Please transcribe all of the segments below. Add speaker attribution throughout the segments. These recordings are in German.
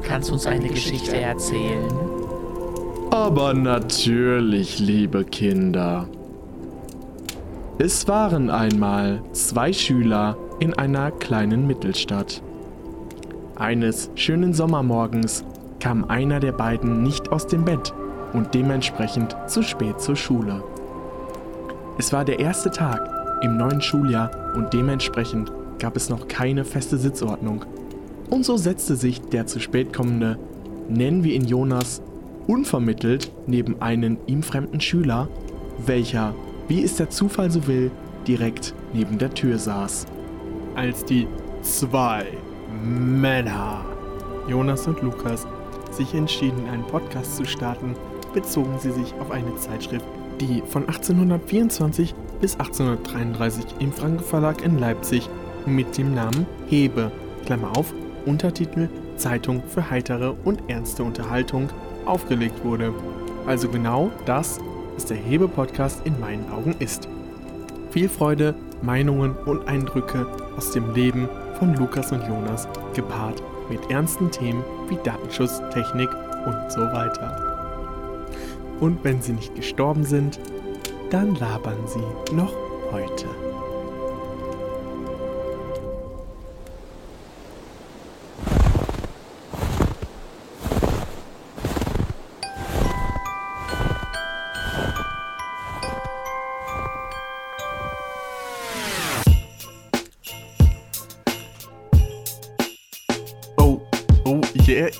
Speaker 1: Kannst du uns eine Geschichte erzählen?
Speaker 2: Aber natürlich, liebe Kinder. Es waren einmal zwei Schüler in einer kleinen Mittelstadt. Eines schönen Sommermorgens kam einer der beiden nicht aus dem Bett und dementsprechend zu spät zur Schule. Es war der erste Tag im neuen Schuljahr und dementsprechend gab es noch keine feste Sitzordnung. Und so setzte sich der zu spät kommende, nennen wir ihn Jonas, unvermittelt neben einen ihm fremden Schüler, welcher, wie es der Zufall so will, direkt neben der Tür saß. Als die zwei Männer, Jonas und Lukas, sich entschieden, einen Podcast zu starten, bezogen sie sich auf eine Zeitschrift, die von 1824 bis 1833 im Franke Verlag in Leipzig mit dem Namen Hebe, Klammer auf, Untertitel Zeitung für heitere und ernste Unterhaltung aufgelegt wurde. Also genau das, was der Hebe-Podcast in meinen Augen ist. Viel Freude, Meinungen und Eindrücke aus dem Leben von Lukas und Jonas gepaart mit ernsten Themen wie Datenschutz, Technik und so weiter. Und wenn sie nicht gestorben sind, dann labern sie noch heute.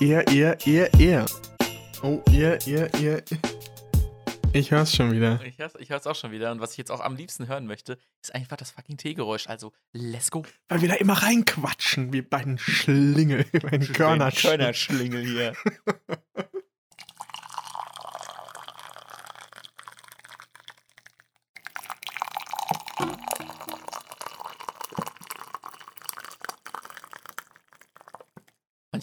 Speaker 2: Yeah, yeah, yeah, yeah. Oh, yeah, yeah, yeah. Ich hör's schon wieder.
Speaker 1: Ich hör's, ich hör's auch schon wieder. Und was ich jetzt auch am liebsten hören möchte, ist einfach das fucking Teegeräusch. Also, let's go.
Speaker 2: Weil wir da immer reinquatschen, wir beiden Schlingel, wir beiden Körner.
Speaker 1: Körnerschlingel hier.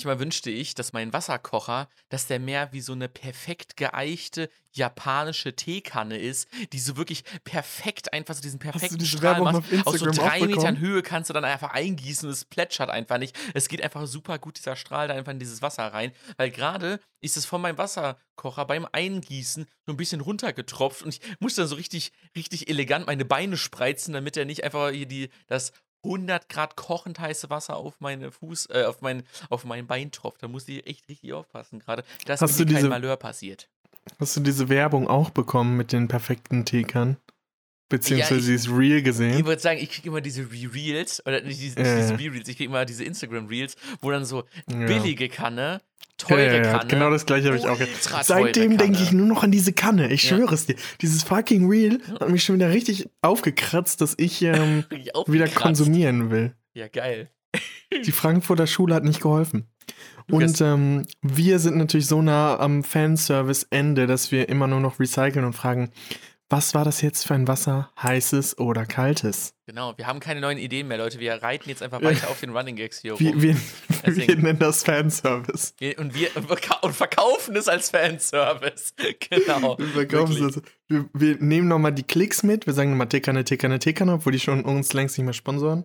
Speaker 1: Manchmal wünschte ich, dass mein Wasserkocher, dass der mehr wie so eine perfekt geeichte japanische Teekanne ist, die so wirklich perfekt einfach so diesen perfekten Strahl macht. Aus so drei? Metern Höhe kannst du dann einfach eingießen und es plätschert einfach nicht. Es geht einfach super gut, dieser Strahl da einfach in dieses Wasser rein, weil gerade ist es von meinem Wasserkocher beim Eingießen so ein bisschen runtergetropft und ich musste dann so richtig, richtig elegant meine Beine spreizen, damit er nicht einfach hier die, das 100 Grad kochend heiße Wasser auf meine Fuß, äh, auf mein, auf mein Bein tropft. Da musste ich echt richtig aufpassen gerade, dass
Speaker 2: Hast
Speaker 1: mir
Speaker 2: du
Speaker 1: hier kein
Speaker 2: diese-
Speaker 1: Malheur passiert.
Speaker 2: Hast du diese Werbung auch bekommen mit den perfekten Teekannen? Beziehungsweise
Speaker 1: Ja, ich-
Speaker 2: dieses Reel
Speaker 1: Ich
Speaker 2: gesehen?
Speaker 1: würde sagen, ich kriege immer diese Re-Reels, oder nicht diese,
Speaker 2: Ja,
Speaker 1: diese
Speaker 2: ja.
Speaker 1: Re-Reels, ich kriege immer diese Instagram-Reels, wo dann so
Speaker 2: Ja.
Speaker 1: billige Kanne, teure Kanne.
Speaker 2: Genau das gleiche habe ich auch gedacht. Seitdem denke ich nur noch an diese Kanne. Ich schwöre es dir. Dieses fucking Reel hat mich schon wieder richtig aufgekratzt, dass ich ähm, wieder konsumieren will.
Speaker 1: Ja, geil.
Speaker 2: Die Frankfurter Schule hat nicht geholfen. Und ähm, wir sind natürlich so nah am Fanservice-Ende, dass wir immer nur noch recyceln und fragen, was war das jetzt für ein Wasser? Heißes oder kaltes?
Speaker 1: Genau, wir haben keine neuen Ideen mehr, Leute. Wir reiten jetzt einfach weiter auf den Running Gags hier
Speaker 2: Wir,
Speaker 1: rum.
Speaker 2: wir, wir nennen das Fanservice.
Speaker 1: Wir- Und wir und verkau- und verkaufen es als Fanservice. Genau.
Speaker 2: Wir, verkaufen es. wir, wir nehmen nochmal die Klicks mit. Wir sagen nochmal Tekanne, Tekanne, Tekanne, obwohl die schon uns längst nicht mehr sponsoren.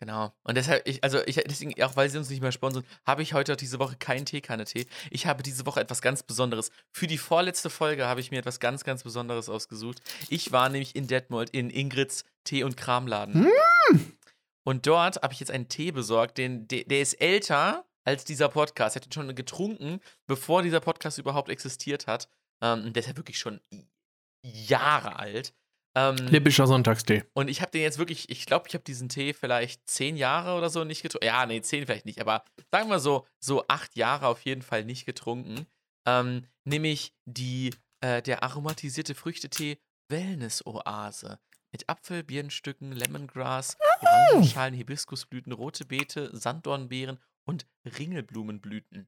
Speaker 1: Genau. Und deshalb, ich, also ich, deswegen, auch weil sie uns nicht mehr sponsern, habe ich heute diese Woche keinen Teekanne-Tee. Ich habe diese Woche etwas ganz Besonderes. Für die vorletzte Folge habe ich mir etwas ganz, ganz Besonderes ausgesucht. Ich war nämlich in Detmold in Ingrids Tee- und Kramladen. Und dort habe ich jetzt einen Tee besorgt, den, der, der ist älter als dieser Podcast. Ich den schon getrunken, bevor dieser Podcast überhaupt existiert hat. Ähm, der ist ja wirklich schon Jahre alt. Ähm,
Speaker 2: Lippischer Sonntagstee.
Speaker 1: und ich habe den jetzt wirklich, ich glaube, ich habe diesen Tee vielleicht zehn Jahre oder so nicht getrunken. Ja, nee, zehn vielleicht nicht, aber sagen wir so, so acht Jahre auf jeden Fall nicht getrunken. Ähm, nämlich die, äh, der aromatisierte Früchtetee Wellness-Oase. Mit Apfel, Birnenstücken, Lemongrass, Orangenschalen, Hibiskusblüten, rote Beete, Sanddornbeeren und Ringelblumenblüten.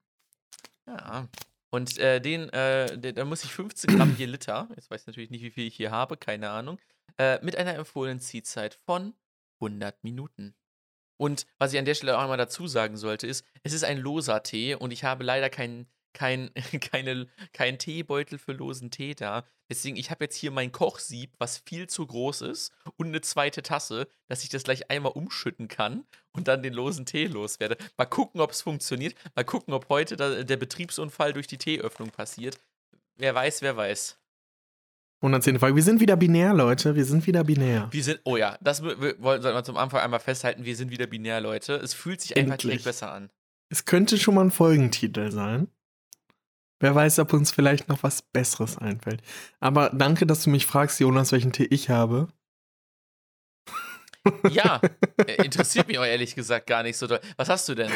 Speaker 1: Ja. Und äh, den, äh, da muss ich 15 Gramm je Liter, jetzt weiß ich natürlich nicht, wie viel ich hier habe, keine Ahnung, äh, mit einer empfohlenen Ziehzeit von 100 Minuten. Und was ich an der Stelle auch einmal dazu sagen sollte, ist, es ist ein loser Tee und ich habe leider keinen kein, keine, kein Teebeutel für losen Tee da. Deswegen, ich habe jetzt hier mein Kochsieb, was viel zu groß ist, und eine zweite Tasse, dass ich das gleich einmal umschütten kann und dann den losen Tee loswerde. Mal gucken, ob es funktioniert. Mal gucken, ob heute da, der Betriebsunfall durch die Teeöffnung passiert. Wer weiß, wer weiß.
Speaker 2: 110 Folge. Wir sind wieder binär, Leute. Wir sind wieder binär.
Speaker 1: Wir sind, oh ja, das sollten wir zum Anfang einmal festhalten. Wir sind wieder binär, Leute. Es fühlt sich einfach direkt besser an.
Speaker 2: Es könnte schon mal ein Folgentitel sein. Wer weiß, ob uns vielleicht noch was Besseres einfällt. Aber danke, dass du mich fragst, Jonas, welchen Tee ich habe.
Speaker 1: Ja, äh, interessiert mich auch ehrlich gesagt gar nicht so doll. Was hast du denn?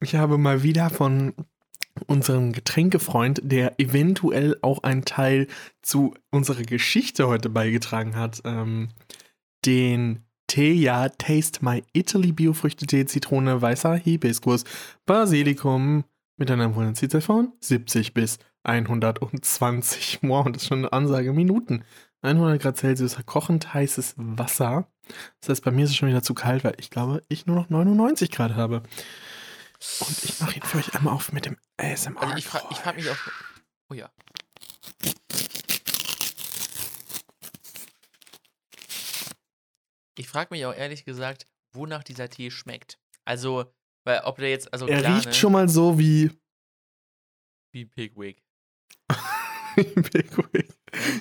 Speaker 2: Ich habe mal wieder von unserem Getränkefreund, der eventuell auch einen Teil zu unserer Geschichte heute beigetragen hat, ähm, den Tee, ja, Taste My Italy Biofrüchtetee, Zitrone, weißer Hibiskus, Basilikum, mit einer Volumenzitzahl von 70 bis 120. Wow, das ist schon eine Ansage Minuten. 100 Grad Celsius kochend heißes Wasser. Das heißt, bei mir ist es schon wieder zu kalt, weil ich glaube, ich nur noch 99 Grad habe. Und ich mache ihn für euch einmal auf mit dem ASMR.
Speaker 1: Also ich frage ich frag mich auch. Oh ja. Ich frage mich auch ehrlich gesagt, wonach dieser Tee schmeckt. Also, weil ob der jetzt, also
Speaker 2: Er klar, riecht ne? schon mal so wie.
Speaker 1: Wie Pigwig.
Speaker 2: Pigwig.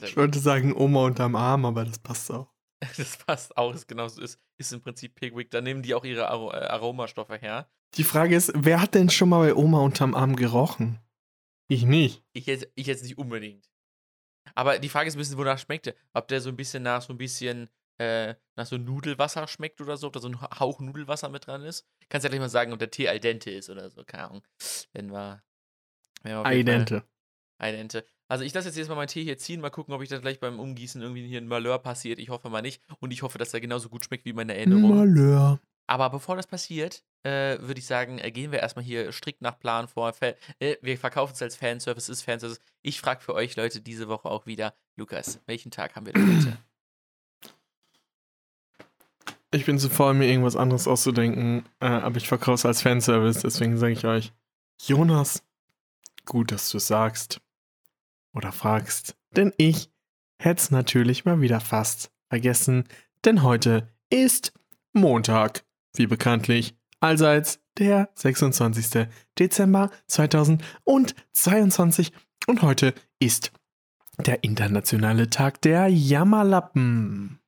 Speaker 2: Ich wollte sagen Oma unterm Arm, aber das passt auch.
Speaker 1: Das passt auch, ist genauso ist, ist im Prinzip Pigwig. Da nehmen die auch ihre Ar äh, Aromastoffe her.
Speaker 2: Die Frage ist, wer hat denn schon mal bei Oma unterm Arm gerochen? Ich nicht.
Speaker 1: Ich jetzt, ich jetzt nicht unbedingt. Aber die Frage ist ein bisschen, wonach schmeckt der? Ob der so ein bisschen nach so ein bisschen äh, nach so Nudelwasser schmeckt oder so, ob da so ein Hauch Nudelwasser mit dran ist. Kannst ja gleich mal sagen, ob der Tee al dente ist oder so, keine Ahnung. Wenn wir.
Speaker 2: Al dente.
Speaker 1: Al dente. Also ich lasse jetzt erstmal meinen Tee hier ziehen, mal gucken, ob ich das gleich beim Umgießen irgendwie hier ein Malheur passiert. Ich hoffe mal nicht. Und ich hoffe, dass er genauso gut schmeckt wie meine Erinnerung.
Speaker 2: Malheur.
Speaker 1: Aber bevor das passiert, äh, würde ich sagen, äh, gehen wir erstmal hier strikt nach Plan vor. Äh, wir verkaufen es als Fanservice, ist Fanservice. Ich frage für euch Leute diese Woche auch wieder, Lukas, welchen Tag haben wir denn heute?
Speaker 2: Ich bin zu faul, mir irgendwas anderes auszudenken, äh, aber ich verkaufe es als Fanservice, deswegen sage ich euch, Jonas, gut, dass du es sagst oder fragst, denn ich hätte es natürlich mal wieder fast vergessen, denn heute ist Montag, wie bekanntlich, allseits der 26. Dezember 2022 und heute ist der internationale Tag der Jammerlappen.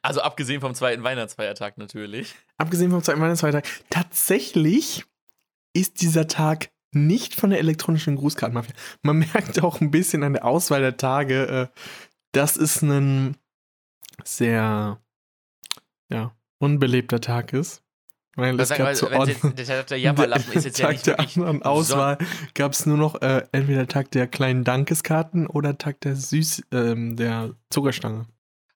Speaker 1: Also abgesehen vom zweiten Weihnachtsfeiertag natürlich.
Speaker 2: Abgesehen vom zweiten Weihnachtsfeiertag. Tatsächlich ist dieser Tag nicht von der elektronischen Grußkartenmafia. Man merkt auch ein bisschen an der Auswahl der Tage, äh, dass es ein sehr ja, unbelebter Tag ist. Weil es gab zu
Speaker 1: der, der Jammerlappen ist jetzt
Speaker 2: Tag
Speaker 1: ja nicht
Speaker 2: der anderen Auswahl gab es nur noch äh, entweder Tag der kleinen Dankeskarten oder Tag der Süß, ähm, der Zuckerstange.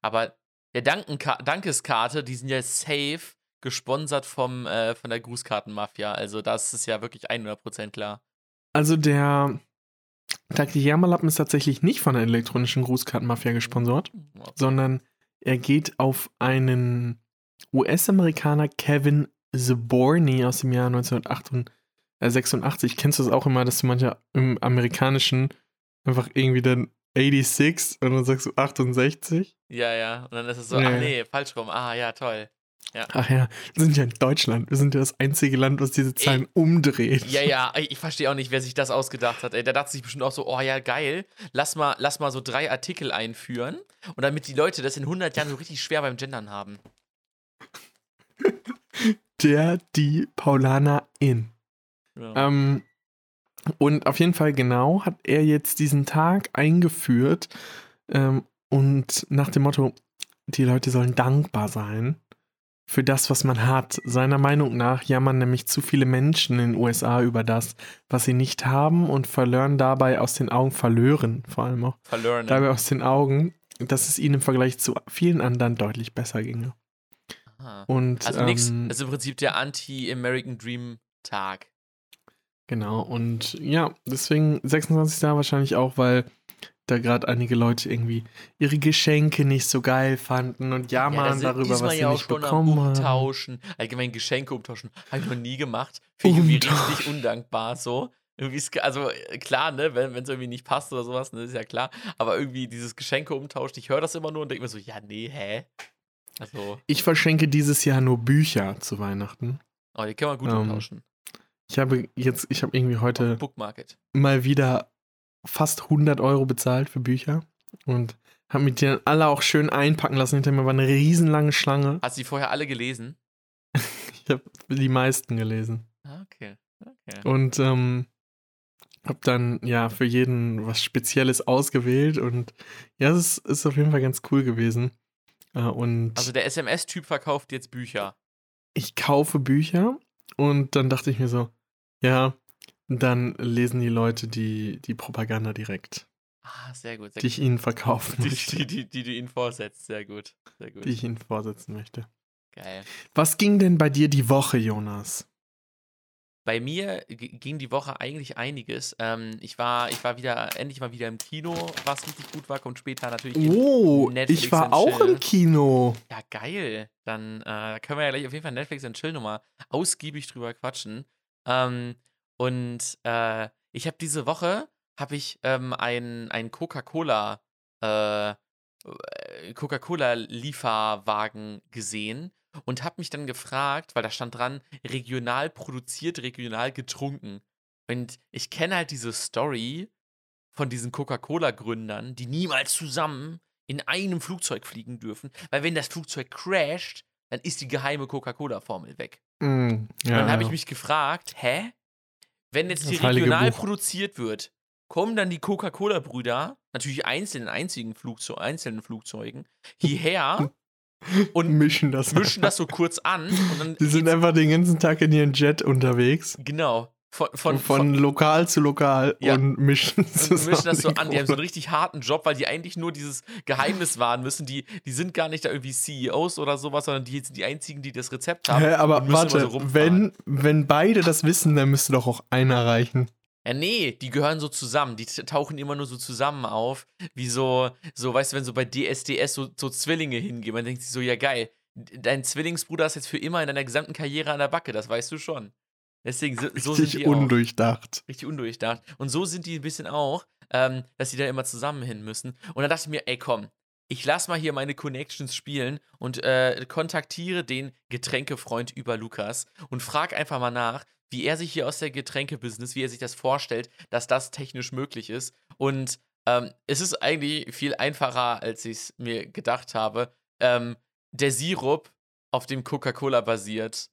Speaker 1: Aber der Dankenka Dankeskarte, die sind ja safe gesponsert vom, äh, von der Grußkartenmafia. Also das ist ja wirklich 100% klar.
Speaker 2: Also der Jammerlappen ist tatsächlich nicht von der elektronischen Grußkartenmafia gesponsert, okay. sondern er geht auf einen US-Amerikaner Kevin Zaborny aus dem Jahr 1986. Kennst du das auch immer, dass du manchmal im amerikanischen einfach irgendwie dann 86 und dann sagst du 68?
Speaker 1: Ja, ja. Und dann ist es so, ja. ach nee, falsch rum. Ah, ja, toll. Ja.
Speaker 2: Ach ja, wir sind ja in Deutschland. Wir sind ja das einzige Land, was diese Zahlen ey, umdreht.
Speaker 1: Ja, ja, ich verstehe auch nicht, wer sich das ausgedacht hat. Ey, der dachte sich bestimmt auch so, oh ja, geil, lass mal, lass mal so drei Artikel einführen und damit die Leute das in 100 Jahren so richtig schwer beim Gendern haben.
Speaker 2: Der, die Paulana in. Ja. Ähm, und auf jeden Fall genau hat er jetzt diesen Tag eingeführt ähm, und nach dem Motto, die Leute sollen dankbar sein für das, was man hat. Seiner Meinung nach jammern nämlich zu viele Menschen in den USA über das, was sie nicht haben und verlören dabei aus den Augen, verlören vor allem auch,
Speaker 1: verlören.
Speaker 2: dabei aus den Augen, dass es ihnen im Vergleich zu vielen anderen deutlich besser ginge.
Speaker 1: Aha. Und, also nix, ähm, das ist im Prinzip der Anti-American Dream Tag.
Speaker 2: Genau, und ja, deswegen 26. wahrscheinlich auch, weil da gerade einige Leute irgendwie ihre Geschenke nicht so geil fanden und
Speaker 1: Ja,
Speaker 2: jammern
Speaker 1: sind,
Speaker 2: darüber, was sie
Speaker 1: ja auch
Speaker 2: nicht
Speaker 1: schon am
Speaker 2: bekommen haben.
Speaker 1: Umtauschen. Allgemein Geschenke umtauschen. Habe ich noch nie gemacht. Finde ich irgendwie richtig undankbar so. Irgendwie also äh, klar, ne, wenn es irgendwie nicht passt oder sowas, ne, ist ja klar. Aber irgendwie dieses Geschenke umtauschen, ich höre das immer nur und denke mir so, ja, nee, hä? Also,
Speaker 2: Ich verschenke dieses Jahr nur Bücher zu Weihnachten.
Speaker 1: oh, die kann man gut
Speaker 2: Ähm,
Speaker 1: umtauschen.
Speaker 2: Ich habe jetzt, ich habe irgendwie heute mal wieder fast 100 Euro bezahlt für Bücher und habe mir die dann alle auch schön einpacken lassen. Hinter mir war eine riesenlange Schlange.
Speaker 1: Hast du die vorher alle gelesen?
Speaker 2: Ich habe die meisten gelesen.
Speaker 1: Ah, okay. okay.
Speaker 2: Und ähm, habe dann ja für jeden was Spezielles ausgewählt und ja, es ist, ist auf jeden Fall ganz cool gewesen. Äh, und
Speaker 1: Also der SMS-Typ verkauft jetzt Bücher.
Speaker 2: ich kaufe Bücher und dann dachte ich mir so, ja, dann lesen die Leute die, die Propaganda direkt,
Speaker 1: Ah, sehr gut. Sehr
Speaker 2: die ich ihnen verkaufen
Speaker 1: gut. Die,
Speaker 2: möchte,
Speaker 1: die, die, die du ihnen vorsetzt. Sehr gut. Sehr gut.
Speaker 2: die ich ihnen vorsetzen möchte.
Speaker 1: Geil.
Speaker 2: Was ging denn bei dir die Woche, Jonas?
Speaker 1: Bei mir ging die Woche eigentlich einiges. Ähm, ich, war, ich war wieder, endlich mal wieder im Kino, was richtig gut war, kommt später natürlich.
Speaker 2: Oh,
Speaker 1: Netflix
Speaker 2: ich war auch
Speaker 1: Chill.
Speaker 2: im Kino.
Speaker 1: Ja, geil. Dann äh, können wir ja gleich auf jeden Fall Netflix und Chill nochmal ausgiebig drüber quatschen. Ähm, und äh, ich habe diese Woche, habe ich ähm, ein, ein Coca-Cola, äh, äh, Coca-Cola-Lieferwagen gesehen und habe mich dann gefragt, weil da stand dran, regional produziert, regional getrunken. Und ich kenne halt diese Story von diesen Coca-Cola-Gründern, die niemals zusammen in einem Flugzeug fliegen dürfen, weil wenn das Flugzeug crasht, dann ist die geheime Coca-Cola-Formel weg.
Speaker 2: Mm, ja,
Speaker 1: dann habe ich mich gefragt, hä? Wenn jetzt hier regional
Speaker 2: Buch.
Speaker 1: produziert wird, kommen dann die Coca-Cola-Brüder, natürlich einzeln in einzigen Flugzeu einzelnen Flugzeugen, hierher und
Speaker 2: mischen das.
Speaker 1: mischen das so kurz an und dann
Speaker 2: Die sind einfach den ganzen Tag in ihren Jet unterwegs.
Speaker 1: genau von, von,
Speaker 2: Von, lokal zu lokal
Speaker 1: Ja.
Speaker 2: und mischen
Speaker 1: und
Speaker 2: zusammen.
Speaker 1: mischen das so an. Die haben so einen richtig harten Job, weil die eigentlich nur dieses Geheimnis wahren müssen. Die, die sind gar nicht da irgendwie CEOs oder sowas, sondern die sind die einzigen, die das Rezept haben.
Speaker 2: Hä, aber
Speaker 1: und
Speaker 2: warte,
Speaker 1: so
Speaker 2: wenn, wenn beide das wissen, dann müsste doch auch einer reichen.
Speaker 1: Ja, nee, die gehören so zusammen. Die tauchen immer nur so zusammen auf. Wie so, so weißt du, wenn so bei DSDS so, so Zwillinge hingehen, man denkt sich so, ja geil, dein Zwillingsbruder ist jetzt für immer in deiner gesamten Karriere an der Backe, das weißt du schon. Deswegen, so, so sind
Speaker 2: Richtig
Speaker 1: die auch.
Speaker 2: undurchdacht.
Speaker 1: Richtig undurchdacht. Und so sind die ein bisschen auch, ähm, dass die da immer zusammen hin müssen. Und dann dachte ich mir, ey, komm, ich lass mal hier meine Connections spielen und äh, kontaktiere den Getränkefreund über Lukas und frag einfach mal nach, wie er sich hier aus der Getränkebusiness, wie er sich das vorstellt, dass das technisch möglich ist. Und ähm, es ist eigentlich viel einfacher, als ich es mir gedacht habe. Ähm, der Sirup, auf dem Coca-Cola basiert,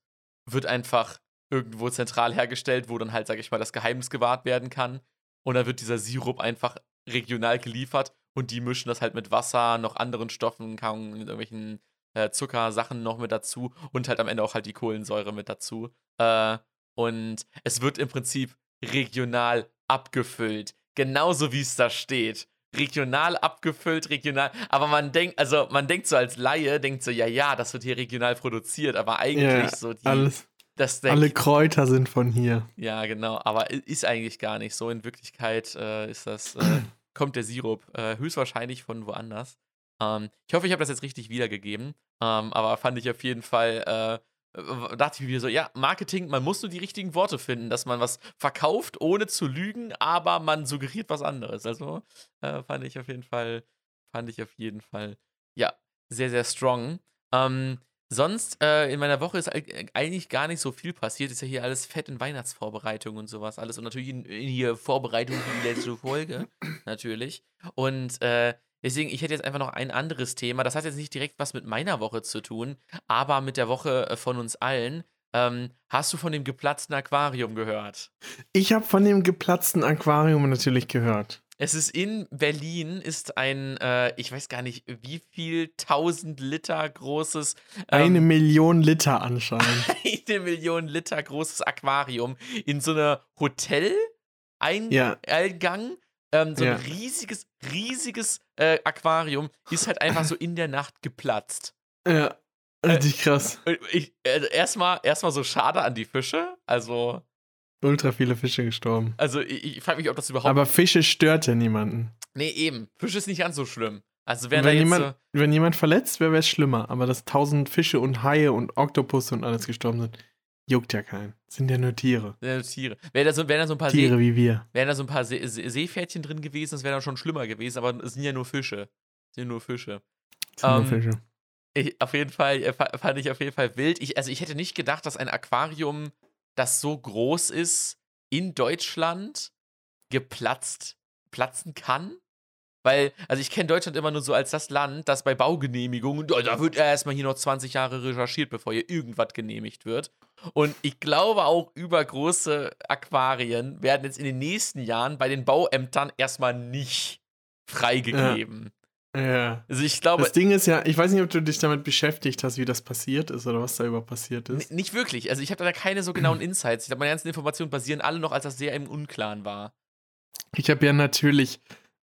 Speaker 1: wird einfach irgendwo zentral hergestellt, wo dann halt, sag ich mal, das Geheimnis gewahrt werden kann. Und dann wird dieser Sirup einfach regional geliefert und die mischen das halt mit Wasser, noch anderen Stoffen, kaum mit irgendwelchen äh, Zuckersachen noch mit dazu und halt am Ende auch halt die Kohlensäure mit dazu. Äh, und es wird im Prinzip regional abgefüllt. Genauso wie es da steht. Regional abgefüllt, regional. Aber man denkt, also man denkt so als Laie, denkt so, ja, ja, das wird hier regional produziert, aber eigentlich
Speaker 2: Ja,
Speaker 1: so die,
Speaker 2: Alles,
Speaker 1: das der
Speaker 2: alle Kräuter sind von hier.
Speaker 1: ja, genau, aber ist eigentlich gar nicht so. In Wirklichkeit äh, ist das, äh, kommt der Sirup äh, höchstwahrscheinlich von woanders. Ähm, ich hoffe, ich habe das jetzt richtig wiedergegeben, ähm, aber fand ich auf jeden Fall, äh, dachte ich mir so, ja, Marketing, man muss nur die richtigen Worte finden, dass man was verkauft, ohne zu lügen, aber man suggeriert was anderes. Also äh, fand ich auf jeden Fall, fand ich auf jeden Fall, ja, sehr, sehr strong. Ähm, Sonst äh, in meiner Woche ist eig- eigentlich gar nicht so viel passiert. Ist ja hier alles fett in Weihnachtsvorbereitung und sowas alles. Und natürlich in, in hier Vorbereitung für die letzte Folge. natürlich. Und äh, deswegen, ich hätte jetzt einfach noch ein anderes Thema. Das hat jetzt nicht direkt was mit meiner Woche zu tun, aber mit der Woche äh, von uns allen. Ähm, hast du von dem geplatzten Aquarium gehört?
Speaker 2: Ich habe von dem geplatzten Aquarium natürlich gehört.
Speaker 1: Es ist in Berlin, ist ein, äh, ich weiß gar nicht, wie viel tausend Liter großes ähm,
Speaker 2: Eine Million Liter anscheinend.
Speaker 1: eine Million Liter großes Aquarium in so einer Hotel-Eingang.
Speaker 2: Ja.
Speaker 1: Ähm, so
Speaker 2: Ja.
Speaker 1: ein riesiges, riesiges äh, Aquarium ist halt einfach so in der Nacht geplatzt.
Speaker 2: ja, richtig krass.
Speaker 1: Ich, also erstmal, erstmal so schade an die Fische. Also,
Speaker 2: ultra viele Fische gestorben.
Speaker 1: Also ich, ich frage mich, ob das überhaupt.
Speaker 2: Aber Fische stört ja niemanden.
Speaker 1: Nee, eben. Fisch ist nicht ganz so schlimm. Also wenn,
Speaker 2: jemand,
Speaker 1: so,
Speaker 2: wenn jemand verletzt wäre, wäre es schlimmer. Aber dass tausend Fische und Haie und Oktopusse und alles gestorben sind, juckt ja keinen. Sind ja nur Tiere.
Speaker 1: äh, Tiere. Wären da so, wären da so ein paar,
Speaker 2: Tiere
Speaker 1: See,
Speaker 2: wie wir.
Speaker 1: wären da so ein paar See, See, Seepferdchen drin gewesen, das wäre dann schon schlimmer gewesen, aber es sind ja nur Fische. Es sind nur Fische.
Speaker 2: Sind nur
Speaker 1: Ähm,
Speaker 2: Fische.
Speaker 1: Ich, auf jeden Fall, äh, fa- fand ich auf jeden Fall wild. Ich, also ich hätte nicht gedacht, dass ein Aquarium, das so groß ist, in Deutschland geplatzt, platzen kann. Weil, also ich kenne Deutschland immer nur so als das Land, das bei Baugenehmigungen, da wird erstmal hier noch 20 Jahre recherchiert, bevor hier irgendwas genehmigt wird. Und ich glaube auch übergroße Aquarien werden jetzt in den nächsten Jahren bei den Bauämtern erstmal nicht freigegeben.
Speaker 2: Ja.
Speaker 1: Also ich glaube,
Speaker 2: Das Ding ist ja, ich weiß nicht, ob du dich damit beschäftigt hast, wie das passiert ist oder was da über passiert ist.
Speaker 1: Nicht wirklich. Also ich habe da keine so genauen Insights. Ich glaube, meine ganzen Informationen basieren alle noch, als das sehr im Unklaren war.
Speaker 2: Ich habe ja natürlich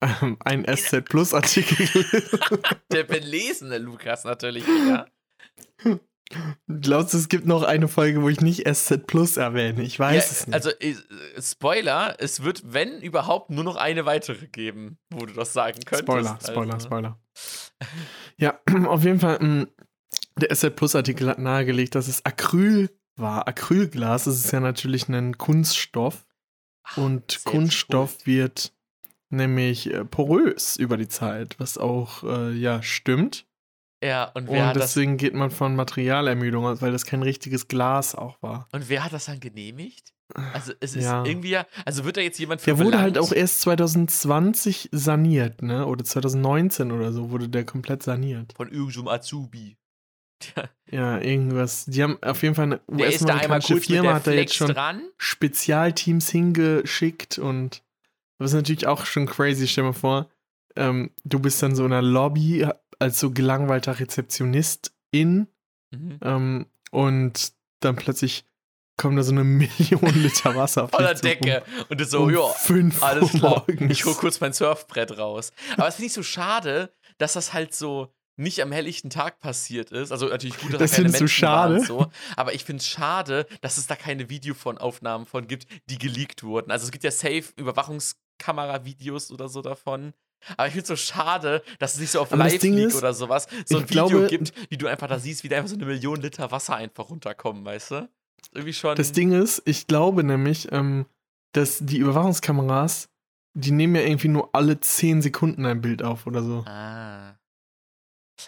Speaker 2: ähm, einen SZ Plus Artikel gelesen.
Speaker 1: Der belesene Lukas natürlich wieder.
Speaker 2: Glaubst du, es gibt noch eine Folge, wo ich nicht SZ Plus erwähne? Ich weiß
Speaker 1: Ja,
Speaker 2: es nicht.
Speaker 1: also, äh, Spoiler, es wird, wenn überhaupt, nur noch eine weitere geben, wo du das sagen könntest.
Speaker 2: Spoiler, Spoiler,
Speaker 1: also,
Speaker 2: Spoiler. Ja, auf jeden Fall, mh, der SZ Plus Artikel hat nahegelegt, dass es Acryl war. Acrylglas, das ist ja natürlich ein Kunststoff.
Speaker 1: Ach,
Speaker 2: Und Kunststoff
Speaker 1: schuld.
Speaker 2: wird nämlich äh, porös über die Zeit, was auch, äh, ja, stimmt.
Speaker 1: Ja, und wer,
Speaker 2: Und
Speaker 1: hat das,
Speaker 2: deswegen geht man von Materialermüdung aus, weil das kein richtiges Glas auch war.
Speaker 1: und wer hat das dann genehmigt? Also, es ist
Speaker 2: Ja.
Speaker 1: irgendwie ja. Also, wird da jetzt jemand für
Speaker 2: Der wurde halt
Speaker 1: belangt?
Speaker 2: auch erst 2020 saniert, ne? Oder 2019 oder so wurde der komplett saniert.
Speaker 1: Von irgendeinem Azubi. Tja,
Speaker 2: Ja, irgendwas. Die haben auf jeden Fall eine US-amerikanische Firma hat da jetzt schon
Speaker 1: dran.
Speaker 2: Spezialteams hingeschickt und das ist natürlich auch schon crazy. Stell dir mal vor, ähm, du bist dann so in einer Lobby als so gelangweilter Rezeptionistin
Speaker 1: Mhm.
Speaker 2: ähm, und dann plötzlich kommen da so eine Million Liter Wasser auf zu
Speaker 1: Decke. Und das so,
Speaker 2: um
Speaker 1: ja,
Speaker 2: fünf
Speaker 1: alles klar.
Speaker 2: morgens.
Speaker 1: Ich hol kurz mein Surfbrett raus. Aber es finde ich so schade, dass das halt so nicht am helllichten Tag passiert ist. Also natürlich gut, dass
Speaker 2: Das
Speaker 1: da keine Menschen waren.
Speaker 2: schade?
Speaker 1: So. Aber ich finde es schade, dass es da keine Videoaufnahmen von gibt, die geleakt wurden. Also es gibt ja safe Überwachungskamera-Videos oder so davon. Aber ich finde es so schade, dass es nicht so auf
Speaker 2: Aber
Speaker 1: Live-Leak
Speaker 2: ist,
Speaker 1: oder sowas so ein Video
Speaker 2: glaube-
Speaker 1: gibt, wie du einfach da siehst, wie da einfach so eine Million Liter Wasser einfach runterkommen, weißt du? Irgendwie schon.
Speaker 2: Das Ding ist, ich glaube nämlich, ähm, dass die Überwachungskameras, die nehmen ja irgendwie nur alle 10 Sekunden ein Bild auf oder so.
Speaker 1: Ah.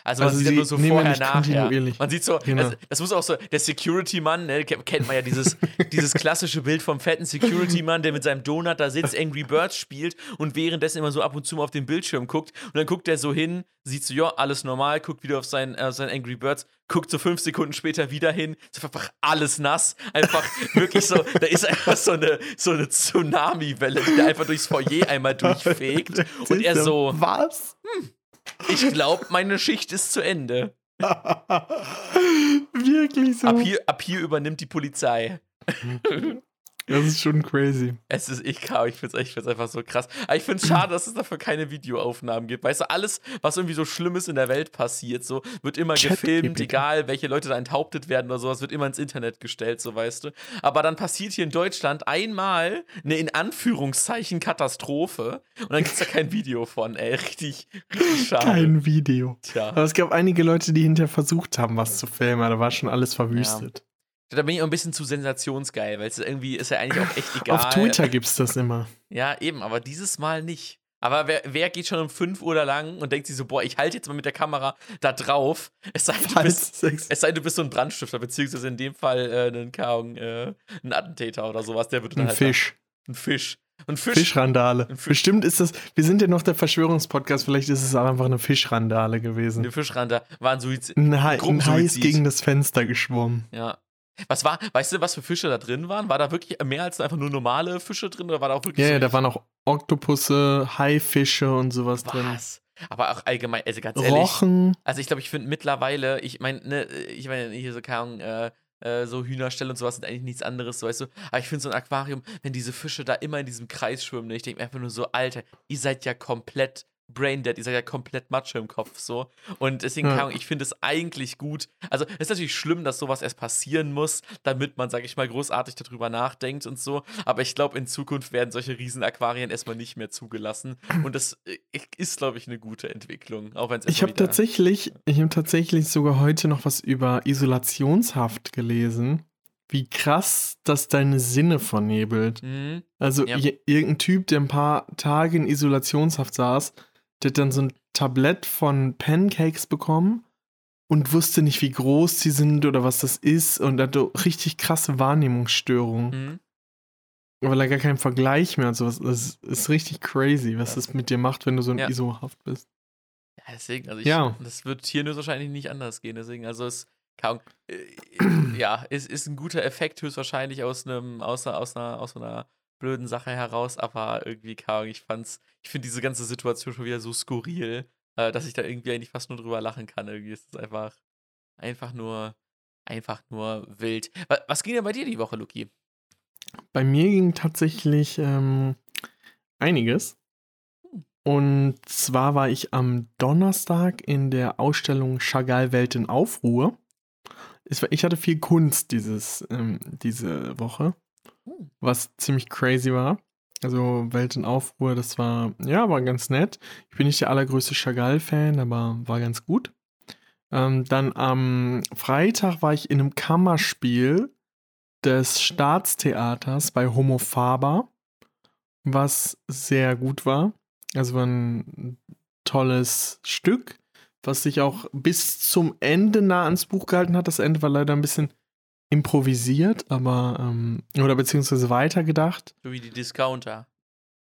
Speaker 1: Also man
Speaker 2: Also
Speaker 1: sieht ja nur so
Speaker 2: ja
Speaker 1: vorher, nachher.
Speaker 2: kontinuierlich.
Speaker 1: Man sieht so,
Speaker 2: Genau.
Speaker 1: das, das muss auch so, der Security-Mann, ne, ke- kennt man ja dieses, dieses klassische Bild vom fetten Security-Mann, der mit seinem Donut da sitzt, Angry Birds spielt und währenddessen immer so ab und zu mal auf den Bildschirm guckt und dann guckt er so hin, sieht so, ja, alles normal, guckt wieder auf sein, äh, sein Angry Birds, guckt so fünf Sekunden später wieder hin, ist einfach alles nass, einfach wirklich so, da ist einfach so eine, so eine Tsunami-Welle, die da einfach durchs Foyer einmal durchfegt und er so,
Speaker 2: Was?
Speaker 1: Ich glaube, meine Schicht ist zu Ende.
Speaker 2: Wirklich so.
Speaker 1: Ab hier, ab hier übernimmt die Polizei.
Speaker 2: Das ist schon crazy.
Speaker 1: Es ist, ich ich finde es ich find's einfach so krass. Aber ich finde es schade, dass es dafür keine Videoaufnahmen gibt. Weißt du, alles, was irgendwie so Schlimmes in der Welt passiert, so, wird immer
Speaker 2: Chat
Speaker 1: gefilmt, egal welche Leute da enthauptet werden oder sowas, wird immer ins Internet gestellt, so weißt du. Aber dann passiert hier in Deutschland einmal eine in Anführungszeichen Katastrophe und dann gibt es da kein Video von, ey. Richtig, richtig schade.
Speaker 2: Kein Video.
Speaker 1: Tja.
Speaker 2: Aber es gab einige Leute, die hinterher versucht haben, was zu filmen, aber da war schon alles verwüstet.
Speaker 1: Da bin ich auch ein bisschen zu sensationsgeil, weil es irgendwie ist ja eigentlich auch echt egal.
Speaker 2: Auf Twitter gibt's das immer.
Speaker 1: Ja, eben, aber dieses Mal nicht. Aber wer, wer geht schon um 5 Uhr da lang und denkt sich so, boah, ich halte jetzt mal mit der Kamera da drauf. Es sei, denn, du bist, es sei denn, du bist so ein Brandstifter, beziehungsweise in dem Fall äh, ein, äh, ein Attentäter oder sowas, der wird dann
Speaker 2: ein
Speaker 1: halt
Speaker 2: Fisch.
Speaker 1: Da, ein Fisch. Ein Fisch.
Speaker 2: Fischrandale.
Speaker 1: Ein Fisch.
Speaker 2: Bestimmt ist das, wir sind ja noch der Verschwörungspodcast, vielleicht ist es auch einfach eine Fischrandale gewesen.
Speaker 1: Eine Fischrander war ein Suizid.
Speaker 2: Ein, Hai, ein. Heiß gegen das Fenster geschwommen.
Speaker 1: Ja. Was war, weißt du, was für Fische da drin waren? War da wirklich mehr als einfach nur normale Fische drin oder war da auch wirklich
Speaker 2: Ja,
Speaker 1: so
Speaker 2: ja, da waren auch Oktopusse, Haifische und sowas drin.
Speaker 1: was? Aber auch allgemein, also ganz ehrlich.
Speaker 2: Rochen.
Speaker 1: Also ich glaube, ich finde mittlerweile, ich meine, ne, ich meine, hier so, keine Ahnung, äh, äh, so Hühnerstelle und sowas sind eigentlich nichts anderes, so, weißt du. Aber ich finde so ein Aquarium, wenn diese Fische da immer in diesem Kreis schwimmen, ne, ich denke mir einfach nur so, Alter, ihr seid ja komplett braindead, ihr seid ja komplett Matsche im Kopf so. Und deswegen,
Speaker 2: Ja.
Speaker 1: ich finde es eigentlich gut. Also, es ist natürlich schlimm, dass sowas erst passieren muss, damit man, sag ich mal, großartig darüber nachdenkt und so. Aber ich glaube, in Zukunft werden solche Riesenaquarien erstmal nicht mehr zugelassen. Und das äh, ist, glaube ich, eine gute Entwicklung. Auch wenn es
Speaker 2: Ich habe tatsächlich, ich habe tatsächlich sogar heute noch was über Isolationshaft gelesen. Wie krass das deine Sinne vernebelt.
Speaker 1: Mhm.
Speaker 2: Also
Speaker 1: Ja.
Speaker 2: irgendein Typ, der ein paar Tage in Isolationshaft saß, der hat dann so ein Tablett von Pancakes bekommen und wusste nicht, wie groß die sind oder was das ist und hatte richtig krasse Wahrnehmungsstörungen,
Speaker 1: Mhm.
Speaker 2: weil er gar keinen Vergleich mehr hat. Sowas. Das ist richtig crazy, was
Speaker 1: Ja.
Speaker 2: das mit dir macht, wenn du so in
Speaker 1: Ja.
Speaker 2: ISO-Haft bist.
Speaker 1: Ja, deswegen, also ich,
Speaker 2: Ja.
Speaker 1: das wird hier nur wahrscheinlich nicht anders gehen. Deswegen, also es kaum, äh, ja, es ist ein guter Effekt höchstwahrscheinlich aus einem, aus, einer- aus einer, aus einer blöden Sache heraus, aber irgendwie kaum. Ich fand's, ich finde diese ganze Situation schon wieder so skurril, äh, dass ich da irgendwie eigentlich fast nur drüber lachen kann. Irgendwie ist es einfach, einfach nur, einfach nur wild. Was, was ging denn bei dir die Woche, Luki?
Speaker 2: Bei mir ging tatsächlich ähm, einiges.
Speaker 1: Hm.
Speaker 2: Und zwar war ich am Donnerstag in der Ausstellung Chagall Welt in Aufruhr. Ich hatte viel Kunst dieses, ähm, diese Woche. Was ziemlich crazy war. Also Welt in Aufruhr, das war, ja, war ganz nett. Ich bin nicht der allergrößte Chagall-Fan, aber war ganz gut. Ähm, dann am Freitag war ich in einem Kammerspiel des Staatstheaters bei Homo Faber, was sehr gut war. Also war ein tolles Stück, was sich auch bis zum Ende nah ans Buch gehalten hat. Das Ende war leider ein bisschen improvisiert, aber ähm, oder beziehungsweise weitergedacht.
Speaker 1: So wie die Discounter.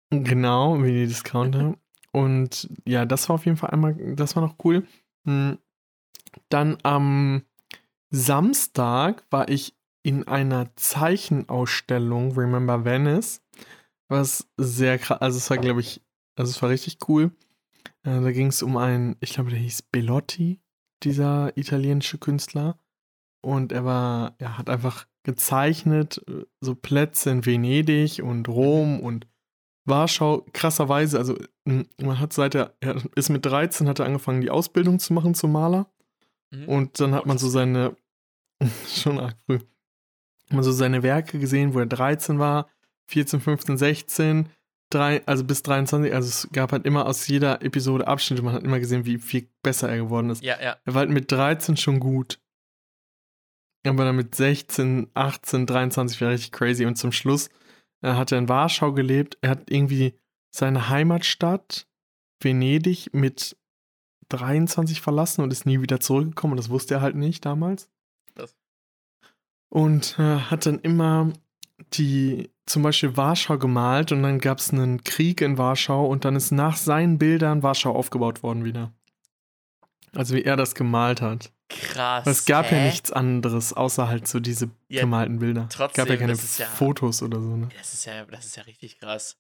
Speaker 2: Genau, wie die Discounter. Und ja, das war auf jeden Fall einmal, das war noch cool. Hm. Dann am Samstag war ich in einer Zeichenausstellung Remember Venice, was sehr krass, also es war, glaube ich, also es war richtig cool. Äh, da ging es um einen, ich glaube, der hieß Bellotti, dieser italienische Künstler. Und er war, er hat einfach gezeichnet, äh, so Plätze in Venedig und Rom und Warschau, krasserweise, also m, man hat seit er, er ist mit 13, hat er angefangen, die Ausbildung zu machen zum Maler.
Speaker 1: Mhm.
Speaker 2: Und dann hat man so seine, schon arg früh, man so seine Werke gesehen, wo er 13 war, 14, 15, 16, drei, also bis 23, also es gab halt immer aus jeder Episode Abschnitte, man hat immer gesehen, wie viel besser er geworden ist.
Speaker 1: Ja, ja.
Speaker 2: Er war halt mit 13 schon gut. Aber dann mit 16, 18, 23 war richtig crazy. Und zum Schluss äh, hat er in Warschau gelebt. Er hat irgendwie seine Heimatstadt Venedig mit 23 verlassen und ist nie wieder zurückgekommen. Und das wusste er halt nicht damals.
Speaker 1: Krass.
Speaker 2: Und äh, hat dann immer die zum Beispiel Warschau gemalt und dann gab es einen Krieg in Warschau und dann ist nach seinen Bildern Warschau aufgebaut worden wieder. Also wie er das gemalt hat.
Speaker 1: Krass.
Speaker 2: Es gab ja
Speaker 1: hä?
Speaker 2: nichts anderes, außer halt so diese
Speaker 1: Ja,
Speaker 2: gemalten Bilder. es gab ja
Speaker 1: trotzdem,
Speaker 2: keine
Speaker 1: ja-
Speaker 2: Fotos oder so, ne?
Speaker 1: Das ist ja, das ist ja richtig krass.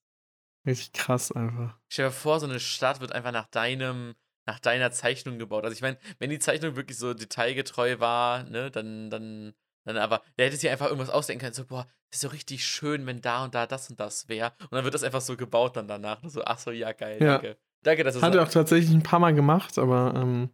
Speaker 2: Richtig krass einfach.
Speaker 1: Stell dir vor, so eine Stadt wird einfach nach deinem, nach deiner Zeichnung gebaut. Also ich meine, wenn die Zeichnung wirklich so detailgetreu war, ne, dann, dann, dann aber, der hätte sich einfach irgendwas ausdenken können, so, boah, das ist so richtig schön, wenn da und da das und das wäre. Und dann wird das einfach so gebaut dann danach. So, ach so, ja, geil,
Speaker 2: Ja.
Speaker 1: danke. Danke, dass du
Speaker 2: Hat er auch tatsächlich ein paar Mal gemacht, aber ähm,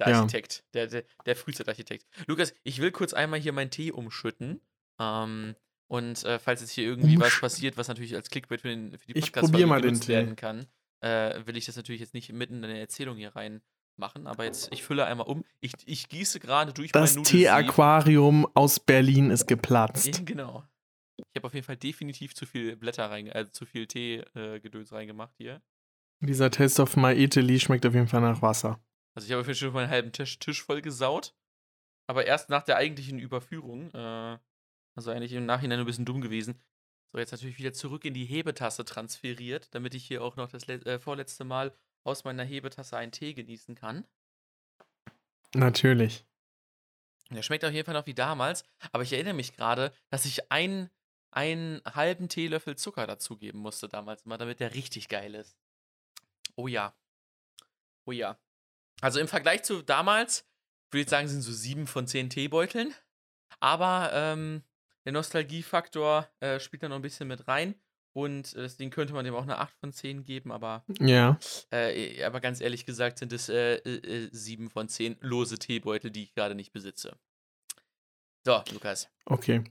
Speaker 1: Der
Speaker 2: Ja.
Speaker 1: Architekt, der, der, der Frühzeitarchitekt. Lukas, ich will kurz einmal hier meinen Tee umschütten. Ähm, und äh, falls jetzt hier irgendwie was
Speaker 2: Umschütten.
Speaker 1: passiert, was natürlich als Clickbait für, den, für die podcast genutzt werden kann, äh, will ich das natürlich jetzt nicht mitten in eine Erzählung hier rein machen. Aber jetzt, ich fülle einmal um. Ich, ich gieße gerade durch
Speaker 2: das. Tee-Aquarium aus Berlin ist
Speaker 1: Ja,
Speaker 2: geplatzt.
Speaker 1: genau. Ich habe auf jeden Fall definitiv zu viel Blätter rein, also zu viel Tee-Gedöns reingemacht hier.
Speaker 2: Dieser Taste of My Italy schmeckt auf jeden Fall nach Wasser.
Speaker 1: Also ich habe auf jeden Fall schon meinen halben Tisch, Tisch voll gesaut. Aber erst nach der eigentlichen Überführung. Äh, also eigentlich im Nachhinein ein bisschen dumm gewesen. So, jetzt natürlich wieder zurück in die Hebetasse transferiert, damit ich hier auch noch das äh, vorletzte Mal aus meiner Hebetasse einen Tee genießen kann.
Speaker 2: Natürlich.
Speaker 1: Der schmeckt auf jeden Fall noch wie damals, aber ich erinnere mich gerade, dass ich einen, einen halben Teelöffel Zucker dazugeben musste damals immer, damit der richtig geil ist. Oh ja. Oh ja. Also im Vergleich zu damals, würde ich sagen, sind so sieben von zehn Teebeuteln. Aber ähm, der Nostalgiefaktor äh, spielt da noch ein bisschen mit rein. Und äh, deswegen könnte man dem auch eine 8 von 10 geben, aber,
Speaker 2: Ja.
Speaker 1: äh, aber ganz ehrlich gesagt sind es äh, äh, 7 von 10 lose Teebeutel, die ich gerade nicht besitze. So, Lukas.
Speaker 2: Okay.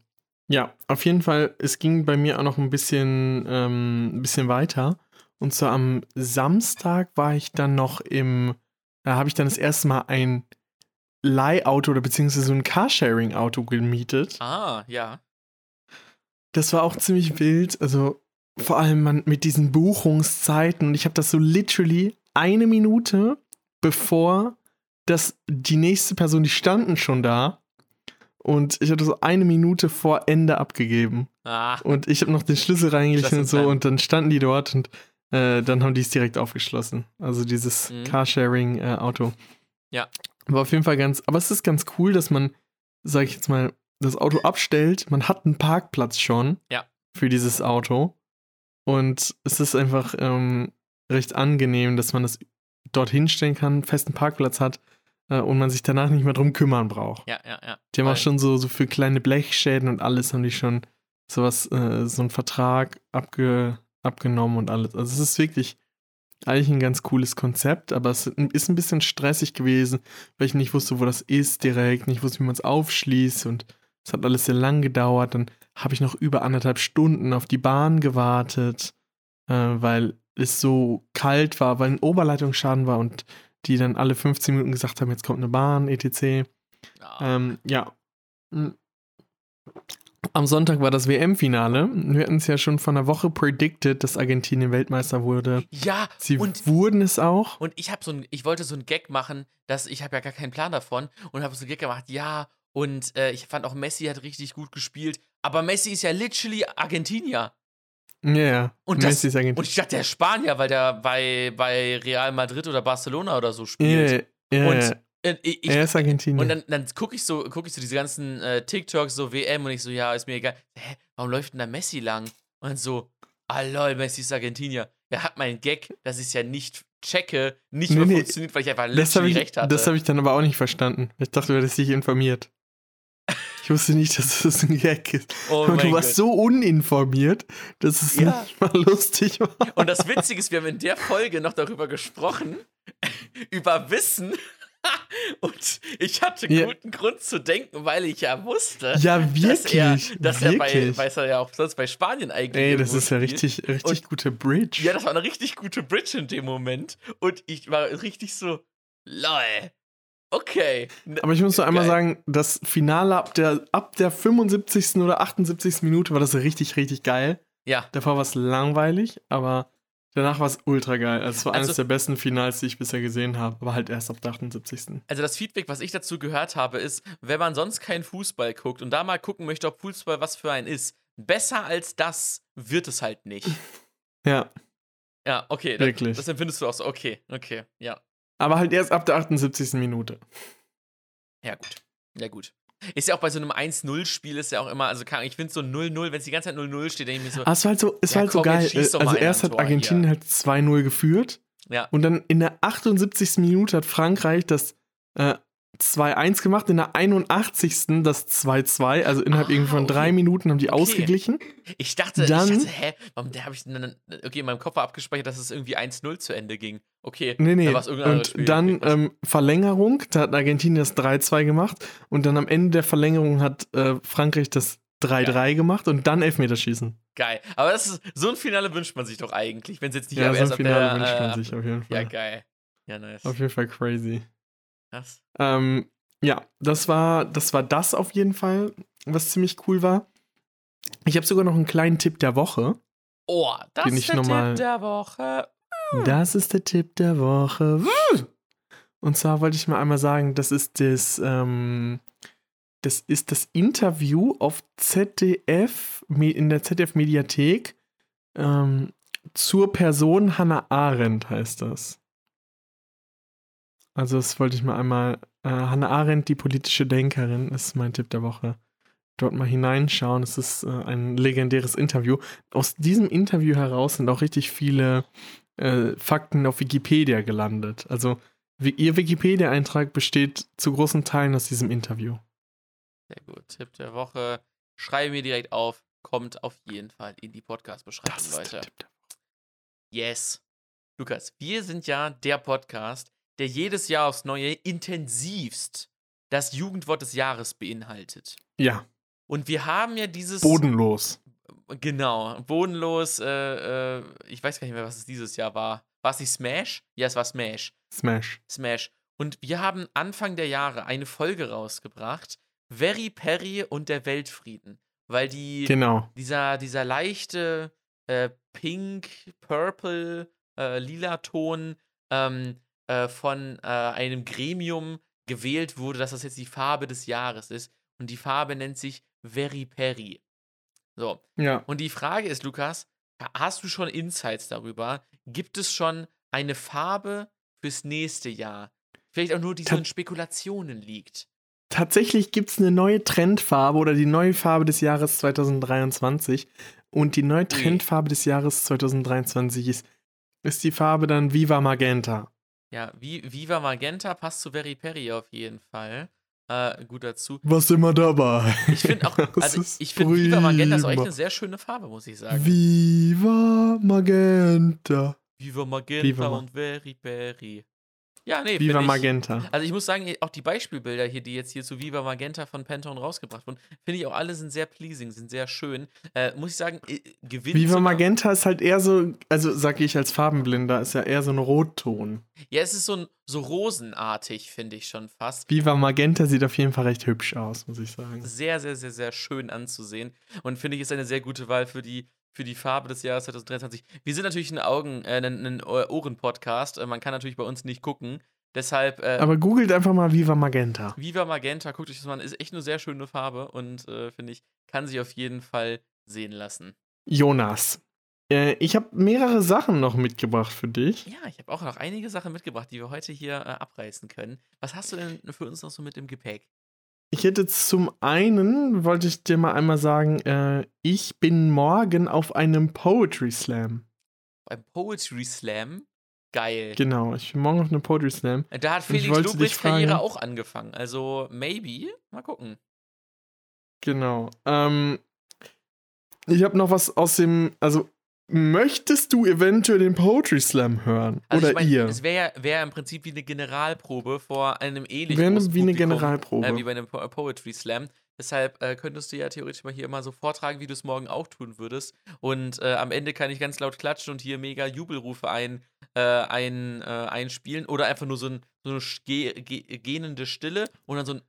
Speaker 2: Ja, auf jeden Fall, es ging bei mir auch noch ein bisschen, ähm, ein bisschen weiter. Und zwar am Samstag war ich dann noch im, da habe ich dann das erste Mal ein Leihauto oder beziehungsweise so ein Carsharing-Auto gemietet.
Speaker 1: Ah, ja.
Speaker 2: Das war auch ziemlich wild. Also vor allem man mit diesen Buchungszeiten. Und ich habe das so literally eine Minute bevor das die nächste Person, die standen schon da. Und ich hatte so eine Minute vor Ende abgegeben.
Speaker 1: Ah,
Speaker 2: Und ich habe noch den Schlüssel reingelegt und so. Und dann standen die dort und äh, dann haben die es direkt aufgeschlossen. Also dieses
Speaker 1: Mhm.
Speaker 2: Carsharing-Auto.
Speaker 1: Ja.
Speaker 2: War auf jeden Fall ganz, aber es ist ganz cool, dass man, sag ich jetzt mal, das Auto abstellt. Man hat einen Parkplatz schon
Speaker 1: Ja.
Speaker 2: für dieses Auto. Und es ist einfach ähm, recht angenehm, dass man das dort hinstellen kann, einen festen Parkplatz hat äh, und man sich danach nicht mehr drum kümmern braucht.
Speaker 1: ja, ja, ja.
Speaker 2: Die haben auch schon so, so für kleine Blechschäden und alles haben die schon sowas, äh, so einen Vertrag abge, abgenommen und alles. Also es ist wirklich eigentlich ein ganz cooles Konzept, aber es ist ein bisschen stressig gewesen, weil ich nicht wusste, wo das ist direkt, nicht wusste, wie man es aufschließt und es hat alles sehr lang gedauert. Dann habe ich noch über anderthalb Stunden auf die Bahn gewartet, äh, weil es so kalt war, weil ein Oberleitungsschaden war und die dann alle 15 Minuten gesagt haben, jetzt kommt eine Bahn, etc.
Speaker 1: Ah,
Speaker 2: Ähm, ja. Am Sonntag war das WM-Finale. Wir hatten es ja schon vor einer Woche predicted, dass Argentinien Weltmeister wurde.
Speaker 1: ja,
Speaker 2: Sie
Speaker 1: und
Speaker 2: wurden es auch.
Speaker 1: Und ich habe so ein, ich wollte so einen Gag machen, dass ich habe ja gar keinen Plan davon und habe so einen Gag gemacht, ja, und äh, ich fand auch Messi hat richtig gut gespielt, aber Messi ist ja literally Argentinier.
Speaker 2: Ja, ja.
Speaker 1: Und das-
Speaker 2: Messi ist Argentinien.
Speaker 1: Und ich dachte, der ist Spanier, weil der bei, bei Real Madrid oder Barcelona oder so spielt.
Speaker 2: Ja, ja,
Speaker 1: Und ich,
Speaker 2: er ist Argentinier.
Speaker 1: und dann, dann gucke ich so, gucke ich so diese ganzen äh, TikToks, so WM und ich so, ja, ist mir egal. Hä, warum läuft denn da Messi lang? Und dann so, ah lol, Messi ist Argentinier. Ja, hat mein Gag, dass ich es ja nicht checke, nicht
Speaker 2: Nee,
Speaker 1: mehr
Speaker 2: nee,
Speaker 1: funktioniert, weil ich einfach
Speaker 2: habe
Speaker 1: literally
Speaker 2: ich,
Speaker 1: recht hatte.
Speaker 2: das hab ich dann aber auch nicht verstanden. Ich dachte, du hättest dich informiert. Ich wusste nicht, dass das ein Gag ist.
Speaker 1: oh
Speaker 2: und du warst
Speaker 1: Gott.
Speaker 2: so uninformiert, dass es
Speaker 1: Ja.
Speaker 2: nicht mal lustig war.
Speaker 1: Und das Witzige ist, wir haben in der Folge noch darüber gesprochen, über Wissen. Und ich hatte
Speaker 2: Ja.
Speaker 1: guten Grund zu denken, weil ich ja wusste,
Speaker 2: Ja,
Speaker 1: dass
Speaker 2: wirklich.
Speaker 1: er, dass er bei,
Speaker 2: wirklich.
Speaker 1: weiß er ja auch sonst bei Spanien eigentlich.
Speaker 2: Ey, das ist ja richtig, richtig
Speaker 1: Und-
Speaker 2: gute Bridge.
Speaker 1: Ja, das war eine richtig gute Bridge in dem Moment. Und ich war richtig so, lol. Okay.
Speaker 2: Aber ich muss noch einmal sagen, das Finale ab der, ab der 75. oder 78. Minute war das richtig, richtig geil.
Speaker 1: Ja,
Speaker 2: Davor war es langweilig, aber danach war es ultra geil. Also es war eines
Speaker 1: Also-
Speaker 2: der besten Finals, die ich bisher gesehen habe, aber halt erst ab der 78.
Speaker 1: also das Feedback, was ich dazu gehört habe, ist, wenn man sonst keinen Fußball guckt und da mal gucken möchte, ob Fußball was für einen ist, besser als das wird es halt nicht.
Speaker 2: Ja,
Speaker 1: Ja, okay. Das,
Speaker 2: Wirklich.
Speaker 1: das empfindest du auch so. Okay, okay, ja.
Speaker 2: aber halt erst ab der 78. Minute.
Speaker 1: Ja, gut. Ja, gut. Ist ja auch bei so einem 1-0-Spiel ist ja auch immer, also ich finde so 0-0, wenn es die ganze Zeit 0-0 steht, denke ich mir so,
Speaker 2: Aber es war halt so, es
Speaker 1: Ja,
Speaker 2: war halt so geil. Also erst hat
Speaker 1: Tor
Speaker 2: Argentinien
Speaker 1: hier.
Speaker 2: halt 2-0 geführt
Speaker 1: ja.
Speaker 2: und dann in der 78. Minute hat Frankreich das äh, 2-1 gemacht, in der 81. das 2-2, also innerhalb
Speaker 1: Ah,
Speaker 2: irgendwie von
Speaker 1: okay.
Speaker 2: drei Minuten haben die
Speaker 1: Okay.
Speaker 2: ausgeglichen.
Speaker 1: Ich dachte,
Speaker 2: Dann-
Speaker 1: ich dachte, hä, warum, habe ich, dann- okay, in meinem Kopf war abgespeichert, dass es irgendwie 1-0 zu Ende ging. Okay,
Speaker 2: Nee, nee.
Speaker 1: da
Speaker 2: Und
Speaker 1: Spiel.
Speaker 2: dann
Speaker 1: Okay,
Speaker 2: ähm, Verlängerung, da hat Argentinien das 3-2 gemacht und dann am Ende der Verlängerung hat äh, Frankreich das 3-3 gemacht und dann Elfmeterschießen.
Speaker 1: geil. Aber das ist, so ein Finale wünscht man sich doch eigentlich, wenn es jetzt nicht
Speaker 2: Ja, so ein Finale
Speaker 1: der,
Speaker 2: wünscht man
Speaker 1: äh,
Speaker 2: sich auf jeden
Speaker 1: Ja,
Speaker 2: Fall.
Speaker 1: geil. Ja, nice.
Speaker 2: auf jeden Fall crazy.
Speaker 1: Krass.
Speaker 2: Ähm, ja, das war, das war das auf jeden Fall, was ziemlich cool war. Ich habe sogar noch einen kleinen Tipp der Woche.
Speaker 1: Oh, das ist der
Speaker 2: normal-
Speaker 1: Tipp der Woche. Hm.
Speaker 2: Das ist der Tipp der Woche. Und zwar wollte ich mal einmal sagen, das ist das, ähm, das ist das Interview auf ZDF, in der ZDF-Mediathek ähm, zur Person Hannah Arendt heißt das. Also das wollte ich mal einmal, äh, Hannah Arendt, die politische Denkerin, ist mein Tipp der Woche. Dort mal hineinschauen, es ist äh, ein legendäres Interview. Aus diesem Interview heraus sind auch richtig viele äh, Fakten auf Wikipedia gelandet. Also wie- ihr Wikipedia-Eintrag besteht zu großen Teilen aus diesem Interview.
Speaker 1: Sehr gut. Tipp der Woche. Schreibe mir direkt auf. kommt auf jeden Fall in die Podcast-Beschreibung,
Speaker 2: Das ist der
Speaker 1: Leute.
Speaker 2: Tipp der
Speaker 1: Yes. Lukas, wir sind ja der Podcast, der jedes Jahr aufs Neue intensivst das Jugendwort des Jahres beinhaltet.
Speaker 2: Ja,
Speaker 1: Und wir haben ja dieses.
Speaker 2: bodenlos.
Speaker 1: Genau, bodenlos. Äh, äh, ich weiß gar nicht mehr, was es dieses Jahr war. War es nicht Smash? Ja, es war Smash.
Speaker 2: Smash.
Speaker 1: Smash. Und wir haben Anfang der Jahre eine Folge rausgebracht. Very Perry und der Weltfrieden. Weil die,
Speaker 2: Genau.
Speaker 1: dieser, dieser leichte äh, Pink, Purple, äh, lila Ton ähm, äh, von äh, einem Gremium gewählt wurde, dass das jetzt die Farbe des Jahres ist. Und die Farbe nennt sich Very Perry. So.
Speaker 2: Ja.
Speaker 1: Und die Frage ist, Lukas, hast du schon Insights darüber? Gibt es schon eine Farbe fürs nächste Jahr? Vielleicht auch nur, die so in Spekulationen liegt.
Speaker 2: Tatsächlich gibt es eine neue Trendfarbe oder die neue Farbe des Jahres 2023. Und die neue Trendfarbe des Jahres 2023 ist, ist die Farbe dann Viva Magenta.
Speaker 1: Ja, Vi Viva Magenta passt zu Very Perry auf jeden Fall. Äh, gut dazu.
Speaker 2: Was immer dabei.
Speaker 1: Ich finde auch, also ich finde Viva Magenta ist auch echt eine sehr schöne Farbe, muss ich sagen.
Speaker 2: Viva Magenta.
Speaker 1: Viva Magenta
Speaker 2: Viva Ma-
Speaker 1: und Very Perry. Ja, nee,
Speaker 2: Viva
Speaker 1: find ich,
Speaker 2: Magenta.
Speaker 1: Also ich muss sagen, auch die Beispielbilder hier, die jetzt hier zu Viva Magenta von Pantone rausgebracht wurden, finde ich auch alle sind sehr pleasing, sind sehr schön. Äh, muss ich sagen, äh, gewinnt
Speaker 2: Viva Magenta ist halt eher so, also sag ich als Farbenblinder, ist ja eher so ein Rotton.
Speaker 1: Ja, es ist so, ein, so rosenartig, finde ich schon fast.
Speaker 2: Viva Magenta sieht auf jeden Fall recht hübsch aus, muss ich sagen.
Speaker 1: Sehr, sehr, sehr, sehr schön anzusehen. Und finde ich, ist eine sehr gute Wahl für die, für die Farbe des Jahres 2023. Wir sind natürlich ein Augen, äh, ein, ein Ohren-Podcast. Äh, man kann natürlich bei uns nicht gucken. Deshalb, äh,
Speaker 2: Aber googelt einfach mal Viva Magenta.
Speaker 1: Viva Magenta, guckt euch das mal an, ist echt eine sehr schöne Farbe und äh, finde ich, kann sich auf jeden Fall sehen lassen.
Speaker 2: Jonas. Äh, ich habe mehrere Sachen noch mitgebracht für dich.
Speaker 1: Ja, ich habe auch noch einige Sachen mitgebracht, die wir heute hier äh, abreißen können. Was hast du denn für uns noch so mit im Gepäck?
Speaker 2: Ich hätte zum einen, wollte ich dir mal einmal sagen, äh, ich bin morgen auf einem Poetry Slam.
Speaker 1: Beim Poetry Slam? Geil.
Speaker 2: Genau, ich bin morgen auf einem Poetry Slam.
Speaker 1: Da hat Felix Lobrechts Karriere
Speaker 2: fragen-
Speaker 1: auch angefangen. Also, maybe. Mal gucken.
Speaker 2: Genau. Ähm, ich habe noch was aus dem, also möchtest du eventuell den Poetry Slam hören?
Speaker 1: Also,
Speaker 2: Oder
Speaker 1: ich mein,
Speaker 2: ihr?
Speaker 1: es wäre wär im Prinzip wie eine Generalprobe vor einem ähnlichen
Speaker 2: Wäre wie eine Generalprobe.
Speaker 1: Äh, wie bei einem po Poetry Slam. Deshalb äh, könntest du ja theoretisch mal hier immer so vortragen, wie du es morgen auch tun würdest. Und äh, am Ende kann ich ganz laut klatschen und hier mega Jubelrufe ein, äh, ein, äh, einspielen. Oder einfach nur so, ein, so eine ge ge gähnende Stille und dann so ein,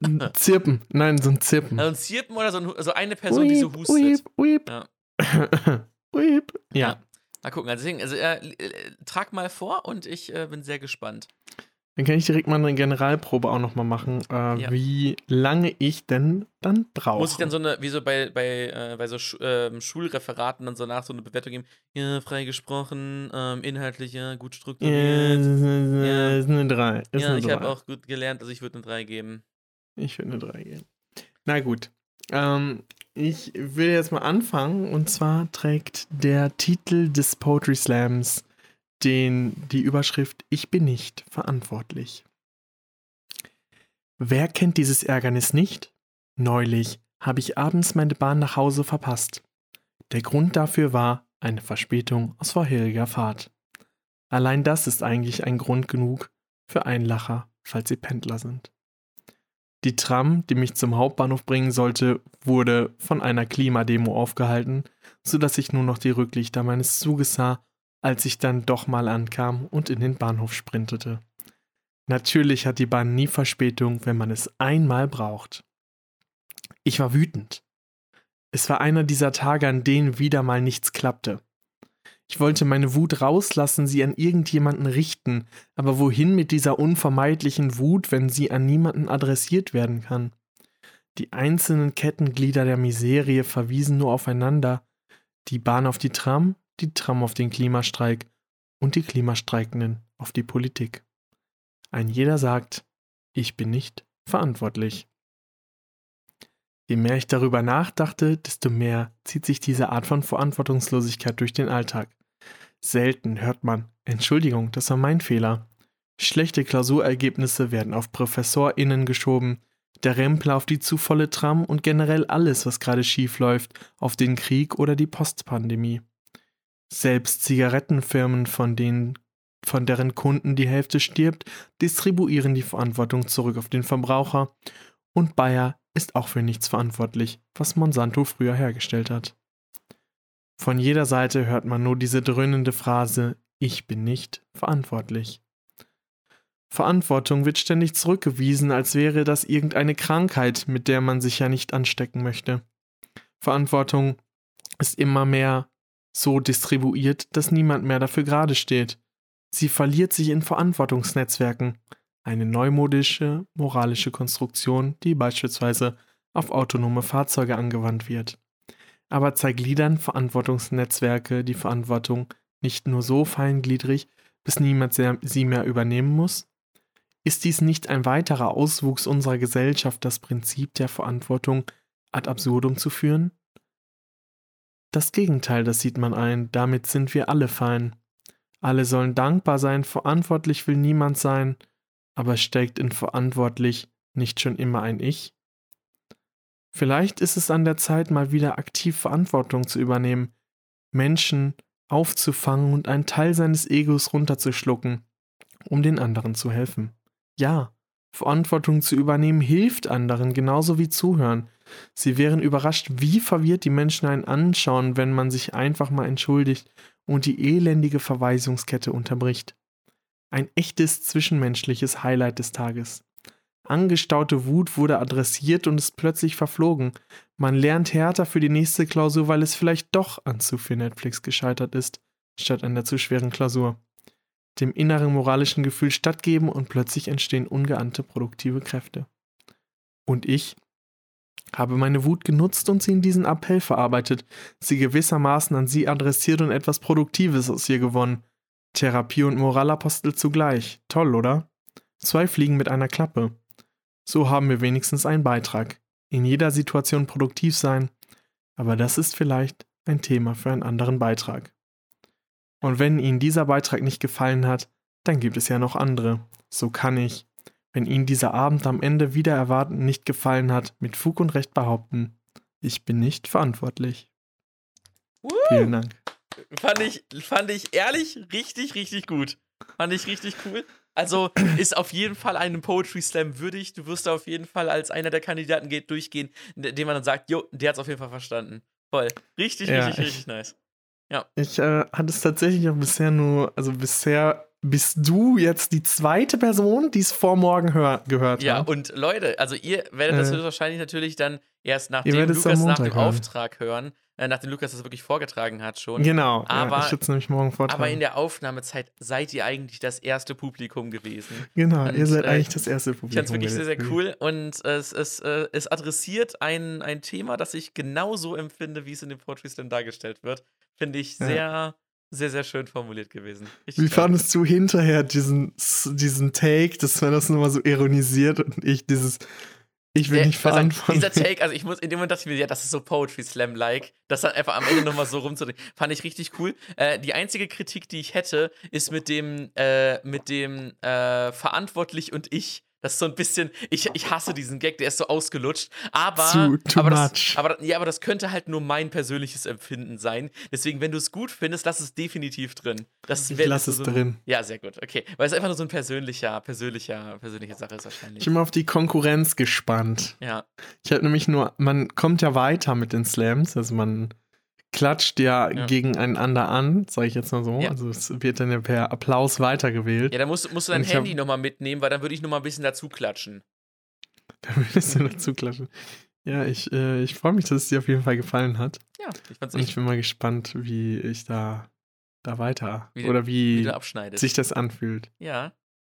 Speaker 2: Ein Zirpen. Nein, so ein Zirpen.
Speaker 1: also ein Zirpen oder so, ein, so eine Person, die so hustet.
Speaker 2: Uip, uip.
Speaker 1: Ja.
Speaker 2: uip. Ja.
Speaker 1: Mal gucken. Also, deswegen, also äh, äh, trag mal vor und ich äh, bin sehr gespannt.
Speaker 2: Dann kann ich direkt mal eine Generalprobe auch nochmal machen, äh,
Speaker 1: Ja.
Speaker 2: wie lange ich denn dann brauche.
Speaker 1: Muss ich dann so eine, wie so bei, bei, äh, bei so Sch ähm, Schulreferaten dann so nach so eine Bewertung geben? Ja, frei gesprochen, ähm, inhaltlich, ja, gut
Speaker 2: Ja,
Speaker 1: strukturiert.
Speaker 2: ist
Speaker 1: Ja.
Speaker 2: ist eine 3. Ist
Speaker 1: Ja,
Speaker 2: eine
Speaker 1: ich habe auch gut gelernt, also ich würde eine 3 geben.
Speaker 2: Ich würde eine 3 geben. Na gut. Ähm, ich will jetzt mal anfangen und zwar trägt der Titel des Poetry Slams den, die Überschrift Ich bin nicht verantwortlich. Wer kennt dieses Ärgernis nicht? Neulich habe ich abends meine Bahn nach Hause verpasst. Der Grund dafür war eine Verspätung aus vorheriger Fahrt. Allein das ist eigentlich ein Grund genug für Einlacher, falls Sie Pendler sind. Die Tram, die mich zum Hauptbahnhof bringen sollte, wurde von einer Klimademo aufgehalten, sodass ich nur noch die Rücklichter meines Zuges sah, als ich dann doch mal ankam und in den Bahnhof sprintete. Natürlich hat die Bahn nie Verspätung, wenn man es einmal braucht. Ich war wütend. Es war einer dieser Tage, an denen wieder mal nichts klappte. Ich wollte meine Wut rauslassen, sie an irgendjemanden richten, aber wohin mit dieser unvermeidlichen Wut, wenn sie an niemanden adressiert werden kann? Die einzelnen Kettenglieder der Miserie verwiesen nur aufeinander, die Bahn auf die Tram, die Tram auf den Klimastreik und die Klimastreikenden auf die Politik. Ein jeder sagt, ich bin nicht verantwortlich. Je mehr ich darüber nachdachte, desto mehr zieht sich diese Art von Verantwortungslosigkeit durch den Alltag. Selten hört man, Entschuldigung, das war mein Fehler. Schlechte Klausurergebnisse werden auf ProfessorInnen geschoben, der Rempler auf die zu volle Tram und generell alles, was gerade schief läuft, auf den Krieg oder die Postpandemie. Selbst Zigarettenfirmen, von denen von deren Kunden die Hälfte stirbt, distribuieren die Verantwortung zurück auf den Verbraucher und Bayer ist auch für nichts verantwortlich, was Monsanto früher hergestellt hat. Von jeder Seite hört man nur diese dröhnende Phrase Ich bin nicht verantwortlich. Verantwortung wird ständig zurückgewiesen, als wäre das irgendeine Krankheit, mit der man sich ja nicht anstecken möchte. Verantwortung ist immer mehr so distribuiert, dass niemand mehr dafür gerade steht. Sie verliert sich in Verantwortungsnetzwerken, eine neumodische moralische Konstruktion, die beispielsweise auf autonome Fahrzeuge angewandt wird. Aber zergliedern Verantwortungsnetzwerke die Verantwortung nicht nur so feingliedrig, bis niemand sie mehr übernehmen muss? Ist dies nicht ein weiterer Auswuchs unserer Gesellschaft, das Prinzip der Verantwortung ad absurdum zu führen? Das Gegenteil, das sieht man ein, damit sind wir alle fein. Alle sollen dankbar sein, verantwortlich will niemand sein, aber steckt in verantwortlich nicht schon immer ein Ich? Vielleicht ist es an der Zeit, mal wieder aktiv Verantwortung zu übernehmen, Menschen aufzufangen und einen Teil seines Egos runterzuschlucken, um den anderen zu helfen. Ja, Verantwortung zu übernehmen hilft anderen genauso wie zuhören. Sie wären überrascht, wie verwirrt die Menschen einen anschauen, wenn man sich einfach mal entschuldigt und die elendige Verweisungskette unterbricht. Ein echtes zwischenmenschliches Highlight des Tages. Angestaute Wut wurde adressiert und ist plötzlich verflogen. Man lernt härter für die nächste Klausur, weil es vielleicht doch an zu viel Netflix gescheitert ist, statt an der zu schweren Klausur. Dem inneren moralischen Gefühl stattgeben und plötzlich entstehen ungeahnte produktive Kräfte. Und ich, habe meine Wut genutzt und sie in diesen Appell verarbeitet, sie gewissermaßen an sie adressiert und etwas Produktives aus ihr gewonnen. Therapie und Moralapostel zugleich. Toll, oder? Zwei Fliegen mit einer Klappe. So haben wir wenigstens einen Beitrag. In jeder Situation produktiv sein. Aber das ist vielleicht ein Thema für einen anderen Beitrag. Und wenn Ihnen dieser Beitrag nicht gefallen hat, dann gibt es ja noch andere. So kann ich, wenn Ihnen dieser Abend am Ende wieder erwarten nicht gefallen hat, mit Fug und Recht behaupten, ich bin nicht verantwortlich.
Speaker 1: Uh,
Speaker 2: Vielen Dank.
Speaker 1: Fand ich, fand ich ehrlich richtig, richtig gut. Fand ich richtig cool. Also ist auf jeden Fall einem Poetry Slam würdig. Du wirst da auf jeden Fall als einer der Kandidaten geht, durchgehen, dem man dann sagt, jo, der hat es auf jeden Fall verstanden. Voll. Richtig,
Speaker 2: Ja,
Speaker 1: richtig,
Speaker 2: ich-
Speaker 1: richtig nice. Ja.
Speaker 2: Ich äh, hatte es tatsächlich auch bisher nur, also bisher bist du jetzt die zweite Person, die es vor morgen hör gehört
Speaker 1: Ja,
Speaker 2: hat.
Speaker 1: und Leute, also ihr werdet das
Speaker 2: Äh,
Speaker 1: höchstwahrscheinlich natürlich dann erst nachdem Lukas nach dem. Auftrag hören, äh, nachdem Lukas das wirklich vorgetragen hat schon.
Speaker 2: Genau,
Speaker 1: Aber-
Speaker 2: ja, ich nämlich morgen vortragen.
Speaker 1: Aber in der Aufnahmezeit seid ihr eigentlich das erste Publikum gewesen.
Speaker 2: genau,
Speaker 1: und,
Speaker 2: ihr seid
Speaker 1: äh,
Speaker 2: eigentlich das erste Publikum.
Speaker 1: Ich fand es wirklich sehr, sehr cool und es, es, äh, es adressiert ein, ein Thema, das ich genauso empfinde, wie es in dem Poetry Slam dargestellt wird. Finde ich
Speaker 2: Ja.
Speaker 1: Sehr, sehr, schön formuliert gewesen. Richtig
Speaker 2: Wie fandest du hinterher diesen, diesen Take, dass man das nochmal so ironisiert und ich dieses, ich bin
Speaker 1: Der-
Speaker 2: nicht
Speaker 1: also
Speaker 2: verantwortlich.
Speaker 1: Dieser Take, also ich muss, in dem Moment dachte ich mir, ja, das ist so Poetry Slam-like. Das dann einfach am Ende nochmal so rumzudrehen. Fand ich richtig cool. Äh, die einzige Kritik, die ich hätte, ist mit dem, äh, mit dem äh, verantwortlich und ich. Das ist so ein bisschen, ich, ich hasse diesen Gag, der ist so ausgelutscht. Aber,
Speaker 2: Zu- too
Speaker 1: aber, das, aber, ja, aber das könnte halt nur mein persönliches Empfinden sein. Deswegen, wenn du es gut findest, lass es definitiv drin. Das ist,
Speaker 2: Ich lass es
Speaker 1: so ein-
Speaker 2: drin.
Speaker 1: Ja, sehr gut. Okay. Weil es einfach nur so ein persönlicher, persönlicher, persönliche Sache ist wahrscheinlich.
Speaker 2: Ich bin mal auf die Konkurrenz gespannt.
Speaker 1: Ja.
Speaker 2: Ich habe nämlich nur, man kommt ja weiter mit den Slams, also man klatscht ja,
Speaker 1: Ja.
Speaker 2: gegeneinander an, sage ich jetzt mal so.
Speaker 1: Ja.
Speaker 2: Also es wird dann ja per Applaus weitergewählt.
Speaker 1: Ja, dann musst, musst du dein
Speaker 2: hab-
Speaker 1: Handy nochmal mitnehmen, weil dann würde ich nochmal ein bisschen dazu klatschen.
Speaker 2: Da würdest du dazu klatschen. Ja, ich, äh, ich freue mich, dass es dir auf jeden Fall gefallen hat.
Speaker 1: Ja, ich fand's
Speaker 2: Und ich bin mal gespannt, wie ich da, da weiter
Speaker 1: Wie
Speaker 2: oder
Speaker 1: wie
Speaker 2: wie sich das anfühlt.
Speaker 1: ja.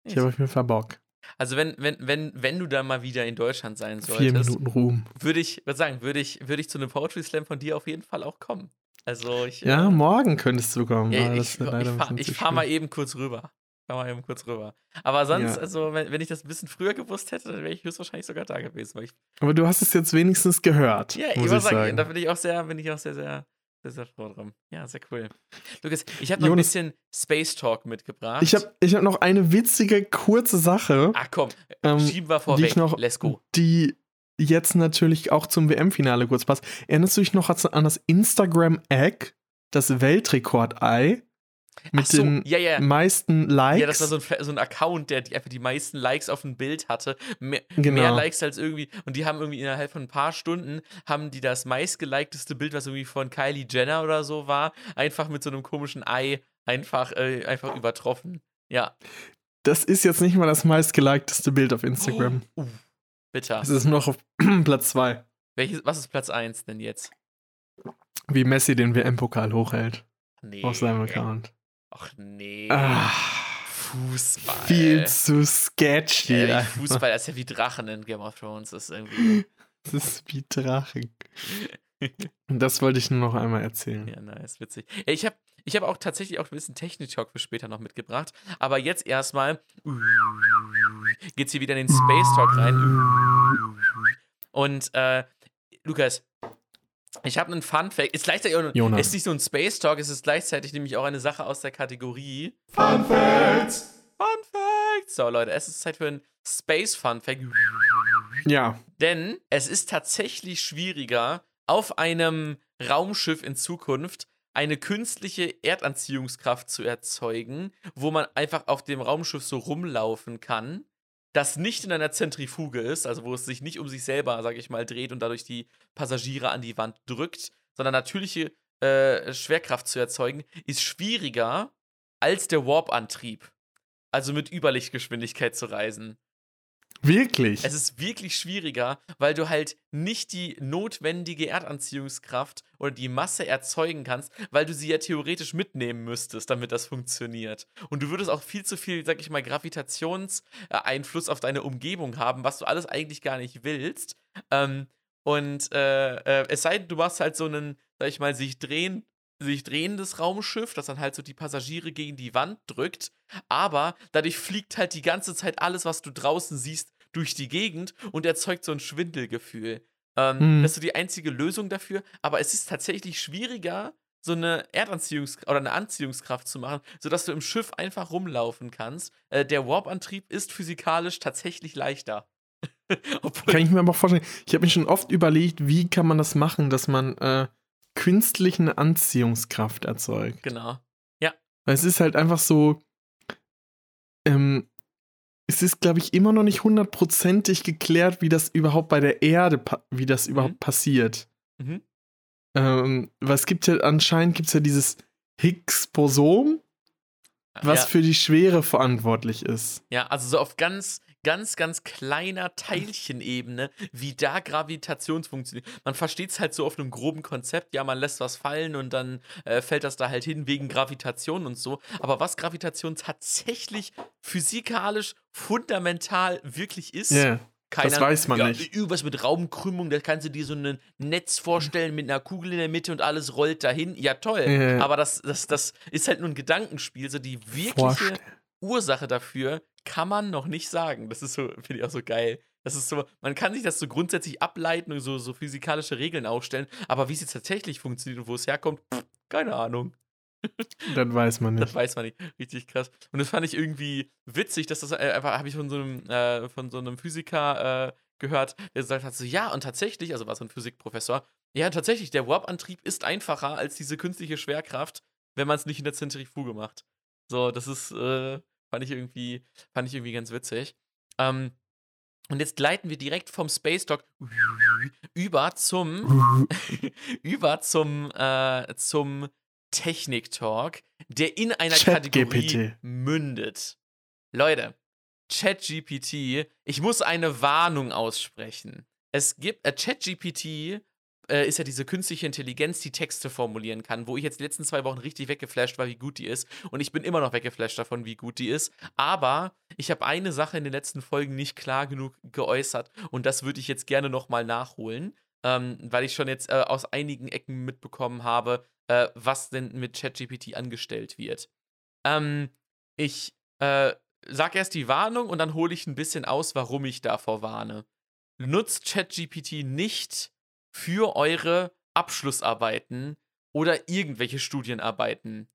Speaker 2: Ich habe auf jeden Fall Bock.
Speaker 1: Also wenn, wenn, wenn, wenn du da mal wieder in Deutschland sein
Speaker 2: Vier
Speaker 1: solltest,
Speaker 2: Minuten Ruhm.
Speaker 1: würde ich, würde sagen, würde ich, würde ich zu einem Poetry Slam von dir auf jeden Fall auch kommen. Also ich.
Speaker 2: Ja,
Speaker 1: äh,
Speaker 2: morgen könntest du kommen.
Speaker 1: ja,
Speaker 2: aber
Speaker 1: ich, ich, ich
Speaker 2: zu
Speaker 1: fahr mal eben kurz rüber. Fahr mal eben kurz rüber. Aber sonst,
Speaker 2: Ja.
Speaker 1: also wenn, wenn ich das ein bisschen früher gewusst hätte, dann wäre ich höchstwahrscheinlich sogar da gewesen.
Speaker 2: Aber du hast es jetzt wenigstens gehört.
Speaker 1: ja, ich
Speaker 2: muss
Speaker 1: muss
Speaker 2: ich
Speaker 1: sagen,
Speaker 2: sagen.
Speaker 1: da bin ich auch sehr, bin ich auch sehr, sehr, Bist du froh drum. Ja, sehr cool. Lukas, ich habe noch ein
Speaker 2: Jonas-
Speaker 1: bisschen Space Talk mitgebracht.
Speaker 2: Ich habe ich hab noch eine witzige, kurze Sache,
Speaker 1: Ach komm,
Speaker 2: ähm,
Speaker 1: schieben wir
Speaker 2: die
Speaker 1: vorweg.
Speaker 2: ich noch,
Speaker 1: Let's go.
Speaker 2: die jetzt natürlich auch zum WM-Finale kurz passt. Erinnerst du dich noch an das Instagram-Egg, das Weltrekord-Ei mit
Speaker 1: so,
Speaker 2: den
Speaker 1: ja, ja.
Speaker 2: meisten Likes?
Speaker 1: Ja, das war so ein, so ein Account, der die, einfach die meisten Likes auf ein Bild hatte. Mehr,
Speaker 2: Genau.
Speaker 1: mehr Likes als irgendwie. Und die haben irgendwie innerhalb von ein paar Stunden, haben die das meistgelikteste Bild, was irgendwie von Kylie Jenner oder so war, einfach mit so einem komischen Ei einfach, äh, einfach übertroffen. Ja.
Speaker 2: Das ist jetzt nicht mal das meistgelikteste Bild auf Instagram.
Speaker 1: Uh, bitter.
Speaker 2: Es ist noch auf Platz 2,
Speaker 1: Welches, was ist Platz 1 denn jetzt?
Speaker 2: wie Messi den WM-Pokal hochhält
Speaker 1: Nee.
Speaker 2: auf seinem Account.
Speaker 1: Ach nee.
Speaker 2: Ah,
Speaker 1: Fußball.
Speaker 2: viel zu sketchy.
Speaker 1: Ja. Fußball das ist ja wie Drachen in Game of Thrones. Das ist irgendwie.
Speaker 2: Das ist wie Drachen. Und das wollte ich nur noch einmal erzählen.
Speaker 1: Ja, nice, witzig. Ich habe ich hab auch tatsächlich auch ein bisschen Technik-Talk für später noch mitgebracht. Aber jetzt erstmal geht's hier wieder in den Space Talk rein. Und äh, Lukas, ich habe einen Fun Fact. Ist gleichzeitig auch,
Speaker 2: Jonas.
Speaker 1: ist nicht so ein Space Talk, es ist gleichzeitig nämlich auch eine Sache aus der Kategorie Fun Facts. Fun Facts. So Leute, es ist Zeit für einen Space Fun Fact.
Speaker 2: Ja,
Speaker 1: Denn es ist tatsächlich schwieriger, auf einem Raumschiff in Zukunft eine künstliche Erdanziehungskraft zu erzeugen, wo man einfach auf dem Raumschiff so rumlaufen kann, das nicht in einer Zentrifuge ist, also wo es sich nicht um sich selber, sage ich mal, dreht und dadurch die Passagiere an die Wand drückt, sondern natürliche äh, Schwerkraft zu erzeugen, ist schwieriger als der Warp-Antrieb. Also mit Überlichtgeschwindigkeit zu reisen.
Speaker 2: Wirklich.
Speaker 1: Es ist wirklich schwieriger, weil du halt nicht die notwendige Erdanziehungskraft oder die Masse erzeugen kannst, weil du sie ja theoretisch mitnehmen müsstest, damit das funktioniert. Und du würdest auch viel zu viel, sag ich mal, Gravitationseinfluss auf deine Umgebung haben, was du alles eigentlich gar nicht willst. Ähm, und äh, äh, es sei denn, du machst halt so einen, sag ich mal, sich drehen, sich drehendes Raumschiff, das dann halt so die Passagiere gegen die Wand drückt. Aber dadurch fliegt halt die ganze Zeit alles, was du draußen siehst, durch die Gegend und erzeugt so ein Schwindelgefühl. Ähm,
Speaker 2: Hm.
Speaker 1: Das ist so die einzige Lösung dafür. Aber es ist tatsächlich schwieriger, so eine Erdanziehungskraft oder eine Anziehungskraft zu machen, sodass du im Schiff einfach rumlaufen kannst. Äh, der Warp-Antrieb ist physikalisch tatsächlich leichter.
Speaker 2: Kann ich mir aber auch vorstellen. Ich habe mir schon oft überlegt, wie kann man das machen, dass man äh, künstlich eine Anziehungskraft erzeugt.
Speaker 1: genau.
Speaker 2: Weil es ist halt einfach so, ähm, es ist, glaube ich, immer noch nicht hundertprozentig geklärt, wie das überhaupt bei der Erde, wie das überhaupt
Speaker 1: Mhm.
Speaker 2: passiert.
Speaker 1: Mhm.
Speaker 2: Ähm, weil es gibt ja, anscheinend gibt es ja dieses Higgs-Boson, was
Speaker 1: ja.
Speaker 2: für die Schwere verantwortlich ist.
Speaker 1: Ja, also so auf ganz, ganz, ganz kleiner Teilchenebene, wie da Gravitation funktioniert. Man versteht es halt so auf einem groben Konzept, ja, man lässt was fallen und dann äh, fällt das da halt hin wegen Gravitation und so. Aber was Gravitation tatsächlich physikalisch fundamental wirklich ist,
Speaker 2: Ja,
Speaker 1: keine
Speaker 2: das weiß man
Speaker 1: ja,
Speaker 2: nicht.
Speaker 1: Irgendwas mit Raumkrümmung, da kannst du dir so ein Netz vorstellen mit einer Kugel in der Mitte und alles rollt dahin. Ja, toll.
Speaker 2: Ja.
Speaker 1: Aber das, das, das ist halt nur ein Gedankenspiel. So die wirkliche
Speaker 2: Vorstellen.
Speaker 1: Ursache dafür kann man noch nicht sagen. Das ist so, finde ich auch so geil. Das ist so, man kann sich das so grundsätzlich ableiten und so, so physikalische Regeln aufstellen, aber wie es jetzt tatsächlich funktioniert und wo es herkommt, pff, keine Ahnung.
Speaker 2: das weiß man
Speaker 1: Das
Speaker 2: nicht.
Speaker 1: weiß man nicht. Richtig krass. Und das fand ich irgendwie witzig, dass das äh, einfach, habe ich von so einem, äh, von so einem Physiker äh, gehört, der gesagt hat: so, ja, und tatsächlich, also war so ein Physikprofessor, ja, tatsächlich, der Warp-Antrieb ist einfacher als diese künstliche Schwerkraft, wenn man es nicht in der Zentrifuge macht. So, das ist, äh, fand ich irgendwie, fand ich irgendwie ganz witzig. Ähm, und jetzt gleiten wir direkt vom Space Talk über zum über zum, äh, zum Technik-Talk, der in einer
Speaker 2: ChatGPT.
Speaker 1: Kategorie mündet. Leute, ChatGPT, ich muss eine Warnung aussprechen. Es gibt, äh, ChatGPT äh, ist ja diese künstliche Intelligenz, die Texte formulieren kann, wo ich jetzt die letzten zwei Wochen richtig weggeflasht war, wie gut die ist. Und ich bin immer noch weggeflasht davon, wie gut die ist. Aber ich habe eine Sache in den letzten Folgen nicht klar genug geäußert. Und das würde ich jetzt gerne nochmal nachholen, ähm, weil ich schon jetzt äh, aus einigen Ecken mitbekommen habe, äh, was denn mit ChatGPT angestellt wird. Ähm, ich äh, sag erst die Warnung und dann hole ich ein bisschen aus, warum ich davor warne. Nutzt ChatGPT nicht für eure Abschlussarbeiten oder irgendwelche Studienarbeiten.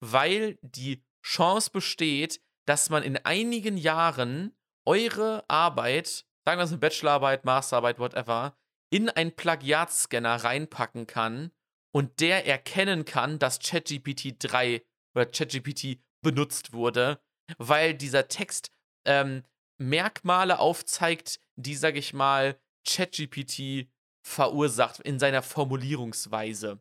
Speaker 1: Weil die Chance besteht, dass man in einigen Jahren eure Arbeit, sagen wir es eine Bachelorarbeit, Masterarbeit, whatever, in einen Plagiatscanner reinpacken kann und der erkennen kann, dass ChatGPT 3 oder ChatGPT benutzt wurde, weil dieser Text ähm, Merkmale aufzeigt, die, sag ich mal, ChatGPT verursacht in seiner Formulierungsweise.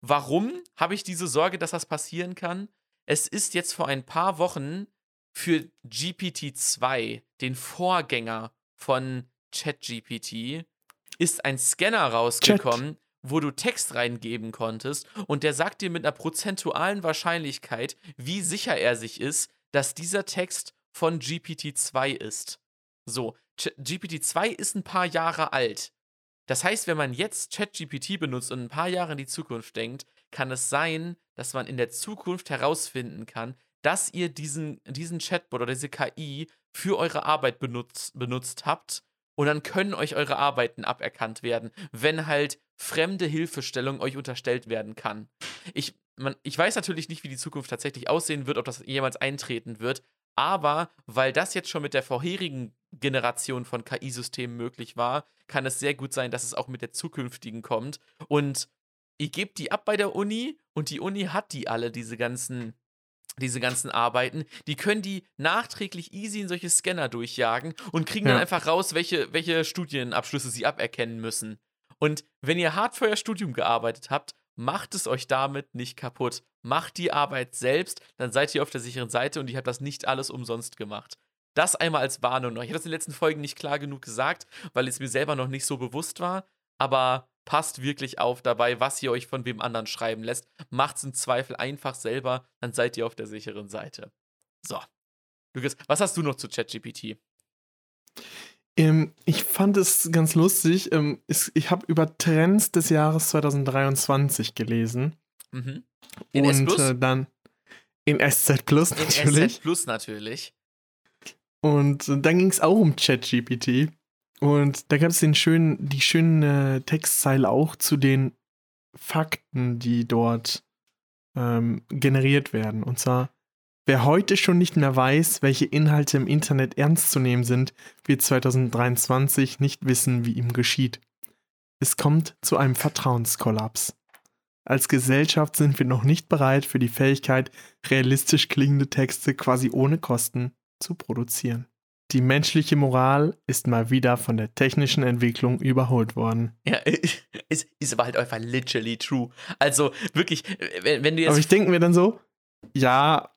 Speaker 1: Warum habe ich diese Sorge, dass das passieren kann? Es ist jetzt vor ein paar Wochen für GPT-2, den Vorgänger von ChatGPT, ist ein Scanner rausgekommen, Chat. wo du Text reingeben konntest und der sagt dir mit einer prozentualen Wahrscheinlichkeit, wie sicher er sich ist, dass dieser Text von GPT-2 ist. So, GPT-2 ist ein paar Jahre alt. Das heißt, wenn man jetzt ChatGPT benutzt und ein paar Jahre in die Zukunft denkt, kann es sein, dass man in der Zukunft herausfinden kann, dass ihr diesen, diesen Chatbot oder diese KI für eure Arbeit benutzt, benutzt habt und dann können euch eure Arbeiten aberkannt werden, wenn halt fremde Hilfestellung euch unterstellt werden kann. Ich, man, ich weiß natürlich nicht, wie die Zukunft tatsächlich aussehen wird, ob das jemals eintreten wird, aber weil das jetzt schon mit der vorherigen Generation von KI-Systemen möglich war, kann es sehr gut sein, dass es auch mit der zukünftigen kommt. Und ihr gebt die ab bei der Uni und die Uni hat die alle, diese ganzen, diese ganzen Arbeiten. Die können die nachträglich easy in solche Scanner durchjagen und kriegen ja. dann einfach raus, welche, welche Studienabschlüsse sie aberkennen müssen. Und wenn ihr hart für euer Studium gearbeitet habt, macht es euch damit nicht kaputt. Macht die Arbeit selbst, dann seid ihr auf der sicheren Seite und ihr habt das nicht alles umsonst gemacht. Das einmal als Warnung noch. Ich habe das in den letzten Folgen nicht klar genug gesagt, weil es mir selber noch nicht so bewusst war. Aber passt wirklich auf dabei, was ihr euch von wem anderen schreiben lässt. Macht's im Zweifel einfach selber, dann seid ihr auf der sicheren Seite. So. Lukas, was hast du noch zu ChatGPT?
Speaker 2: Ähm, ich fand es ganz lustig. Ähm, ich habe über Trends des Jahres 2023 gelesen. Mhm. In und äh, dann in SZ Plus natürlich. In SZ
Speaker 1: Plus natürlich.
Speaker 2: Und äh, dann ging es auch um ChatGPT. Und da gab es den schönen, die schöne Textzeile auch zu den Fakten, die dort ähm, generiert werden. Und zwar, wer heute schon nicht mehr weiß, welche Inhalte im Internet ernst zu nehmen sind, wird 2023 nicht wissen, wie ihm geschieht. Es kommt zu einem Vertrauenskollaps. Als Gesellschaft sind wir noch nicht bereit für die Fähigkeit, realistisch klingende Texte quasi ohne Kosten zu produzieren. Die menschliche Moral ist mal wieder von der technischen Entwicklung überholt worden.
Speaker 1: Ja, ist, ist aber halt einfach literally true. Also wirklich, wenn, wenn du jetzt.
Speaker 2: Aber ich denke mir dann so, ja,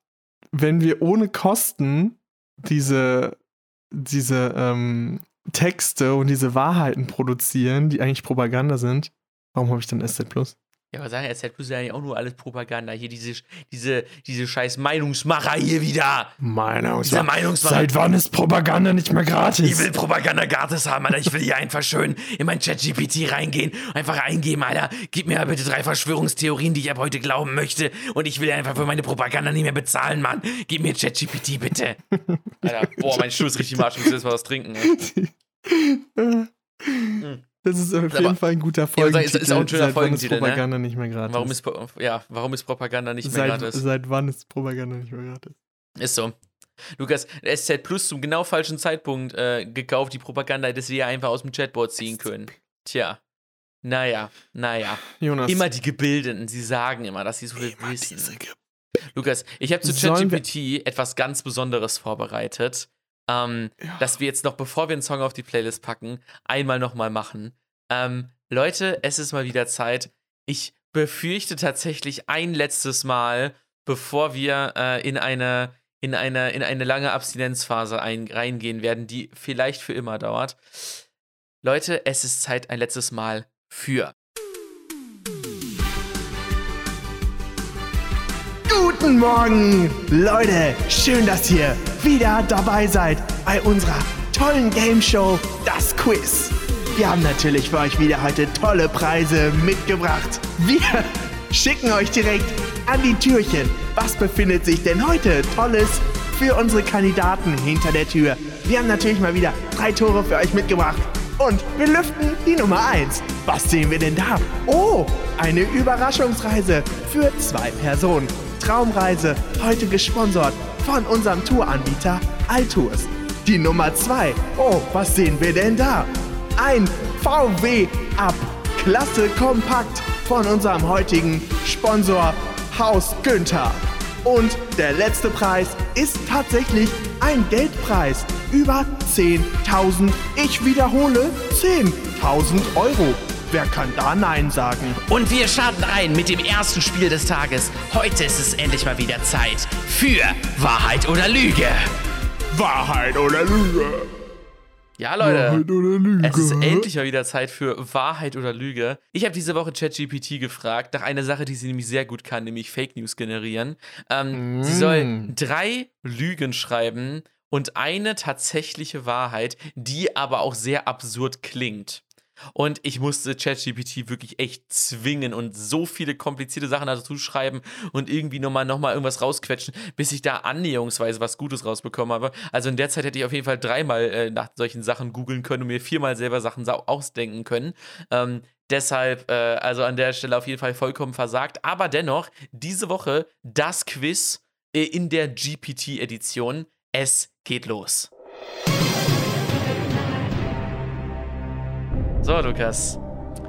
Speaker 2: wenn wir ohne Kosten diese, diese ähm, Texte und diese Wahrheiten produzieren, die eigentlich Propaganda sind, warum habe ich dann SZ Plus?
Speaker 1: Ja, aber sagen, ist ja eigentlich auch nur alles Propaganda. Hier diese, diese, diese scheiß Meinungsmacher hier wieder.
Speaker 2: Meinungsmacher. Meinungsmacher. Seit wann ist Propaganda nicht mehr gratis?
Speaker 1: Ich will Propaganda gratis haben, Alter. Ich will hier einfach schön in mein Chat-GPT reingehen. Einfach eingeben, Alter. Gib mir bitte drei Verschwörungstheorien, die ich ab heute glauben möchte. Und ich will einfach für meine Propaganda nicht mehr bezahlen, Mann. Gib mir Chat-GPT, bitte. Alter, boah, mein Schuh ist richtig marsch. Ich muss jetzt mal was trinken.
Speaker 2: mhm. Das ist auf jeden aber, Fall ein guter Folgentitel.
Speaker 1: Ja, ist, auch ein schöner Folgentitel,
Speaker 2: ist Propaganda ne? nicht mehr gratis.
Speaker 1: Warum ist, ja, warum ist Propaganda nicht
Speaker 2: seit,
Speaker 1: mehr gratis?
Speaker 2: Seit wann ist Propaganda nicht mehr gratis?
Speaker 1: Ist so. Lukas, SZ Plus zum genau falschen Zeitpunkt äh, gekauft, die Propaganda, dass wir einfach aus dem Chatbot ziehen können. Tja. Naja, naja. Jonas. Immer die Gebildeten, sie sagen immer, dass sie so viel wissen. Lukas, ich habe zu ChatGPT etwas ganz Besonderes vorbereitet ähm, ja. dass wir jetzt noch, bevor wir einen Song auf die Playlist packen, einmal nochmal machen. Ähm, Leute, es ist mal wieder Zeit. Ich befürchte tatsächlich ein letztes Mal, bevor wir äh, in eine in eine, in eine lange Abstinenzphase ein, reingehen werden, die vielleicht für immer dauert. Leute, es ist Zeit ein letztes Mal für
Speaker 3: Guten Morgen, Leute. Schön, dass ihr wieder dabei seid bei unserer tollen Game Show, das Quiz. Wir haben natürlich für euch wieder heute tolle Preise mitgebracht. Wir schicken euch direkt an die Türchen. Was befindet sich denn heute Tolles für unsere Kandidaten hinter der Tür? Wir haben natürlich mal wieder drei Tore für euch mitgebracht. Und wir lüften die Nummer 1. Was sehen wir denn da? Oh, eine Überraschungsreise für zwei Personen. Traumreise, heute gesponsert von unserem Touranbieter Altours. Die Nummer 2. Oh, was sehen wir denn da? Ein VW Up Klasse Kompakt von unserem heutigen Sponsor Haus Günther. Und der letzte Preis ist tatsächlich ein Geldpreis über 10.000. Ich wiederhole, 10.000 Euro. Wer kann da Nein sagen?
Speaker 4: Und wir starten rein mit dem ersten Spiel des Tages. Heute ist es endlich mal wieder Zeit für Wahrheit oder Lüge.
Speaker 3: Wahrheit oder Lüge?
Speaker 1: Ja, Leute.
Speaker 2: Wahrheit oder Lüge?
Speaker 1: Es ist endlich mal wieder Zeit für Wahrheit oder Lüge. Ich habe diese Woche ChatGPT gefragt nach einer Sache, die sie nämlich sehr gut kann, nämlich Fake News generieren. Ähm, Sie soll drei Lügen schreiben und eine tatsächliche Wahrheit, die aber auch sehr absurd klingt. Und ich musste ChatGPT wirklich echt zwingen und so viele komplizierte Sachen dazu schreiben und irgendwie nochmal noch irgendwas rausquetschen, bis ich da annäherungsweise was Gutes rausbekommen habe. Also in der Zeit hätte ich auf jeden Fall dreimal äh, nach solchen Sachen googeln können und mir viermal selber Sachen sa- ausdenken können. Ähm, deshalb, äh, also an der Stelle auf jeden Fall vollkommen versagt. Aber dennoch, diese Woche das Quiz äh, in der GPT-Edition. Es geht los. So, Lukas.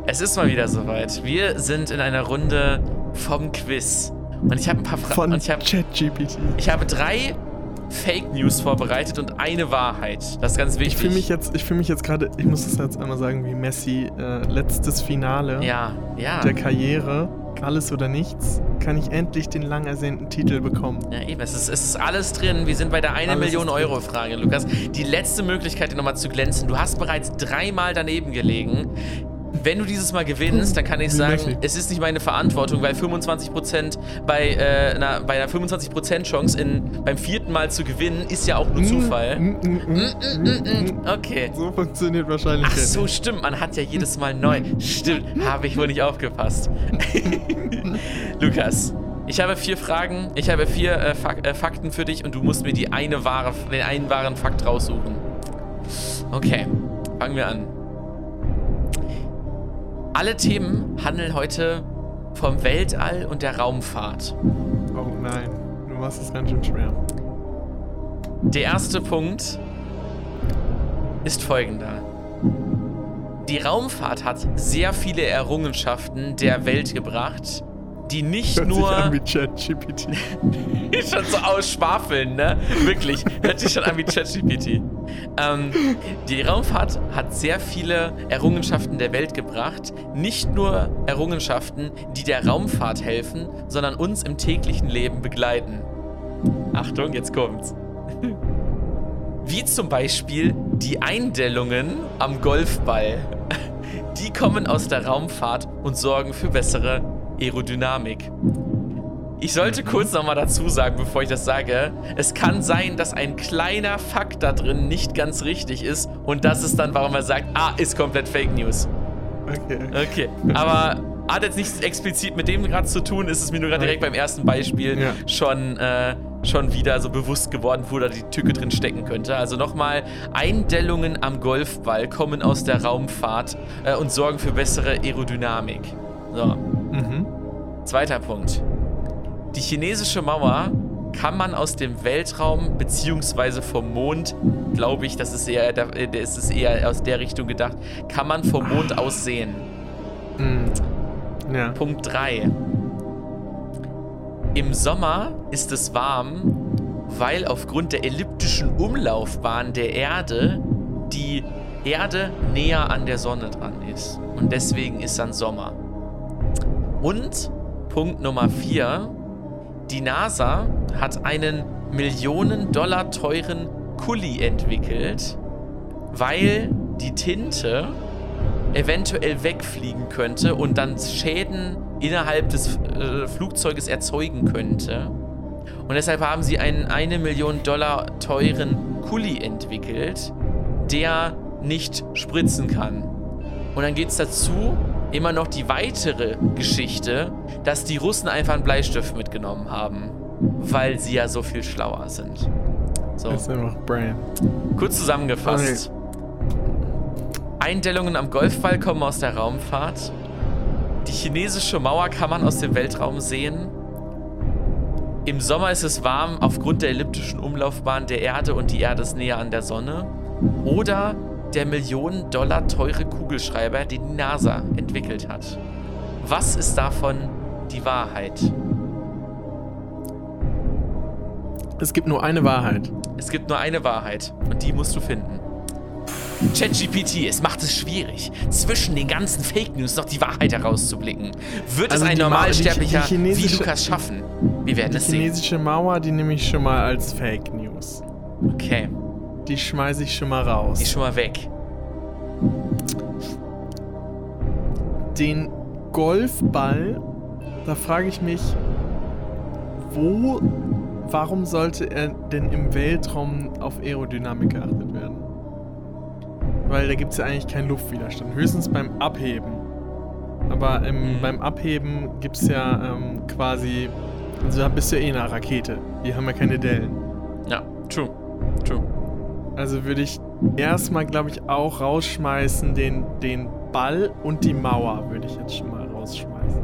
Speaker 1: Es ist mal wieder soweit. Wir sind in einer Runde vom Quiz. Und ich habe ein paar Fragen.
Speaker 2: Von ChatGPT.
Speaker 1: ich habe drei Fake News vorbereitet und eine Wahrheit. Das ist ganz wichtig.
Speaker 2: Ich fühle mich jetzt, ich fühle mich jetzt gerade, ich muss das jetzt einmal sagen, wie Messi äh, letztes Finale
Speaker 1: Ja, ja.
Speaker 2: der Karriere, alles oder nichts, kann ich endlich den lang ersehnten Titel bekommen.
Speaker 1: Ja, eben. Es ist, es ist alles drin. Wir sind bei der 1
Speaker 2: Alles
Speaker 1: Million. Euro Frage, Lukas. Die letzte Möglichkeit, dir nochmal zu glänzen. Du hast bereits dreimal daneben gelegen. Wenn du dieses Mal gewinnst, dann kann ich sagen, es ist nicht meine Verantwortung, weil 25% bei, äh, einer, bei einer 25% Chance in, beim vierten Mal zu gewinnen, ist ja auch nur Zufall.
Speaker 2: Mm, mm, mm, mm, mm.
Speaker 1: Okay.
Speaker 2: So funktioniert wahrscheinlich
Speaker 1: Ach so, stimmt. Man hat ja jedes Mal neu. Stimmt. Habe ich wohl nicht aufgepasst. Lukas, ich habe vier Fragen. Ich habe vier äh, Fak äh, Fakten für dich und du musst mir die eine wahre, den einen wahren Fakt raussuchen. Okay, fangen wir an. Alle Themen handeln heute vom Weltall und der Raumfahrt.
Speaker 2: Oh nein, du machst es ganz schön schwer.
Speaker 1: Der erste Punkt ist folgender. Die Raumfahrt hat sehr viele Errungenschaften der Welt gebracht, die nicht
Speaker 2: Hört sich an
Speaker 1: nur
Speaker 2: wie ChatGPT.
Speaker 1: schon so ausschwafeln, ne? Wirklich, hört sich schon an wie ChatGPT. Ähm, die Raumfahrt hat sehr viele Errungenschaften der Welt gebracht, nicht nur Errungenschaften, die der Raumfahrt helfen, sondern uns im täglichen Leben begleiten. Achtung, jetzt kommt's. Wie zum Beispiel die Eindellungen am Golfball. Die kommen aus der Raumfahrt und sorgen für bessere Aerodynamik. Ich sollte kurz nochmal dazu sagen, bevor ich das sage, es kann sein, dass ein kleiner Fakt da drin nicht ganz richtig ist und das ist dann, warum er sagt, ah, ist komplett Fake News.
Speaker 2: Okay.
Speaker 1: Okay, aber hat jetzt nichts explizit mit dem gerade zu tun, ist es mir nur gerade direkt beim ersten Beispiel
Speaker 2: Ja.
Speaker 1: schon, äh, schon wieder so bewusst geworden, wo da die Tücke drin stecken könnte. Also nochmal, Eindellungen am Golfball kommen aus der Raumfahrt äh, und sorgen für bessere Aerodynamik. So,
Speaker 2: Mhm.
Speaker 1: zweiter Punkt. Die chinesische Mauer kann man aus dem Weltraum beziehungsweise vom Mond, glaube ich, das ist eher, da- äh, das ist eher aus der Richtung gedacht, kann man vom Mond aus sehen.
Speaker 2: Mhm. Ja.
Speaker 1: Punkt 3. Im Sommer ist es warm, weil aufgrund der elliptischen Umlaufbahn der Erde die Erde näher an der Sonne dran ist. Und deswegen ist dann Sommer. Und Punkt Nummer 4. Die NASA hat einen Millionen Dollar teuren Kuli entwickelt, weil die Tinte eventuell wegfliegen könnte und dann Schäden innerhalb des äh, Flugzeuges erzeugen könnte. Und deshalb haben sie einen eine Million Dollar teuren Kuli entwickelt, der nicht spritzen kann. Und dann geht es dazu immer noch die weitere Geschichte, dass die Russen einfach einen Bleistift mitgenommen haben, weil sie ja so viel schlauer sind. So.
Speaker 2: Das ist einfach Brain.
Speaker 1: Kurz zusammengefasst. Eindellungen am Golfball kommen aus der Raumfahrt. Die chinesische Mauer kann man aus dem Weltraum sehen. Im Sommer ist es warm aufgrund der elliptischen Umlaufbahn der Erde und die Erde ist näher an der Sonne. Oder der Millionen Dollar teure Kugelschreiber, den die NASA entwickelt hat. Was ist davon die Wahrheit?
Speaker 2: Es gibt nur eine Wahrheit.
Speaker 1: Es gibt nur eine Wahrheit und die musst du finden. ChatGPT, es macht es schwierig, zwischen den ganzen Fake News noch die Wahrheit herauszublicken. Wird
Speaker 2: Also
Speaker 1: es ein
Speaker 2: die Ma-
Speaker 1: Normalsterblicher
Speaker 2: die- die
Speaker 1: wie Lukas schaffen? Wir werden
Speaker 2: Die
Speaker 1: es sehen.
Speaker 2: chinesische Mauer, die nehme ich schon mal als Fake News.
Speaker 1: Okay,
Speaker 2: Die schmeiße ich schon mal
Speaker 1: die
Speaker 2: raus.
Speaker 1: ist schon mal weg.
Speaker 2: Den Golfball, da frage ich mich, wo, warum sollte er denn im Weltraum auf Aerodynamik geachtet werden? Weil da gibt es ja eigentlich keinen Luftwiderstand, höchstens beim Abheben. Aber ähm,
Speaker 1: Mhm.
Speaker 2: beim Abheben gibt es ja ähm, quasi, also da bist du ja eh eine Rakete, die haben ja keine Dellen.
Speaker 1: Ja, true. True.
Speaker 2: Also würde ich erstmal, glaube ich, auch rausschmeißen, den, den Ball und die Mauer würde ich jetzt schon mal rausschmeißen.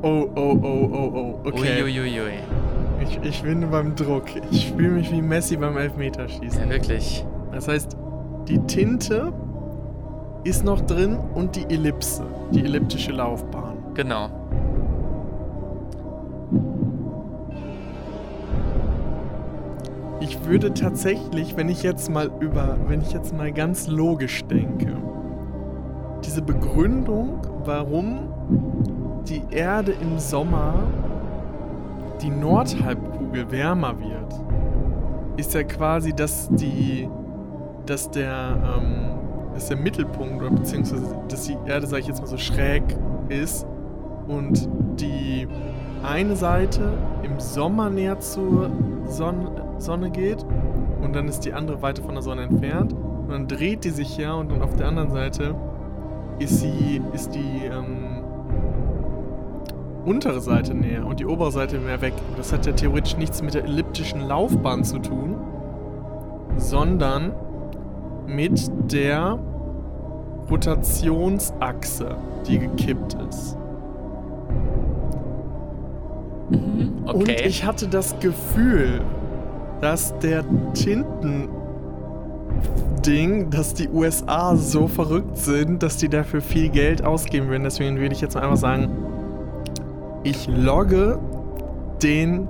Speaker 2: Oh, oh, oh, oh, oh. Okay.
Speaker 1: Uiuiuiui.
Speaker 2: Ich, ich bin beim Druck. Ich fühle mich wie Messi beim Elfmeterschießen.
Speaker 1: Ja, wirklich.
Speaker 2: Das heißt, die Tinte ist noch drin und die Ellipse, die elliptische Laufbahn.
Speaker 1: Genau.
Speaker 2: Würde tatsächlich, wenn ich jetzt mal über, wenn ich jetzt mal ganz logisch denke, diese Begründung, warum die Erde im Sommer die Nordhalbkugel wärmer wird, ist ja quasi, dass die, dass der, ähm, dass der Mittelpunkt oder beziehungsweise, dass die Erde, sag ich jetzt mal so schräg ist und die eine Seite im Sommer näher zur Sonne, Sonne geht und dann ist die andere weiter von der Sonne entfernt und dann dreht die sich ja und dann auf der anderen Seite ist sie ist die ähm, untere Seite näher und die obere Seite mehr weg. Das hat ja theoretisch nichts mit der elliptischen Laufbahn zu tun, sondern mit der Rotationsachse, die gekippt ist.
Speaker 1: Mhm. Okay.
Speaker 2: Und ich hatte das Gefühl, dass der Tintending, dass die USA so verrückt sind, dass die dafür viel Geld ausgeben würden. Deswegen würde ich jetzt mal einfach sagen, ich logge den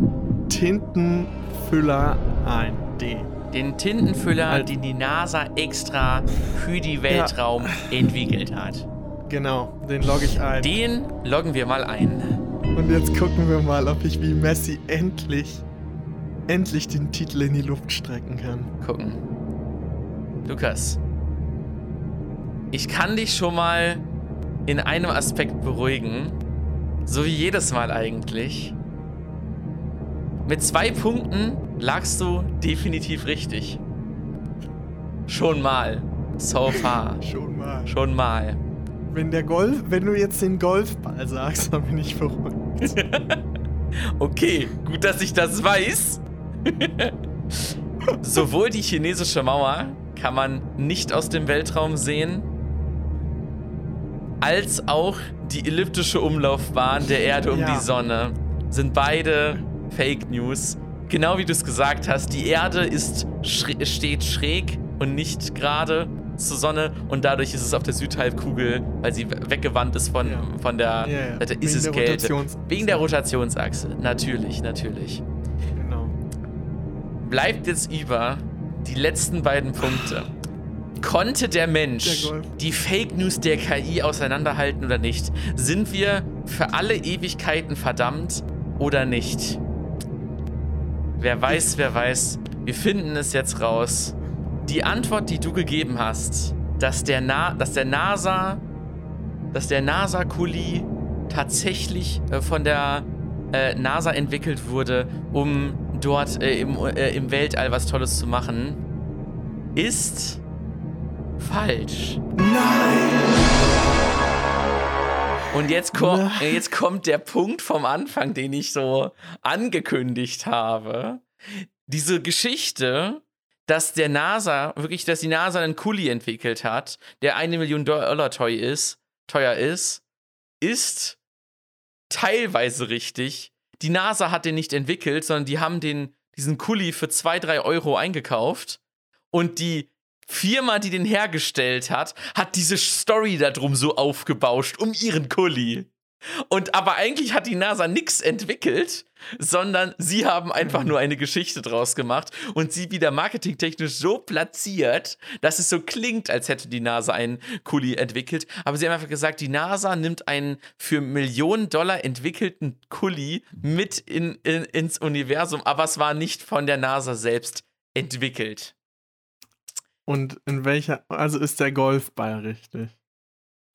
Speaker 2: Tintenfüller ein. D.
Speaker 1: Den Tintenfüller,
Speaker 2: Halt.
Speaker 1: den die NASA extra für die Weltraum entwickelt hat.
Speaker 2: Genau, den logge ich ein.
Speaker 1: Den loggen wir mal ein.
Speaker 2: Und jetzt gucken wir mal, ob ich wie Messi endlich, endlich den Titel in die Luft strecken kann.
Speaker 1: Gucken. Lukas. Ich kann dich schon mal in einem Aspekt beruhigen. So wie jedes Mal eigentlich. Mit zwei Punkten lagst du definitiv richtig. Schon mal. So far.
Speaker 2: Schon mal.
Speaker 1: Schon mal.
Speaker 2: Wenn der Golf, wenn du jetzt den Golfball sagst, dann bin ich verrückt.
Speaker 1: Okay, gut, dass ich das weiß. Sowohl die chinesische Mauer kann man nicht aus dem Weltraum sehen, als auch die elliptische Umlaufbahn der Erde um
Speaker 2: Ja.
Speaker 1: die Sonne sind beide Fake News. Genau wie du es gesagt hast, die Erde ist schrä steht schräg und nicht gerade zur Sonne und dadurch ist es auf der Südhalbkugel, weil sie we- weggewandt ist von,
Speaker 2: Ja.
Speaker 1: von der
Speaker 2: Ja.
Speaker 1: Seite, ist es
Speaker 2: der
Speaker 1: Kälte.
Speaker 2: Rotationsachse.
Speaker 1: Wegen der Rotationsachse. Natürlich, natürlich.
Speaker 2: Genau.
Speaker 1: Bleibt jetzt über die letzten beiden Punkte. Konnte der Mensch
Speaker 2: Der
Speaker 1: die Fake News der KI auseinanderhalten oder nicht? Sind wir für alle Ewigkeiten verdammt oder nicht? Wer weiß, wer weiß. Wir finden es jetzt raus. Die Antwort, die du gegeben hast, dass der, Na dass der NASA, dass der NASA-Kuli tatsächlich äh, von der äh, NASA entwickelt wurde, um dort äh, im, äh, im Weltall was Tolles zu machen, ist falsch. Und jetzt, ko
Speaker 2: Nein.
Speaker 1: jetzt kommt der Punkt vom Anfang, den ich so angekündigt habe. Diese Geschichte, dass der NASA, wirklich, dass die NASA einen Kuli entwickelt hat, der eine Million Dollar teuer ist, teuer ist, ist teilweise richtig. Die NASA hat den nicht entwickelt, sondern die haben den, diesen Kuli für 2, 3 Euro eingekauft. Und die Firma, die den hergestellt hat, hat diese Story darum so aufgebauscht, um ihren Kuli. Und aber eigentlich hat die NASA nichts entwickelt, sondern sie haben einfach nur eine Geschichte draus gemacht und sie wieder marketingtechnisch so platziert, dass es so klingt, als hätte die NASA einen Kuli entwickelt. Aber sie haben einfach gesagt, die NASA nimmt einen für Millionen Dollar entwickelten Kuli mit in, in, ins Universum, aber es war nicht von der NASA selbst entwickelt.
Speaker 2: Und in welcher, also ist der Golfball richtig?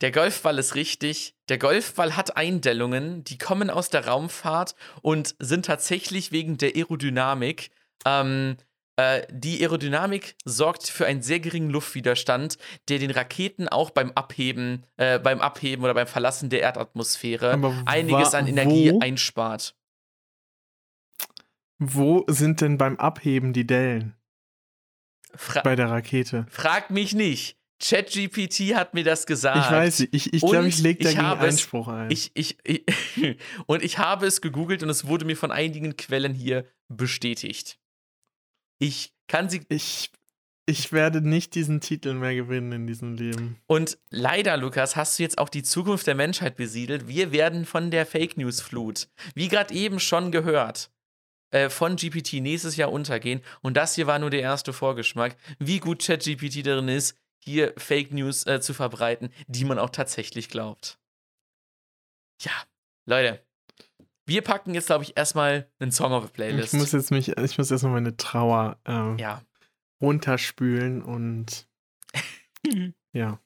Speaker 1: Der Golfball ist richtig. Der Golfball hat Eindellungen, die kommen aus der Raumfahrt und sind tatsächlich wegen der Aerodynamik. Ähm, äh, die Aerodynamik sorgt für einen sehr geringen Luftwiderstand, der den Raketen auch beim Abheben, äh, beim Abheben oder beim Verlassen der Erdatmosphäre einiges an Energie
Speaker 2: wo?
Speaker 1: einspart.
Speaker 2: Wo sind denn beim Abheben die Dellen
Speaker 1: Fra
Speaker 2: bei der Rakete?
Speaker 1: frag mich nicht. ChatGPT hat mir das gesagt.
Speaker 2: Ich weiß, ich, ich glaube, ich lege
Speaker 1: ich
Speaker 2: dagegen
Speaker 1: es-
Speaker 2: Einspruch ein.
Speaker 1: Ich, ich, ich, und ich habe es gegoogelt und es wurde mir von einigen Quellen hier bestätigt. Ich kann sie.
Speaker 2: ich, ich werde nicht diesen Titel mehr gewinnen in diesem Leben.
Speaker 1: Und leider, Lukas, hast du jetzt auch die Zukunft der Menschheit besiedelt. Wir werden von der Fake News Flut, wie gerade eben schon gehört, äh, von GPT nächstes Jahr untergehen. Und das hier war nur der erste Vorgeschmack, wie gut ChatGPT darin ist, hier Fake News äh, zu verbreiten, die man auch tatsächlich glaubt. Ja, Leute. Wir packen jetzt, glaube ich, erstmal einen Song auf die Playlist.
Speaker 2: Ich muss jetzt mich, ich muss erstmal meine Trauer ähm,
Speaker 1: ja,
Speaker 2: runterspülen und ja,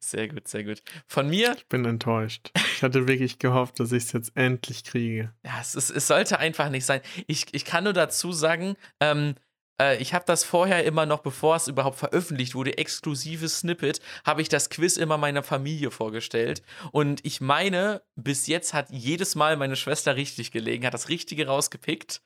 Speaker 1: sehr gut, sehr gut. Von mir
Speaker 2: ich bin enttäuscht. Ich hatte wirklich gehofft, dass ich es jetzt endlich kriege.
Speaker 1: Ja, es, ist, es sollte einfach nicht sein. Ich, ich kann nur dazu sagen, ähm, äh, ich habe das vorher immer noch, bevor es überhaupt veröffentlicht wurde, exklusives Snippet, habe ich das Quiz immer meiner Familie vorgestellt. Und ich meine, bis jetzt hat jedes Mal meine Schwester richtig gelegen, hat das Richtige rausgepickt.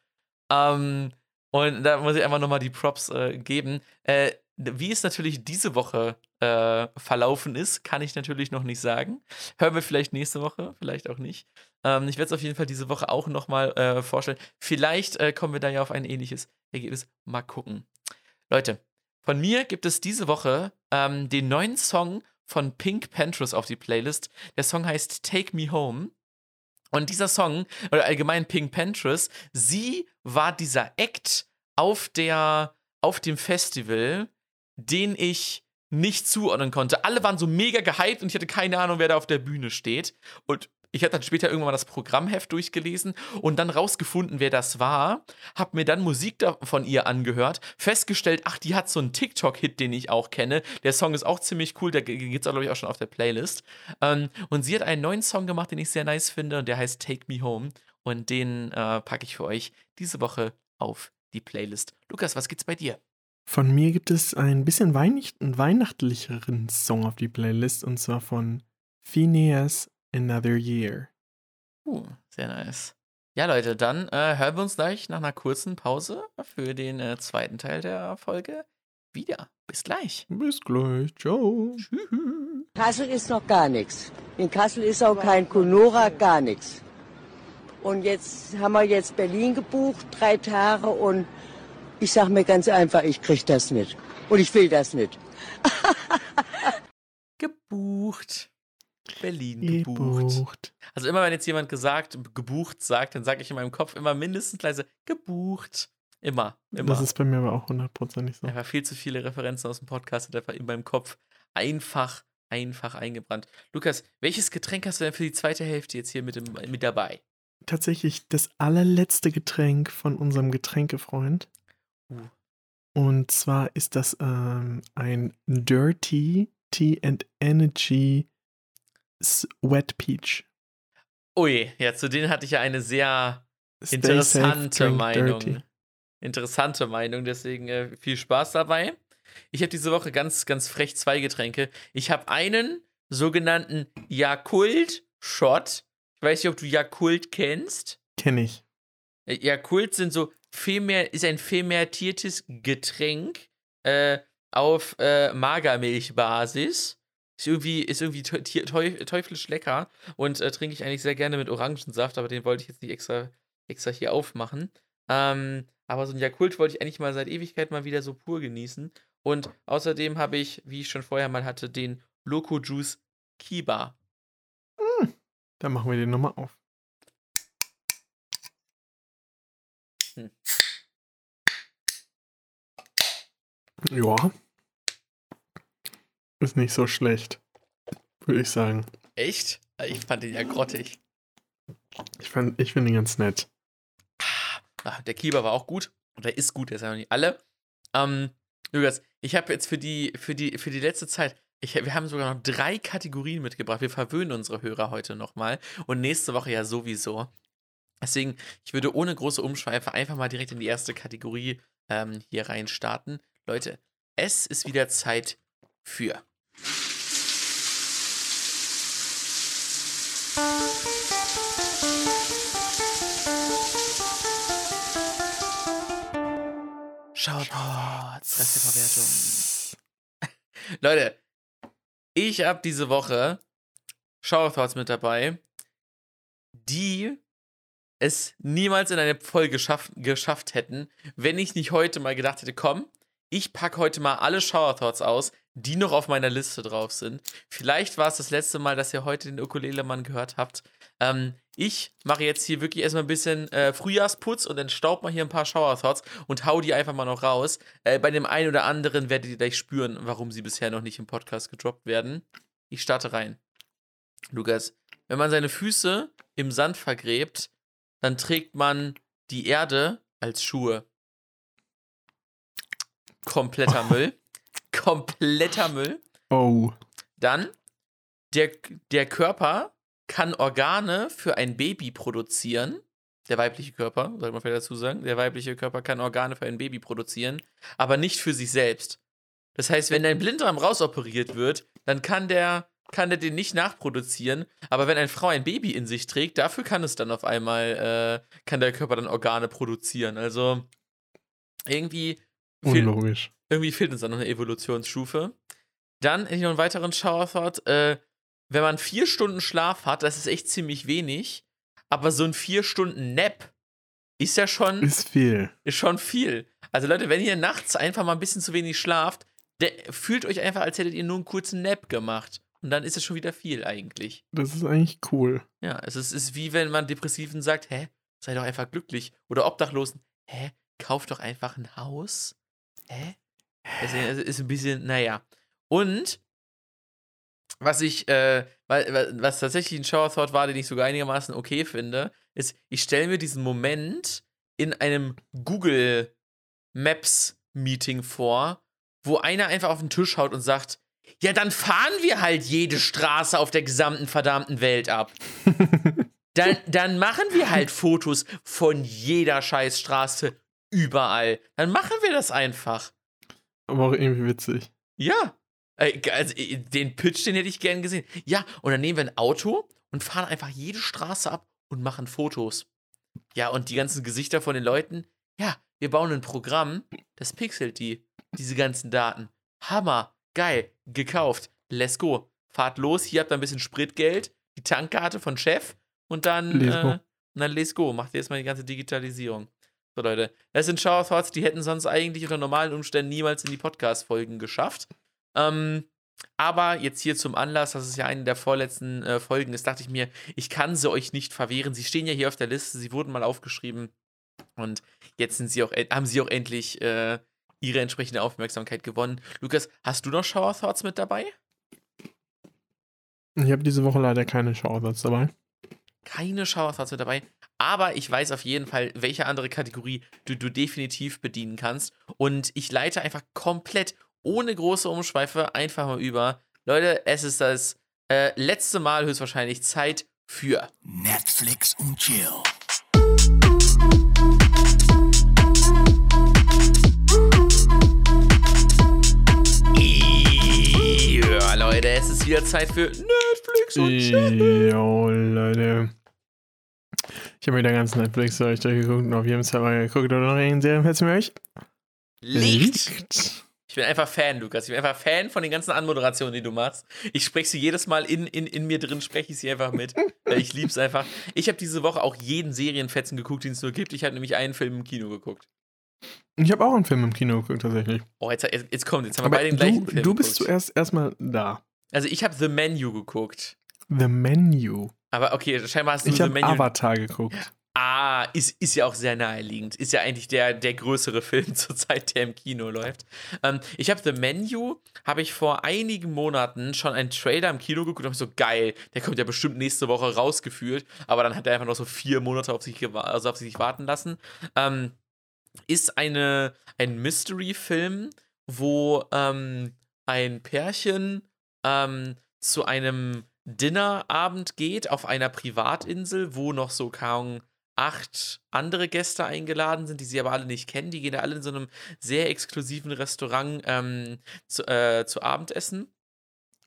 Speaker 1: Ähm, und da muss ich einfach nochmal die Props äh, geben. Äh, wie es natürlich diese Woche äh, verlaufen ist, kann ich natürlich noch nicht sagen. Hören wir vielleicht nächste Woche, vielleicht auch nicht. Ähm, ich werde es auf jeden Fall diese Woche auch nochmal äh, vorstellen. Vielleicht äh, kommen wir da ja auf ein ähnliches Ergebnis. Mal gucken. Leute, von mir gibt es diese Woche ähm, den neuen Song von Pink Panthers auf die Playlist. Der Song heißt Take Me Home. Und dieser Song, oder allgemein Pink Panthers, sie war dieser Act auf, der, auf dem Festival, den ich nicht zuordnen konnte. Alle waren so mega gehypt und ich hatte keine Ahnung, wer da auf der Bühne steht. Und ich habe dann später irgendwann mal das Programmheft durchgelesen und dann rausgefunden, wer das war. Hab mir dann Musik von ihr angehört, festgestellt, ach, die hat so einen TikTok-Hit, den ich auch kenne. Der Song ist auch ziemlich cool, der gibt es, glaube ich, auch schon auf der Playlist. Ähm, und sie hat einen neuen Song gemacht, den ich sehr nice finde und der heißt Take Me Home. Und den äh, packe ich für euch diese Woche auf die Playlist. Lukas, was gibt's bei dir?
Speaker 2: Von mir gibt es ein bisschen einen weihnachtlicheren Song auf die Playlist und zwar von Phineas Another Year.
Speaker 1: Uh, sehr nice. Ja, Leute, dann äh, hören wir uns gleich nach einer kurzen Pause für den äh, zweiten Teil der Folge wieder. Bis gleich.
Speaker 2: Bis gleich. Ciao.
Speaker 5: Kassel ist noch gar nichts. In Kassel ist auch kein Kunora, gar nichts. Und jetzt haben wir jetzt Berlin gebucht, drei Tage und ich sag mir ganz einfach, ich krieg das nicht. Und ich will das nicht.
Speaker 1: Gebucht. Berlin gebucht.
Speaker 2: Gebucht.
Speaker 1: Also immer, wenn jetzt jemand gesagt, gebucht sagt, dann sage ich in meinem Kopf immer mindestens leise gebucht. Immer, immer.
Speaker 2: Das ist bei mir aber auch hundertprozentig so.
Speaker 1: Einfach viel zu viele Referenzen aus dem Podcast sind einfach in meinem Kopf einfach, einfach eingebrannt. Lukas, welches Getränk hast du denn für die zweite Hälfte jetzt hier mit, dem, mit dabei?
Speaker 2: Tatsächlich das allerletzte Getränk von unserem Getränkefreund.
Speaker 1: Uh.
Speaker 2: Und zwar ist das ähm, ein Dirty Tea and Energy Sweat Peach.
Speaker 1: Ui, ja, zu denen hatte ich ja eine sehr
Speaker 2: Stay
Speaker 1: interessante
Speaker 2: safe,
Speaker 1: Meinung.
Speaker 2: dirty.
Speaker 1: Interessante Meinung, deswegen äh, viel Spaß dabei. Ich habe diese Woche ganz, ganz frech zwei Getränke. Ich habe einen sogenannten Yakult-Shot. Ich weiß nicht, ob du Yakult kennst.
Speaker 2: Kenn ich.
Speaker 1: Äh, Yakult sind so femer, ist ein fermentiertes Getränk äh, auf äh, Magermilchbasis. Ist irgendwie, ist irgendwie teuf teuflisch lecker und äh, trinke ich eigentlich sehr gerne mit Orangensaft, aber den wollte ich jetzt nicht extra, extra hier aufmachen. Ähm, aber so ein Jakult wollte ich eigentlich mal seit Ewigkeit mal wieder so pur genießen. Und außerdem habe ich, wie ich schon vorher mal hatte, den Loco Juice Kiba.
Speaker 2: Hm, dann machen wir den nochmal auf. Hm. Ja. Ist nicht so schlecht. Würde ich sagen.
Speaker 1: Echt? Ich fand den ja grottig.
Speaker 2: Ich, fand, ich finde ihn ganz nett.
Speaker 1: Ah, der Kieber war auch gut. Der ist gut, der ist ja noch nicht alle. Ähm, Lukas, ich habe jetzt für die, für, die, für die letzte Zeit, ich, wir haben sogar noch drei Kategorien mitgebracht. Wir verwöhnen unsere Hörer heute nochmal. Und nächste Woche ja sowieso. Deswegen, ich würde ohne große Umschweife einfach mal direkt in die erste Kategorie ähm, hier rein starten. Leute, es ist wieder Zeit für. Shoutouts, Resteverwertung. Leute, ich habe diese Woche Shoutouts mit dabei, die es niemals in eine Folge geschafft, geschafft hätten, wenn ich nicht heute mal gedacht hätte, komm, ich packe heute mal alle Shower aus, die noch auf meiner Liste drauf sind. Vielleicht war es das letzte Mal, dass ihr heute den Ukulele-Mann gehört habt. Ähm, ich mache jetzt hier wirklich erstmal ein bisschen äh, Frühjahrsputz und dann staub mal hier ein paar Shower und hau die einfach mal noch raus. Äh, bei dem einen oder anderen werdet ihr gleich spüren, warum sie bisher noch nicht im Podcast gedroppt werden. Ich starte rein. Lukas, wenn man seine Füße im Sand vergräbt, dann trägt man die Erde als Schuhe. Kompletter Müll. Kompletter Müll.
Speaker 2: Oh.
Speaker 1: Dann, der, der Körper kann Organe für ein Baby produzieren. Der weibliche Körper, sollte man vielleicht dazu sagen. Der weibliche Körper kann Organe für ein Baby produzieren, aber nicht für sich selbst. Das heißt, wenn dein Blinddarm rausoperiert wird, dann kann der, kann der den nicht nachproduzieren. Aber wenn eine Frau ein Baby in sich trägt, dafür kann es dann auf einmal, äh, kann der Körper dann Organe produzieren. Also irgendwie
Speaker 2: Unlogisch.
Speaker 1: Irgendwie fehlt uns da noch eine Evolutionsstufe. Dann hätte ich noch einen weiteren Shower Thought. Äh, wenn man vier Stunden Schlaf hat, das ist echt ziemlich wenig. Aber so ein vier Stunden Nap ist ja schon.
Speaker 2: Ist viel.
Speaker 1: Ist schon viel. Also, Leute, wenn ihr nachts einfach mal ein bisschen zu wenig schlaft, der, fühlt euch einfach, als hättet ihr nur einen kurzen Nap gemacht. Und dann ist es schon wieder viel eigentlich.
Speaker 2: Das ist eigentlich cool.
Speaker 1: Ja, es ist, ist wie wenn man Depressiven sagt, hä, sei doch einfach glücklich. Oder Obdachlosen, hä, kauf doch einfach ein Haus. Hä? Das ist ein bisschen, naja. Und was ich, äh, was tatsächlich ein Shower Thought war, den ich sogar einigermaßen okay finde, ist, ich stelle mir diesen Moment in einem Google Maps Meeting vor, wo einer einfach auf den Tisch haut und sagt, ja, dann fahren wir halt jede Straße auf der gesamten verdammten Welt ab. dann, dann machen wir halt Fotos von jeder Scheißstraße überall. Dann machen wir das einfach.
Speaker 2: Aber auch irgendwie witzig.
Speaker 1: Ja. Also, den Pitch, den hätte ich gern gesehen. Ja, und dann nehmen wir ein Auto und fahren einfach jede Straße ab und machen Fotos. Ja, und die ganzen Gesichter von den Leuten. Ja, wir bauen ein Programm, das pixelt die, diese ganzen Daten. Hammer, geil, gekauft. Let's go. Fahrt los, hier habt ihr ein bisschen Spritgeld, die Tankkarte von Chef und dann, let's äh, und dann let's go. Macht ihr jetzt mal die ganze Digitalisierung. So, Leute, das sind Shower Thoughts, die hätten sonst eigentlich unter normalen Umständen niemals in die Podcast-Folgen geschafft. Ähm, aber jetzt hier zum Anlass, das ist ja eine der vorletzten äh, Folgen ist, dachte ich mir, ich kann sie euch nicht verwehren. Sie stehen ja hier auf der Liste, sie wurden mal aufgeschrieben und jetzt sind sie auch, haben sie auch endlich äh, ihre entsprechende Aufmerksamkeit gewonnen. Lukas, hast du noch Shower Thoughts mit dabei?
Speaker 2: Ich habe diese Woche leider keine Shower Thoughts dabei.
Speaker 1: Keine Shower Thoughts mit dabei. Aber ich weiß auf jeden Fall, welche andere Kategorie du, du definitiv bedienen kannst. Und ich leite einfach komplett ohne große Umschweife einfach mal über. Leute, es ist das äh, letzte Mal höchstwahrscheinlich Zeit für Netflix und Chill. Ja, Leute, es ist wieder Zeit für Netflix und Chill.
Speaker 2: Jo, Leute. Ich habe wieder ganz Netflix durchgeguckt und auf jedem Server geguckt oder noch irgendeine Serie. Hältst du mir euch?
Speaker 1: Liegt. Ich bin einfach Fan, Lukas. Ich bin einfach Fan von den ganzen Anmoderationen, die du machst. Ich spreche sie jedes Mal in, in, in mir drin, spreche ich sie einfach mit. ich lieb's einfach. Ich habe diese Woche auch jeden Serienfetzen geguckt, den es nur gibt. Ich habe nämlich einen Film im Kino geguckt.
Speaker 2: Ich habe auch einen Film im Kino geguckt, tatsächlich.
Speaker 1: Oh, jetzt, jetzt, jetzt kommt, jetzt haben wir
Speaker 2: Aber
Speaker 1: beide den
Speaker 2: du,
Speaker 1: gleichen Film
Speaker 2: du bist
Speaker 1: geguckt.
Speaker 2: zuerst erstmal da.
Speaker 1: Also ich habe The Menu geguckt.
Speaker 2: The Menu.
Speaker 1: Aber okay, scheinbar hast du
Speaker 2: Ich habe
Speaker 1: Menu.
Speaker 2: Avatar geguckt.
Speaker 1: Ah, ist, ist ja auch sehr naheliegend. Ist ja eigentlich der, der größere Film zurzeit, der im Kino läuft. Ähm, ich habe The Menu, habe ich vor einigen Monaten schon einen Trailer im Kino geguckt und hab so, geil, der kommt ja bestimmt nächste Woche rausgeführt. Aber dann hat er einfach noch so vier Monate auf sich, also auf sich warten lassen. Ähm, ist eine, ein Mystery-Film, wo ähm, ein Pärchen ähm, zu einem Dinnerabend geht auf einer Privatinsel, wo noch so kaum acht andere Gäste eingeladen sind, die sie aber alle nicht kennen. Die gehen da alle in so einem sehr exklusiven Restaurant ähm, zu, äh, zu Abendessen.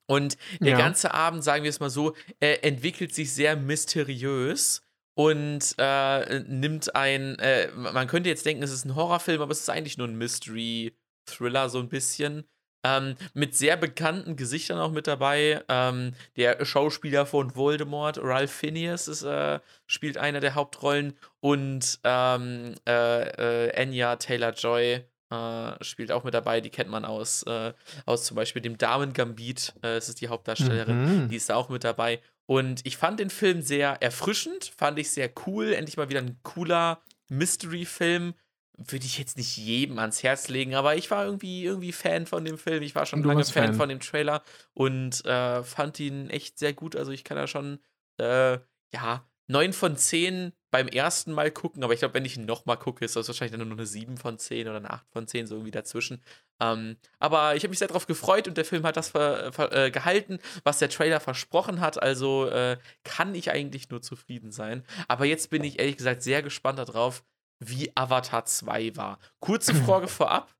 Speaker 1: Und der
Speaker 2: Ja.
Speaker 1: ganze Abend, sagen wir es mal so, äh, entwickelt sich sehr mysteriös und äh, nimmt ein, äh, man könnte jetzt denken, es ist ein Horrorfilm, aber es ist eigentlich nur ein Mystery-Thriller, so ein bisschen. Ähm, mit sehr bekannten Gesichtern auch mit dabei. Ähm, der Schauspieler von Voldemort, Ralph Phineas, ist, äh, spielt einer der Hauptrollen und ähm, äh, äh, Anya Taylor-Joy äh, spielt auch mit dabei. Die kennt man aus, äh, aus zum Beispiel dem Damen Gambit. Äh, es ist die Hauptdarstellerin.
Speaker 2: Mhm.
Speaker 1: Die ist da auch mit dabei. Und ich fand den Film sehr erfrischend, fand ich sehr cool. Endlich mal wieder ein cooler Mystery-Film. Würde ich jetzt nicht jedem ans Herz legen, aber ich war irgendwie, irgendwie Fan von dem Film. Ich war schon lange Fan,
Speaker 2: Fan.
Speaker 1: von dem Trailer und äh, fand ihn echt sehr gut. Also ich kann da schon, äh, ja, 9 von 10 beim ersten Mal gucken, aber ich glaube, wenn ich ihn nochmal gucke, ist das wahrscheinlich dann nur eine 7 von 10 oder eine 8 von 10, so irgendwie dazwischen. Ähm, aber ich habe mich sehr darauf gefreut und der Film hat das ver, ver, äh, gehalten, was der Trailer versprochen hat. Also äh, kann ich eigentlich nur zufrieden sein. Aber jetzt bin ich ehrlich gesagt sehr gespannt darauf, wie Avatar 2 war. Kurze Frage vorab.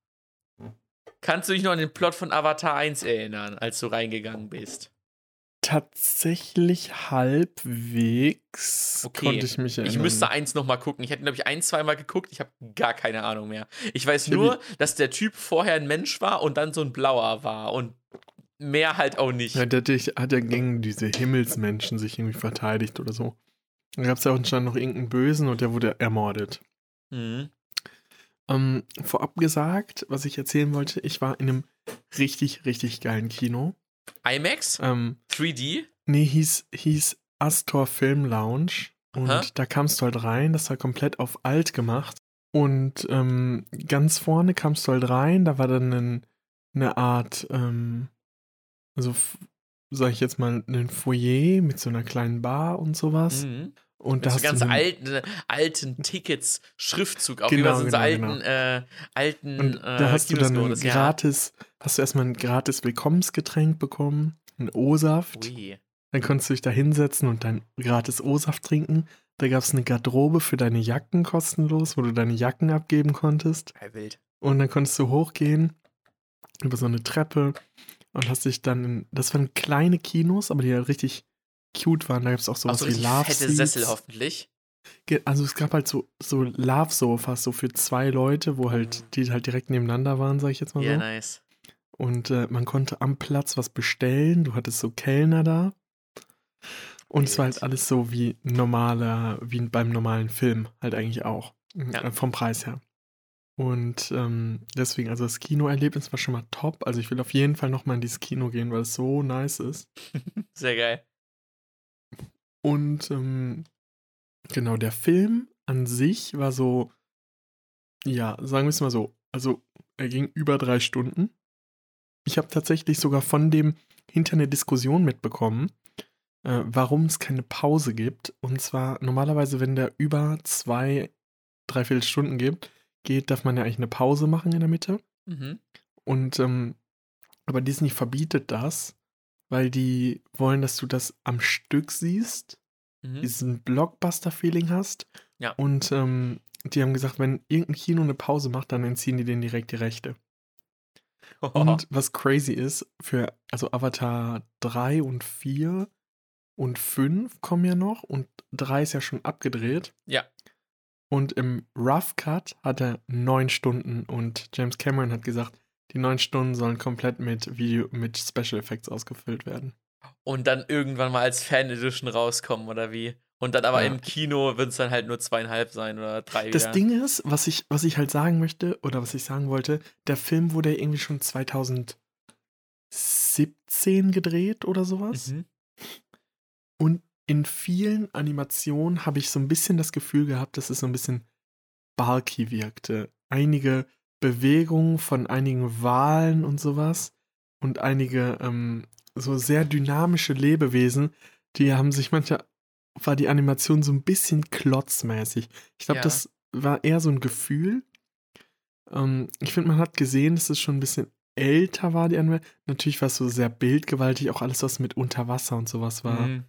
Speaker 1: Kannst du dich noch an den Plot von Avatar 1 erinnern, als du reingegangen bist?
Speaker 2: Tatsächlich halbwegs
Speaker 1: Okay.
Speaker 2: konnte ich mich erinnern.
Speaker 1: Ich müsste eins nochmal gucken. Ich hätte, glaube ich, ein, zweimal geguckt. Ich habe gar keine Ahnung mehr. Ich weiß nur, dass der Typ vorher ein Mensch war und dann so ein Blauer war. Und mehr halt auch nicht.
Speaker 2: Ja, der hat ja gegen diese Himmelsmenschen sich irgendwie verteidigt oder so. Da gab es ja auch anscheinend noch irgendeinen Bösen und der wurde ermordet.
Speaker 1: Mhm.
Speaker 2: Ähm, vorab gesagt, was ich erzählen wollte, ich war in einem richtig, richtig geilen Kino.
Speaker 1: IMAX?
Speaker 2: Ähm,
Speaker 1: 3D?
Speaker 2: nee, hieß, hieß Astor Film Lounge. Und
Speaker 1: Aha.
Speaker 2: da kamst du halt rein, das war komplett auf alt gemacht. Und ähm, ganz vorne kamst du halt rein, da war dann ein, eine Art, ähm, also sag ich jetzt mal, ein Foyer mit so einer kleinen Bar und sowas.
Speaker 1: Mhm.
Speaker 2: Und da hast
Speaker 1: ganz
Speaker 2: du
Speaker 1: alten, alten Tickets, Schriftzug, auch
Speaker 2: Genau,
Speaker 1: über so, so
Speaker 2: genau,
Speaker 1: alten, äh, alten
Speaker 2: Und
Speaker 1: äh,
Speaker 2: da hast du dann ein
Speaker 1: ja.
Speaker 2: gratis, hast du erstmal ein gratis Willkommensgetränk bekommen, ein O-Saft. Dann konntest du dich da hinsetzen und dein gratis O-Saft trinken. Da gab es eine Garderobe für deine Jacken kostenlos, wo du deine Jacken abgeben konntest.
Speaker 1: Geil wild.
Speaker 2: Und dann konntest du hochgehen über so eine Treppe und hast dich dann, in, das waren kleine Kinos, aber die halt richtig cute waren. Da gab es auch
Speaker 1: Auch
Speaker 2: sowas
Speaker 1: so
Speaker 2: wie Love
Speaker 1: fette
Speaker 2: Seats.
Speaker 1: Sessel hoffentlich.
Speaker 2: Also es gab halt so, so Love-Sofas, so für zwei Leute, wo halt, die halt direkt nebeneinander waren, sag ich jetzt mal
Speaker 1: Ja,
Speaker 2: so.
Speaker 1: nice.
Speaker 2: Und äh, man konnte am Platz was bestellen. Du hattest so Kellner da. Und es war halt alles so wie normaler, wie beim normalen Film, halt eigentlich auch.
Speaker 1: Ja.
Speaker 2: Äh, vom Preis her. Und ähm, deswegen, also das Kinoerlebnis war schon mal top. Also ich will auf jeden Fall nochmal in dieses Kino gehen, weil es so nice ist.
Speaker 1: Sehr geil.
Speaker 2: Und ähm, genau, der Film an sich war so, ja, sagen wir es mal so, also er ging über drei Stunden. Ich habe tatsächlich sogar von dem hinter eine Diskussion mitbekommen, äh, warum es keine Pause gibt. Und zwar normalerweise, wenn der über zwei, dreiviertel Stunden gibt, geht, darf man ja eigentlich eine Pause machen in der Mitte.
Speaker 1: Mhm.
Speaker 2: Und ähm, aber Disney verbietet das, weil die wollen, dass du das am Stück siehst,
Speaker 1: Mhm.
Speaker 2: diesen Blockbuster-Feeling hast.
Speaker 1: Ja.
Speaker 2: Und ähm, die haben gesagt, wenn irgendein Kino eine Pause macht, dann entziehen die denen direkt die Rechte. Und was crazy ist, für, also Avatar 3 und 4 und 5 kommen ja noch und 3 ist ja schon abgedreht.
Speaker 1: Ja.
Speaker 2: Und im Rough Cut hat er neun Stunden und James Cameron hat gesagt, die neun Stunden sollen komplett mit Video, mit Special Effects ausgefüllt werden.
Speaker 1: Und dann irgendwann mal als Fan Edition rauskommen, oder wie? Und dann aber
Speaker 2: Ja.
Speaker 1: im Kino wird es dann halt nur zweieinhalb sein oder drei.
Speaker 2: Das
Speaker 1: wieder.
Speaker 2: Ding ist, was ich, was ich halt sagen möchte, oder was ich sagen wollte, der Film wurde ja irgendwie schon 2017 gedreht oder sowas.
Speaker 1: Mhm.
Speaker 2: Und in vielen Animationen habe ich so ein bisschen das Gefühl gehabt, dass es so ein bisschen bulky wirkte. Einige Bewegungen von einigen Walen und sowas und einige ähm, so sehr dynamische Lebewesen, die haben sich manchmal, war die Animation so ein bisschen klotzmäßig. Ich glaube,
Speaker 1: Ja.
Speaker 2: das war eher so ein Gefühl. Ähm, ich finde, man hat gesehen, dass es schon ein bisschen älter war, die Animation. Natürlich war es so sehr bildgewaltig, auch alles, was mit Unterwasser und sowas war.
Speaker 1: Mhm.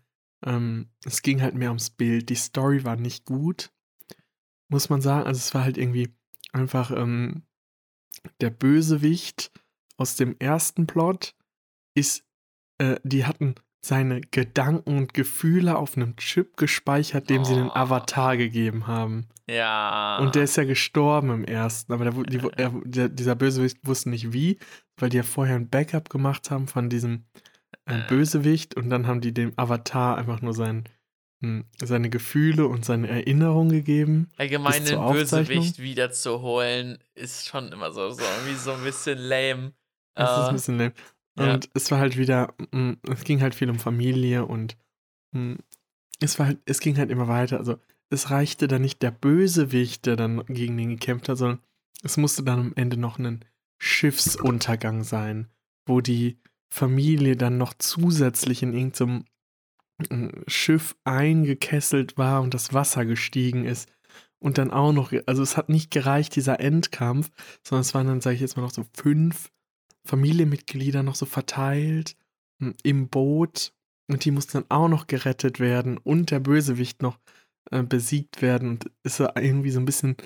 Speaker 2: Ähm, es ging halt mehr ums Bild. Die Story war nicht gut, muss man sagen. Also es war halt irgendwie einfach ähm, der Bösewicht aus dem ersten Plot ist, äh, die hatten seine Gedanken und Gefühle auf einem Chip gespeichert, dem sie einen
Speaker 1: Oh.
Speaker 2: Avatar gegeben haben.
Speaker 1: Ja.
Speaker 2: Und der ist ja gestorben im ersten, aber der, die, wu- er, der, dieser Bösewicht wusste nicht wie, weil die ja vorher ein Backup gemacht haben von diesem äh,
Speaker 1: Äh.
Speaker 2: Bösewicht und dann haben die dem Avatar einfach nur sein, hm, seine Gefühle und seine Erinnerungen gegeben.
Speaker 1: Allgemein den Bösewicht wiederzuholen, ist schon immer so, so irgendwie so ein bisschen lame.
Speaker 2: Das ist
Speaker 1: Äh,
Speaker 2: ein bisschen lame.
Speaker 1: ja.
Speaker 2: Und es war halt wieder, mm, es ging halt viel um Familie und mm, es war halt, es ging halt immer weiter. Also es reichte dann nicht der Bösewicht, der dann gegen den gekämpft hat, sondern es musste dann am Ende noch ein Schiffsuntergang sein, wo die Familie dann noch zusätzlich in irgendeinem Schiff eingekesselt war und das Wasser gestiegen ist. Und dann auch noch, also es hat nicht gereicht, dieser Endkampf, sondern es waren dann, sage ich jetzt mal, noch so fünf Familienmitglieder noch so verteilt m, im Boot und die mussten dann auch noch gerettet werden und der Bösewicht noch äh, besiegt werden und ist irgendwie so ein bisschen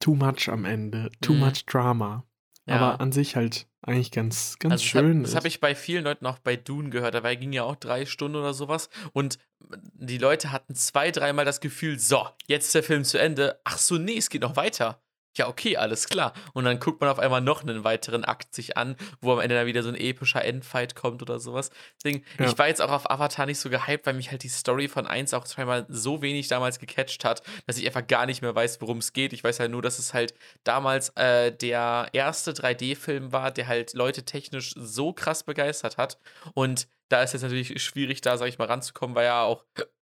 Speaker 2: too much am Ende, too
Speaker 1: Mhm.
Speaker 2: much Drama.
Speaker 1: ja.
Speaker 2: Aber an sich halt eigentlich ganz, ganz
Speaker 1: Also
Speaker 2: schön.
Speaker 1: Das habe hab ich bei vielen Leuten auch bei Dune gehört. Dabei ging ja auch drei Stunden oder sowas. Und die Leute hatten zwei, dreimal das Gefühl, so, jetzt ist der Film zu Ende. Ach so, nee, es geht noch weiter. Ja, okay, alles klar. Und dann guckt man auf einmal noch einen weiteren Akt sich an, wo am Ende dann wieder so ein epischer Endfight kommt oder sowas. Deswegen,
Speaker 2: Ja.
Speaker 1: ich war jetzt auch auf Avatar nicht so gehypt, weil mich halt die Story von 1 auch zweimal so wenig damals gecatcht hat, dass ich einfach gar nicht mehr weiß, worum es geht. Ich weiß halt nur, dass es halt damals äh, der erste 3D-Film war, der halt Leute technisch so krass begeistert hat. Und da ist jetzt natürlich schwierig, da, sag ich mal, ranzukommen, weil ja auch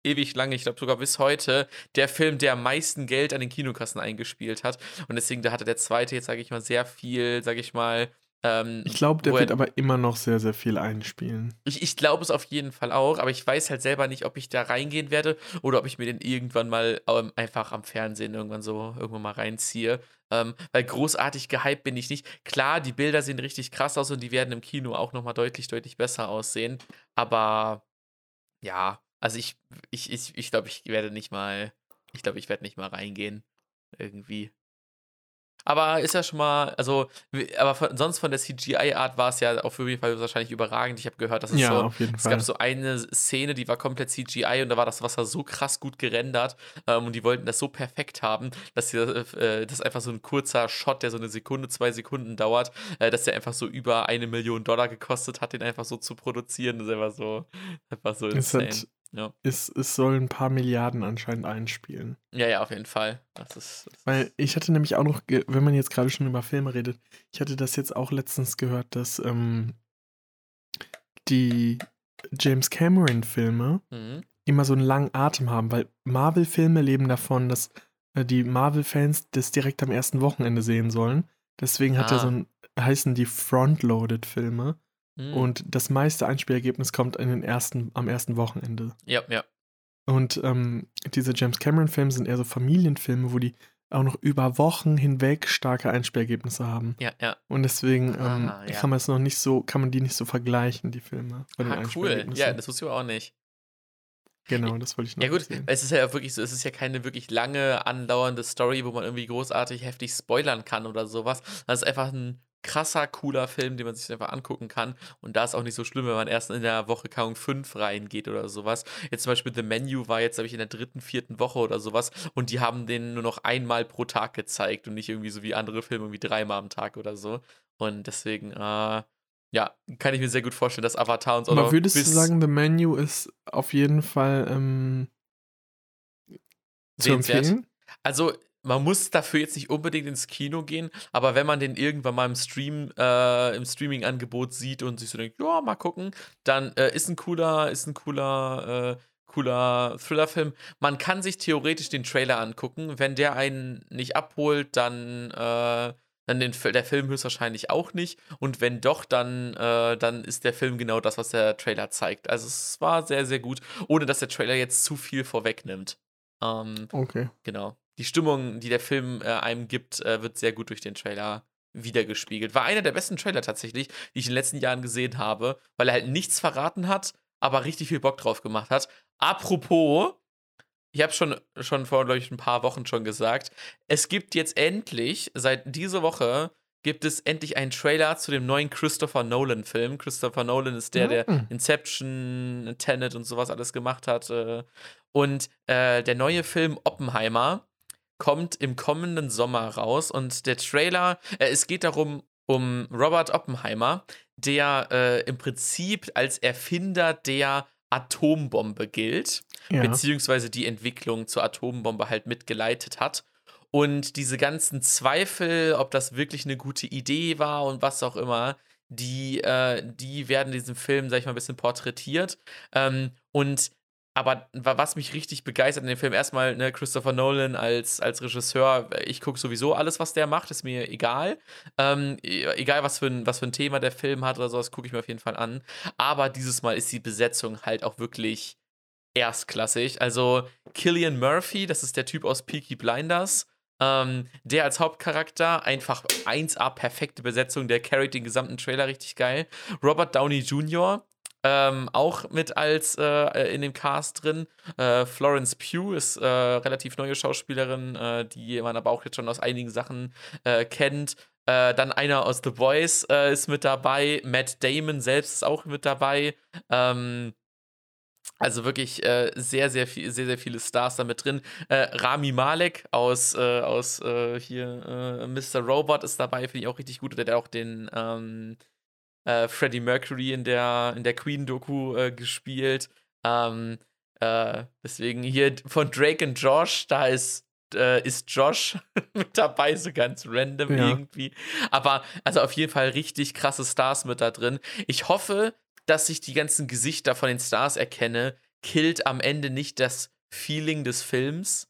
Speaker 1: ewig lange, ich glaube sogar bis heute, der Film, der am meisten Geld an den Kinokassen eingespielt hat. Und deswegen, da hatte der zweite jetzt, sage ich mal, sehr viel, sage ich mal, ähm,
Speaker 2: Ich glaube, der
Speaker 1: er-
Speaker 2: wird aber immer noch sehr, sehr viel einspielen.
Speaker 1: ich, ich glaube es auf jeden Fall auch, aber ich weiß halt selber nicht, ob ich da reingehen werde oder ob ich mir den irgendwann mal ähm, einfach am Fernsehen irgendwann so irgendwann mal reinziehe. Ähm, weil großartig gehypt bin ich nicht. Klar, die Bilder sehen richtig krass aus und die werden im Kino auch nochmal deutlich, deutlich besser aussehen. Aber ja, also ich, ich, ich, ich glaube, ich werde nicht mal, ich glaube, ich werde nicht mal reingehen. Irgendwie. Aber ist ja schon mal, also, aber von, sonst von der CGI-Art war es ja auf jeden Fall wahrscheinlich überragend. Ich habe gehört, dass es
Speaker 2: Ja,
Speaker 1: so,
Speaker 2: auf jeden
Speaker 1: es
Speaker 2: Fall.
Speaker 1: gab so eine Szene, die war komplett CGI und da war das Wasser so krass gut gerendert ähm, und die wollten das so perfekt haben, dass sie, äh, das einfach so ein kurzer Shot, der so eine Sekunde, zwei Sekunden dauert, äh, dass der einfach so über eine Million Dollar gekostet hat, den einfach so zu produzieren. Das ist einfach so, einfach so
Speaker 2: Es,
Speaker 1: insane.
Speaker 2: hat,
Speaker 1: Ja.
Speaker 2: es, es soll ein paar Milliarden anscheinend einspielen.
Speaker 1: ja, ja, auf jeden Fall. Das ist, das
Speaker 2: Weil ich hatte nämlich auch noch, wenn man jetzt gerade schon über Filme redet, ich hatte das jetzt auch letztens gehört, dass ähm, die James Cameron-Filme
Speaker 1: mhm.
Speaker 2: immer so einen langen Atem haben, weil Marvel-Filme leben davon, dass äh, die Marvel-Fans das direkt am ersten Wochenende sehen sollen. Deswegen hat er
Speaker 1: Ah.
Speaker 2: so ein, heißen die Frontloaded-Filme
Speaker 1: Mhm.
Speaker 2: und das meiste Einspielergebnis kommt in den ersten, am ersten Wochenende.
Speaker 1: ja, ja.
Speaker 2: Und ähm, diese James Cameron-Filme sind eher so Familienfilme, wo die auch noch über Wochen hinweg starke Einspielergebnisse haben.
Speaker 1: Ja, ja.
Speaker 2: Und deswegen ähm,
Speaker 1: Ah, ja.
Speaker 2: kann man es noch nicht so, kann man die nicht so vergleichen, die Filme.
Speaker 1: Ah, cool. Ja, das wusste ich aber auch nicht.
Speaker 2: genau, das wollte ich noch
Speaker 1: Ja gut,
Speaker 2: erzählen.
Speaker 1: es ist ja wirklich so, es ist ja keine wirklich lange andauernde Story, wo man irgendwie großartig heftig spoilern kann oder sowas. Das ist einfach ein krasser, cooler Film, den man sich einfach angucken kann. Und da ist auch nicht so schlimm, wenn man erst in der Woche Kaung 5 reingeht oder sowas. Jetzt zum Beispiel The Menu war jetzt, glaube ich, in der dritten, vierten Woche oder sowas. Und die haben den nur noch einmal pro Tag gezeigt und nicht irgendwie so wie andere Filme irgendwie dreimal am Tag oder so. Und deswegen, äh, ja, kann ich mir sehr gut vorstellen, dass Avatar uns auch
Speaker 2: Aber würdest du sagen, The Menu ist auf jeden Fall ähm, zu empfehlen?
Speaker 1: Also, man muss dafür jetzt nicht unbedingt ins Kino gehen, aber wenn man den irgendwann mal im Stream, äh, im Streaming-Angebot sieht und sich so denkt, ja, mal gucken, dann äh, ist ein cooler, ist ein cooler, äh, cooler Thriller-Film. Man kann sich theoretisch den Trailer angucken. Wenn der einen nicht abholt, dann, äh, dann den, der Film höchstwahrscheinlich auch nicht. Und wenn doch, dann, äh, dann ist der Film genau das, was der Trailer zeigt. Also es war sehr, sehr gut, ohne dass der Trailer jetzt zu viel vorwegnimmt. Ähm,
Speaker 2: Okay.
Speaker 1: Genau. Die Stimmung, die der Film äh, einem gibt, äh, wird sehr gut durch den Trailer wiedergespiegelt. War einer der besten Trailer tatsächlich, die ich in den letzten Jahren gesehen habe, weil er halt nichts verraten hat, aber richtig viel Bock drauf gemacht hat. Apropos, ich habe schon, schon vor, glaube ich, ein paar Wochen schon gesagt, es gibt jetzt endlich, seit dieser Woche, gibt es endlich einen Trailer zu dem neuen Christopher Nolan-Film. Christopher Nolan ist der, der
Speaker 2: Mhm.
Speaker 1: Inception, Tenet und sowas alles gemacht hat. Äh, und äh, der neue Film Oppenheimer kommt im kommenden Sommer raus. Und der Trailer, äh, es geht darum, um Robert Oppenheimer, der äh, im Prinzip als Erfinder der Atombombe gilt
Speaker 2: Ja.
Speaker 1: beziehungsweise die Entwicklung zur Atombombe halt mitgeleitet hat. Und diese ganzen Zweifel, ob das wirklich eine gute Idee war und was auch immer, die, äh, die werden in diesem Film, sag ich mal, ein bisschen porträtiert. Ähm, und aber wa- was mich richtig begeistert in dem Film, erstmal ne, Christopher Nolan als, als Regisseur, ich gucke sowieso alles, was der macht, ist mir egal. Ähm, e- egal, was für, ein, was für ein Thema der Film hat oder sowas, gucke ich mir auf jeden Fall an. Aber dieses Mal ist die Besetzung halt auch wirklich erstklassig. Also Killian Murphy, das ist der Typ aus Peaky Blinders, ähm, der als Hauptcharakter einfach 1A perfekte Besetzung, der carried den gesamten Trailer richtig geil. Robert Downey Jr. Ähm, auch mit als äh, in dem Cast drin. Äh, Florence Pugh ist äh, relativ neue Schauspielerin, äh, die man aber auch jetzt schon aus einigen Sachen äh, kennt. Äh, dann einer aus The Boys äh, ist mit dabei. Matt Damon selbst ist auch mit dabei. Ähm, also wirklich äh, sehr, sehr viel, sehr, sehr viele Stars da mit drin. Äh, Rami Malek aus, äh, aus hier Mr. Robot ist dabei, finde ich auch richtig gut. Der hat auch den ähm, äh, Freddie Mercury in der, in der Queen-Doku äh, gespielt. Ähm, äh, deswegen hier von Drake und Josh, da ist, äh, ist Josh mit dabei, so ganz random
Speaker 2: Ja.
Speaker 1: irgendwie. Aber also auf jeden Fall richtig krasse Stars mit da drin. Ich hoffe, dass ich die ganzen Gesichter von den Stars erkenne, killt am Ende nicht das Feeling des Films.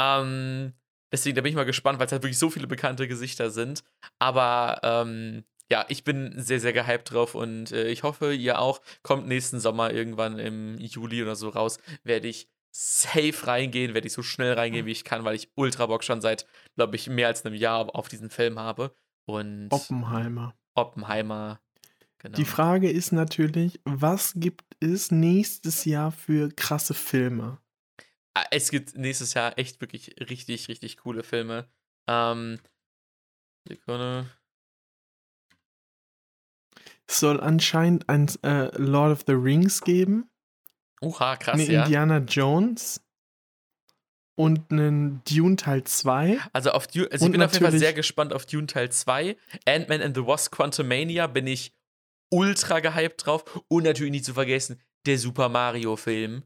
Speaker 1: Ähm, deswegen, da bin ich mal gespannt, weil es halt wirklich so viele bekannte Gesichter sind. Aber ähm, ja, ich bin sehr, sehr gehypt drauf und äh, ich hoffe, ihr auch. Kommt nächsten Sommer irgendwann im Juli oder so raus, werde ich safe reingehen, werde ich so schnell reingehen, wie ich kann, weil ich ultra Bock schon seit, glaube ich, mehr als einem Jahr auf diesen Film habe. Und
Speaker 2: Oppenheimer.
Speaker 1: Oppenheimer. Genau.
Speaker 2: Die Frage ist natürlich, was gibt es nächstes Jahr für krasse Filme?
Speaker 1: Ah, Es gibt nächstes Jahr echt wirklich richtig, richtig coole Filme. Ähm, Sekunde.
Speaker 2: Es soll anscheinend ein äh, Lord of the Rings geben,
Speaker 1: Uha, krass,
Speaker 2: eine
Speaker 1: ja.
Speaker 2: Indiana Jones und einen Dune Teil 2.
Speaker 1: Also, auf Dune, also ich bin auf jeden Fall sehr gespannt auf Dune Teil 2. Ant-Man and the Wasp Quantumania bin ich ultra gehypt drauf. Und natürlich nicht zu vergessen, der Super Mario-Film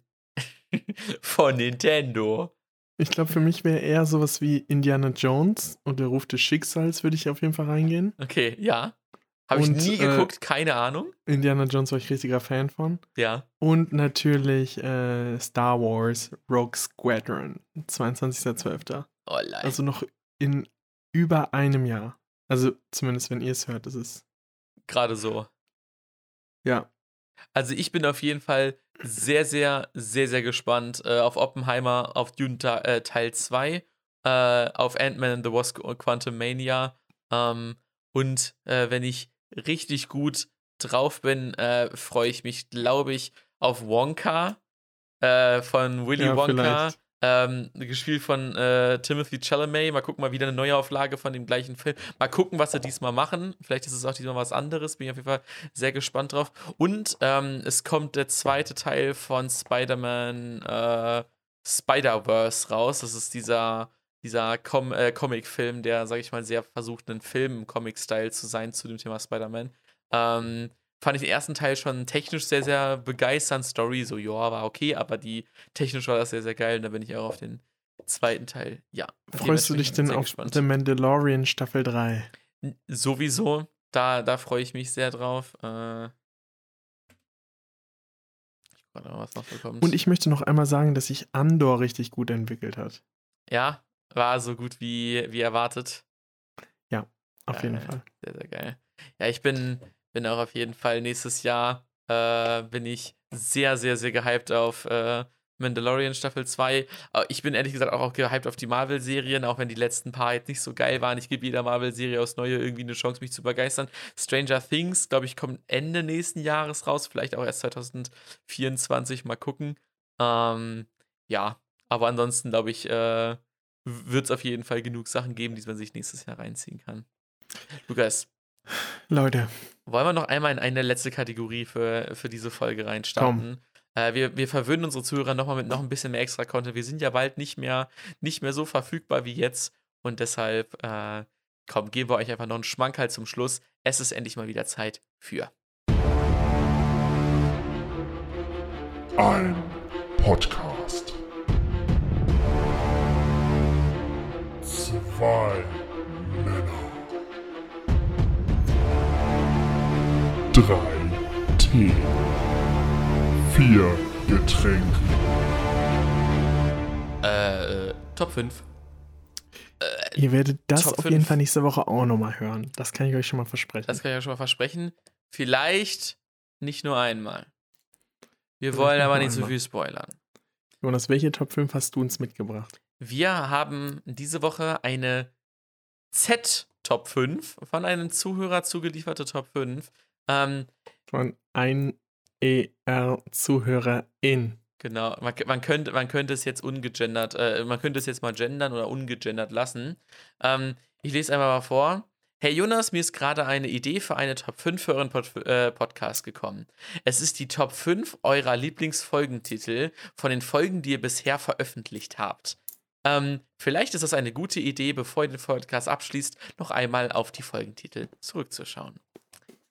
Speaker 1: von Nintendo.
Speaker 2: Ich glaube, für mich wäre eher sowas wie Indiana Jones und der Ruf des Schicksals, würde ich auf jeden Fall reingehen.
Speaker 1: Okay, ja. Habe ich nie
Speaker 2: äh,
Speaker 1: geguckt, keine Ahnung.
Speaker 2: Indiana Jones war ich richtiger Fan von.
Speaker 1: Ja.
Speaker 2: Und natürlich äh, Star Wars Rogue Squadron, 22.12.
Speaker 1: Oh, leid.
Speaker 2: Also noch in über einem Jahr. Also zumindest, wenn ihr es hört, ist es.
Speaker 1: Gerade so.
Speaker 2: Ja.
Speaker 1: Also ich bin auf jeden Fall sehr, sehr, sehr, sehr gespannt äh, auf Oppenheimer, auf Dune äh, Teil 2, äh, auf Ant-Man and the Wasp Quantum Mania. Ähm, und äh, wenn ich richtig gut drauf bin, äh, freue ich mich, glaube ich, auf Wonka äh, von Willy
Speaker 2: Ja,
Speaker 1: Wonka. Ähm, gespielt von äh, Timothy Chalamet. Mal gucken, mal wieder eine Neuauflage von dem gleichen Film. Mal gucken, was sie diesmal machen. Vielleicht ist es auch diesmal was anderes. Bin ich auf jeden Fall sehr gespannt drauf. Und ähm, es kommt der zweite Teil von Spider-Man äh, Spider-Verse raus. Das ist dieser, dieser Com äh, Comic-Film, der, sag ich mal, sehr versucht, einen Film-Comic-Style zu sein zu dem Thema Spider-Man. Ähm, fand ich den ersten Teil schon technisch sehr, sehr begeisternd. Story, so, ja, war okay, aber die technisch war das sehr, sehr geil. Und da bin ich auch auf den zweiten Teil. Ja.
Speaker 2: Freust du dich denn auf gespannt. The Mandalorian Staffel 3?
Speaker 1: Sowieso. Da, da freue ich mich sehr drauf. Äh,
Speaker 2: was noch so kommt. Und ich möchte noch einmal sagen, dass sich Andor richtig gut entwickelt hat.
Speaker 1: Ja, war so gut wie, wie erwartet.
Speaker 2: Ja, auf jeden Fall.
Speaker 1: Sehr, sehr geil. Ja, ich bin, bin auch auf jeden Fall nächstes Jahr äh, bin ich sehr, sehr, sehr gehypt auf äh, Mandalorian Staffel 2. Äh, ich bin ehrlich gesagt auch gehypt auf die Marvel-Serien, auch wenn die letzten paar jetzt nicht so geil waren. Ich gebe jeder Marvel-Serie aus Neue irgendwie eine Chance, mich zu begeistern. Stranger Things, glaube ich, kommt Ende nächsten Jahres raus, vielleicht auch erst 2024, mal gucken. Ähm, ja, aber ansonsten, glaube ich, äh, wird es auf jeden Fall genug Sachen geben, die man sich nächstes Jahr reinziehen kann. Lukas.
Speaker 2: Leute.
Speaker 1: Wollen wir noch einmal in eine letzte Kategorie für, für diese Folge reinstarten? Äh, wir, wir verwöhnen unsere Zuhörer nochmal mit noch ein bisschen mehr extra Content. Wir sind ja bald nicht mehr, nicht mehr so verfügbar wie jetzt. Und deshalb, äh, komm, geben wir euch einfach noch einen Schmankerl zum Schluss. Es ist endlich mal wieder Zeit für.
Speaker 6: Ein Podcast. Zwei Männer. Drei Themen vier Getränke.
Speaker 1: Äh, Top 5.
Speaker 2: Äh, Ihr werdet das Top auf 5. jeden Fall nächste Woche auch nochmal hören. Das kann ich euch schon mal versprechen.
Speaker 1: Das kann ich euch schon mal versprechen. Vielleicht nicht nur einmal. Wir Vielleicht wollen aber nicht zu so viel spoilern.
Speaker 2: Jonas, welche Top 5 hast du uns mitgebracht?
Speaker 1: Wir haben diese Woche eine Z-Top 5 von einem Zuhörer zugelieferte Top 5. Ähm,
Speaker 2: von ein ER-Zuhörerin.
Speaker 1: Genau, man, man, könnte, man könnte es jetzt ungegendert, äh, man könnte es jetzt mal gendern oder ungegendert lassen. Ähm, ich lese einmal mal vor. Hey Jonas, mir ist gerade eine Idee für eine Top 5 für euren Pod äh, Podcast gekommen. Es ist die Top 5 eurer Lieblingsfolgentitel von den Folgen, die ihr bisher veröffentlicht habt. Ähm, vielleicht ist das eine gute Idee, bevor ihr den Podcast abschließt, noch einmal auf die Folgentitel zurückzuschauen.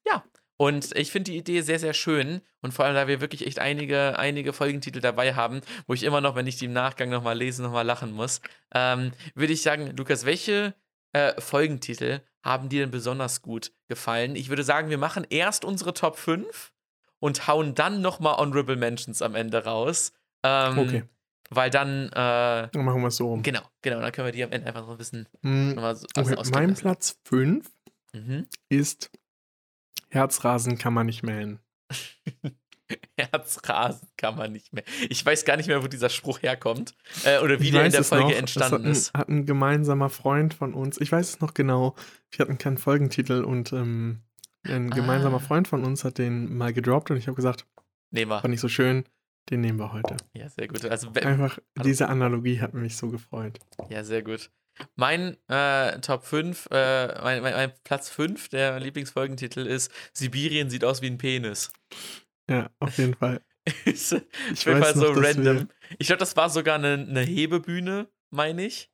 Speaker 1: Ja, und ich finde die Idee sehr, sehr schön. Und vor allem, da wir wirklich echt einige, einige Folgentitel dabei haben, wo ich immer noch, wenn ich die im Nachgang nochmal lese, nochmal lachen muss, ähm, würde ich sagen, Lukas, welche äh, Folgentitel haben dir denn besonders gut gefallen? Ich würde sagen, wir machen erst unsere Top 5 und hauen dann nochmal Honorable Mentions am Ende raus. Ähm, okay. Weil dann. Äh,
Speaker 2: dann machen wir es so rum.
Speaker 1: Genau, genau. Dann können wir die am Ende einfach so ein bisschen.
Speaker 2: Mm, so okay. Mein Platz 5 mhm. ist Herzrasen kann man nicht mähen.
Speaker 1: Herzrasen kann man nicht mehr. Ich weiß gar nicht mehr, wo dieser Spruch herkommt. Äh, oder wie ich der in der Folge noch. entstanden
Speaker 2: hat ein,
Speaker 1: ist.
Speaker 2: Hat ein gemeinsamer Freund von uns, ich weiß es noch genau, wir hatten keinen Folgentitel und ähm, ein ah. gemeinsamer Freund von uns hat den mal gedroppt und ich habe gesagt,
Speaker 1: nehmen wir.
Speaker 2: Fand ich so schön, den nehmen wir heute.
Speaker 1: Ja, sehr gut. Also,
Speaker 2: Einfach, diese Analogie hat mich so gefreut.
Speaker 1: Ja, sehr gut. Mein äh, Top 5, äh, mein, mein, mein, Platz 5 der Lieblingsfolgentitel ist Sibirien sieht aus wie ein Penis.
Speaker 2: Ja, auf jeden Fall.
Speaker 1: jeden Fall so random. Ich glaube, das war sogar eine, eine Hebebühne, meine ich.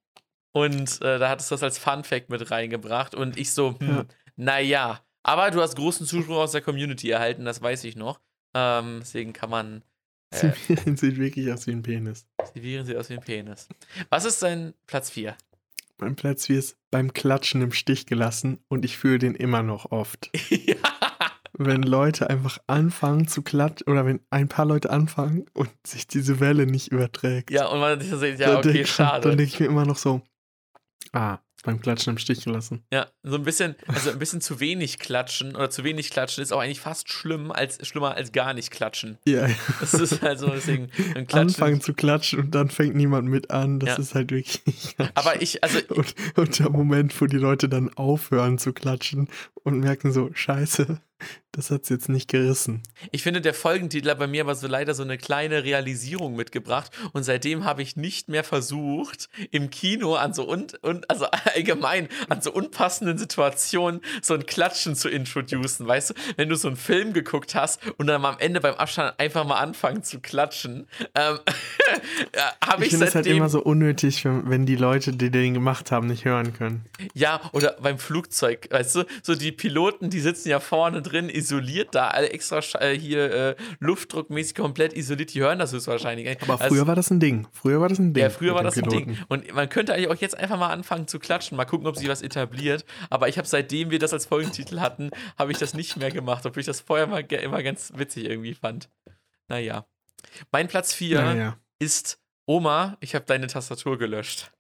Speaker 1: Und äh, da hattest du das als Fun Fact mit reingebracht. Und ich so, hm, ja. naja. Aber du hast großen Zuspruch aus der Community erhalten, das weiß ich noch. Ähm, deswegen kann man.
Speaker 2: Äh, Sibirien sieht wirklich aus wie ein Penis.
Speaker 1: Sibirien sieht aus wie ein Penis. Was ist dein Platz 4?
Speaker 2: Mein Platz 4 ist beim Klatschen im Stich gelassen und ich fühle den immer noch oft. ja. Wenn Leute einfach anfangen zu klatschen oder wenn ein paar Leute anfangen und sich diese Welle nicht überträgt.
Speaker 1: Ja, und man sich ja, okay, schade.
Speaker 2: Dann denke ich mir immer noch so, ah, beim Klatschen im Stich gelassen.
Speaker 1: Ja, so ein bisschen, also ein bisschen zu wenig klatschen oder zu wenig klatschen ist auch eigentlich fast schlimm als schlimmer als gar nicht klatschen.
Speaker 2: Ja.
Speaker 1: Das ist halt so deswegen
Speaker 2: Anfangen zu klatschen und dann fängt niemand mit an. Das ja. ist halt wirklich.
Speaker 1: Aber ich, also.
Speaker 2: Und, und, der Moment, wo die Leute dann aufhören zu klatschen und merken so, scheiße, Das hat's jetzt nicht gerissen.
Speaker 1: Ich finde, der Folgentitel hat bei mir aber so leider so eine kleine Realisierung mitgebracht und seitdem habe ich nicht mehr versucht, im Kino an so und, und also allgemein an so unpassenden Situationen so ein Klatschen zu introducen. Weißt du, wenn du so einen Film geguckt hast und dann am Ende beim Abstand einfach mal anfangen zu klatschen, ähm, habe
Speaker 2: Ich,
Speaker 1: ich,
Speaker 2: finde es halt immer so unnötig, wenn, wenn die Leute, die den gemacht haben, nicht hören können.
Speaker 1: Ja, oder beim Flugzeug, weißt du, so die Piloten, die sitzen ja vorne drin, isoliert da, alle extra äh, hier äh, luftdruckmäßig komplett isoliert, die hören das höchstwahrscheinlich. nicht.
Speaker 2: Aber
Speaker 1: Also,
Speaker 2: früher war das ein Ding. Früher war das ein Ding.
Speaker 1: ja, früher war das ein Ding. Und man könnte eigentlich auch jetzt einfach mal anfangen zu klatschen, mal gucken, ob sich was etabliert. Aber ich habe seitdem wir das als Folgentitel hatten, habe ich das nicht mehr gemacht, obwohl ich das vorher mal immer ganz witzig irgendwie fand. Naja. Mein Platz 4
Speaker 2: Naja,
Speaker 1: ist Oma, ich habe deine Tastatur gelöscht.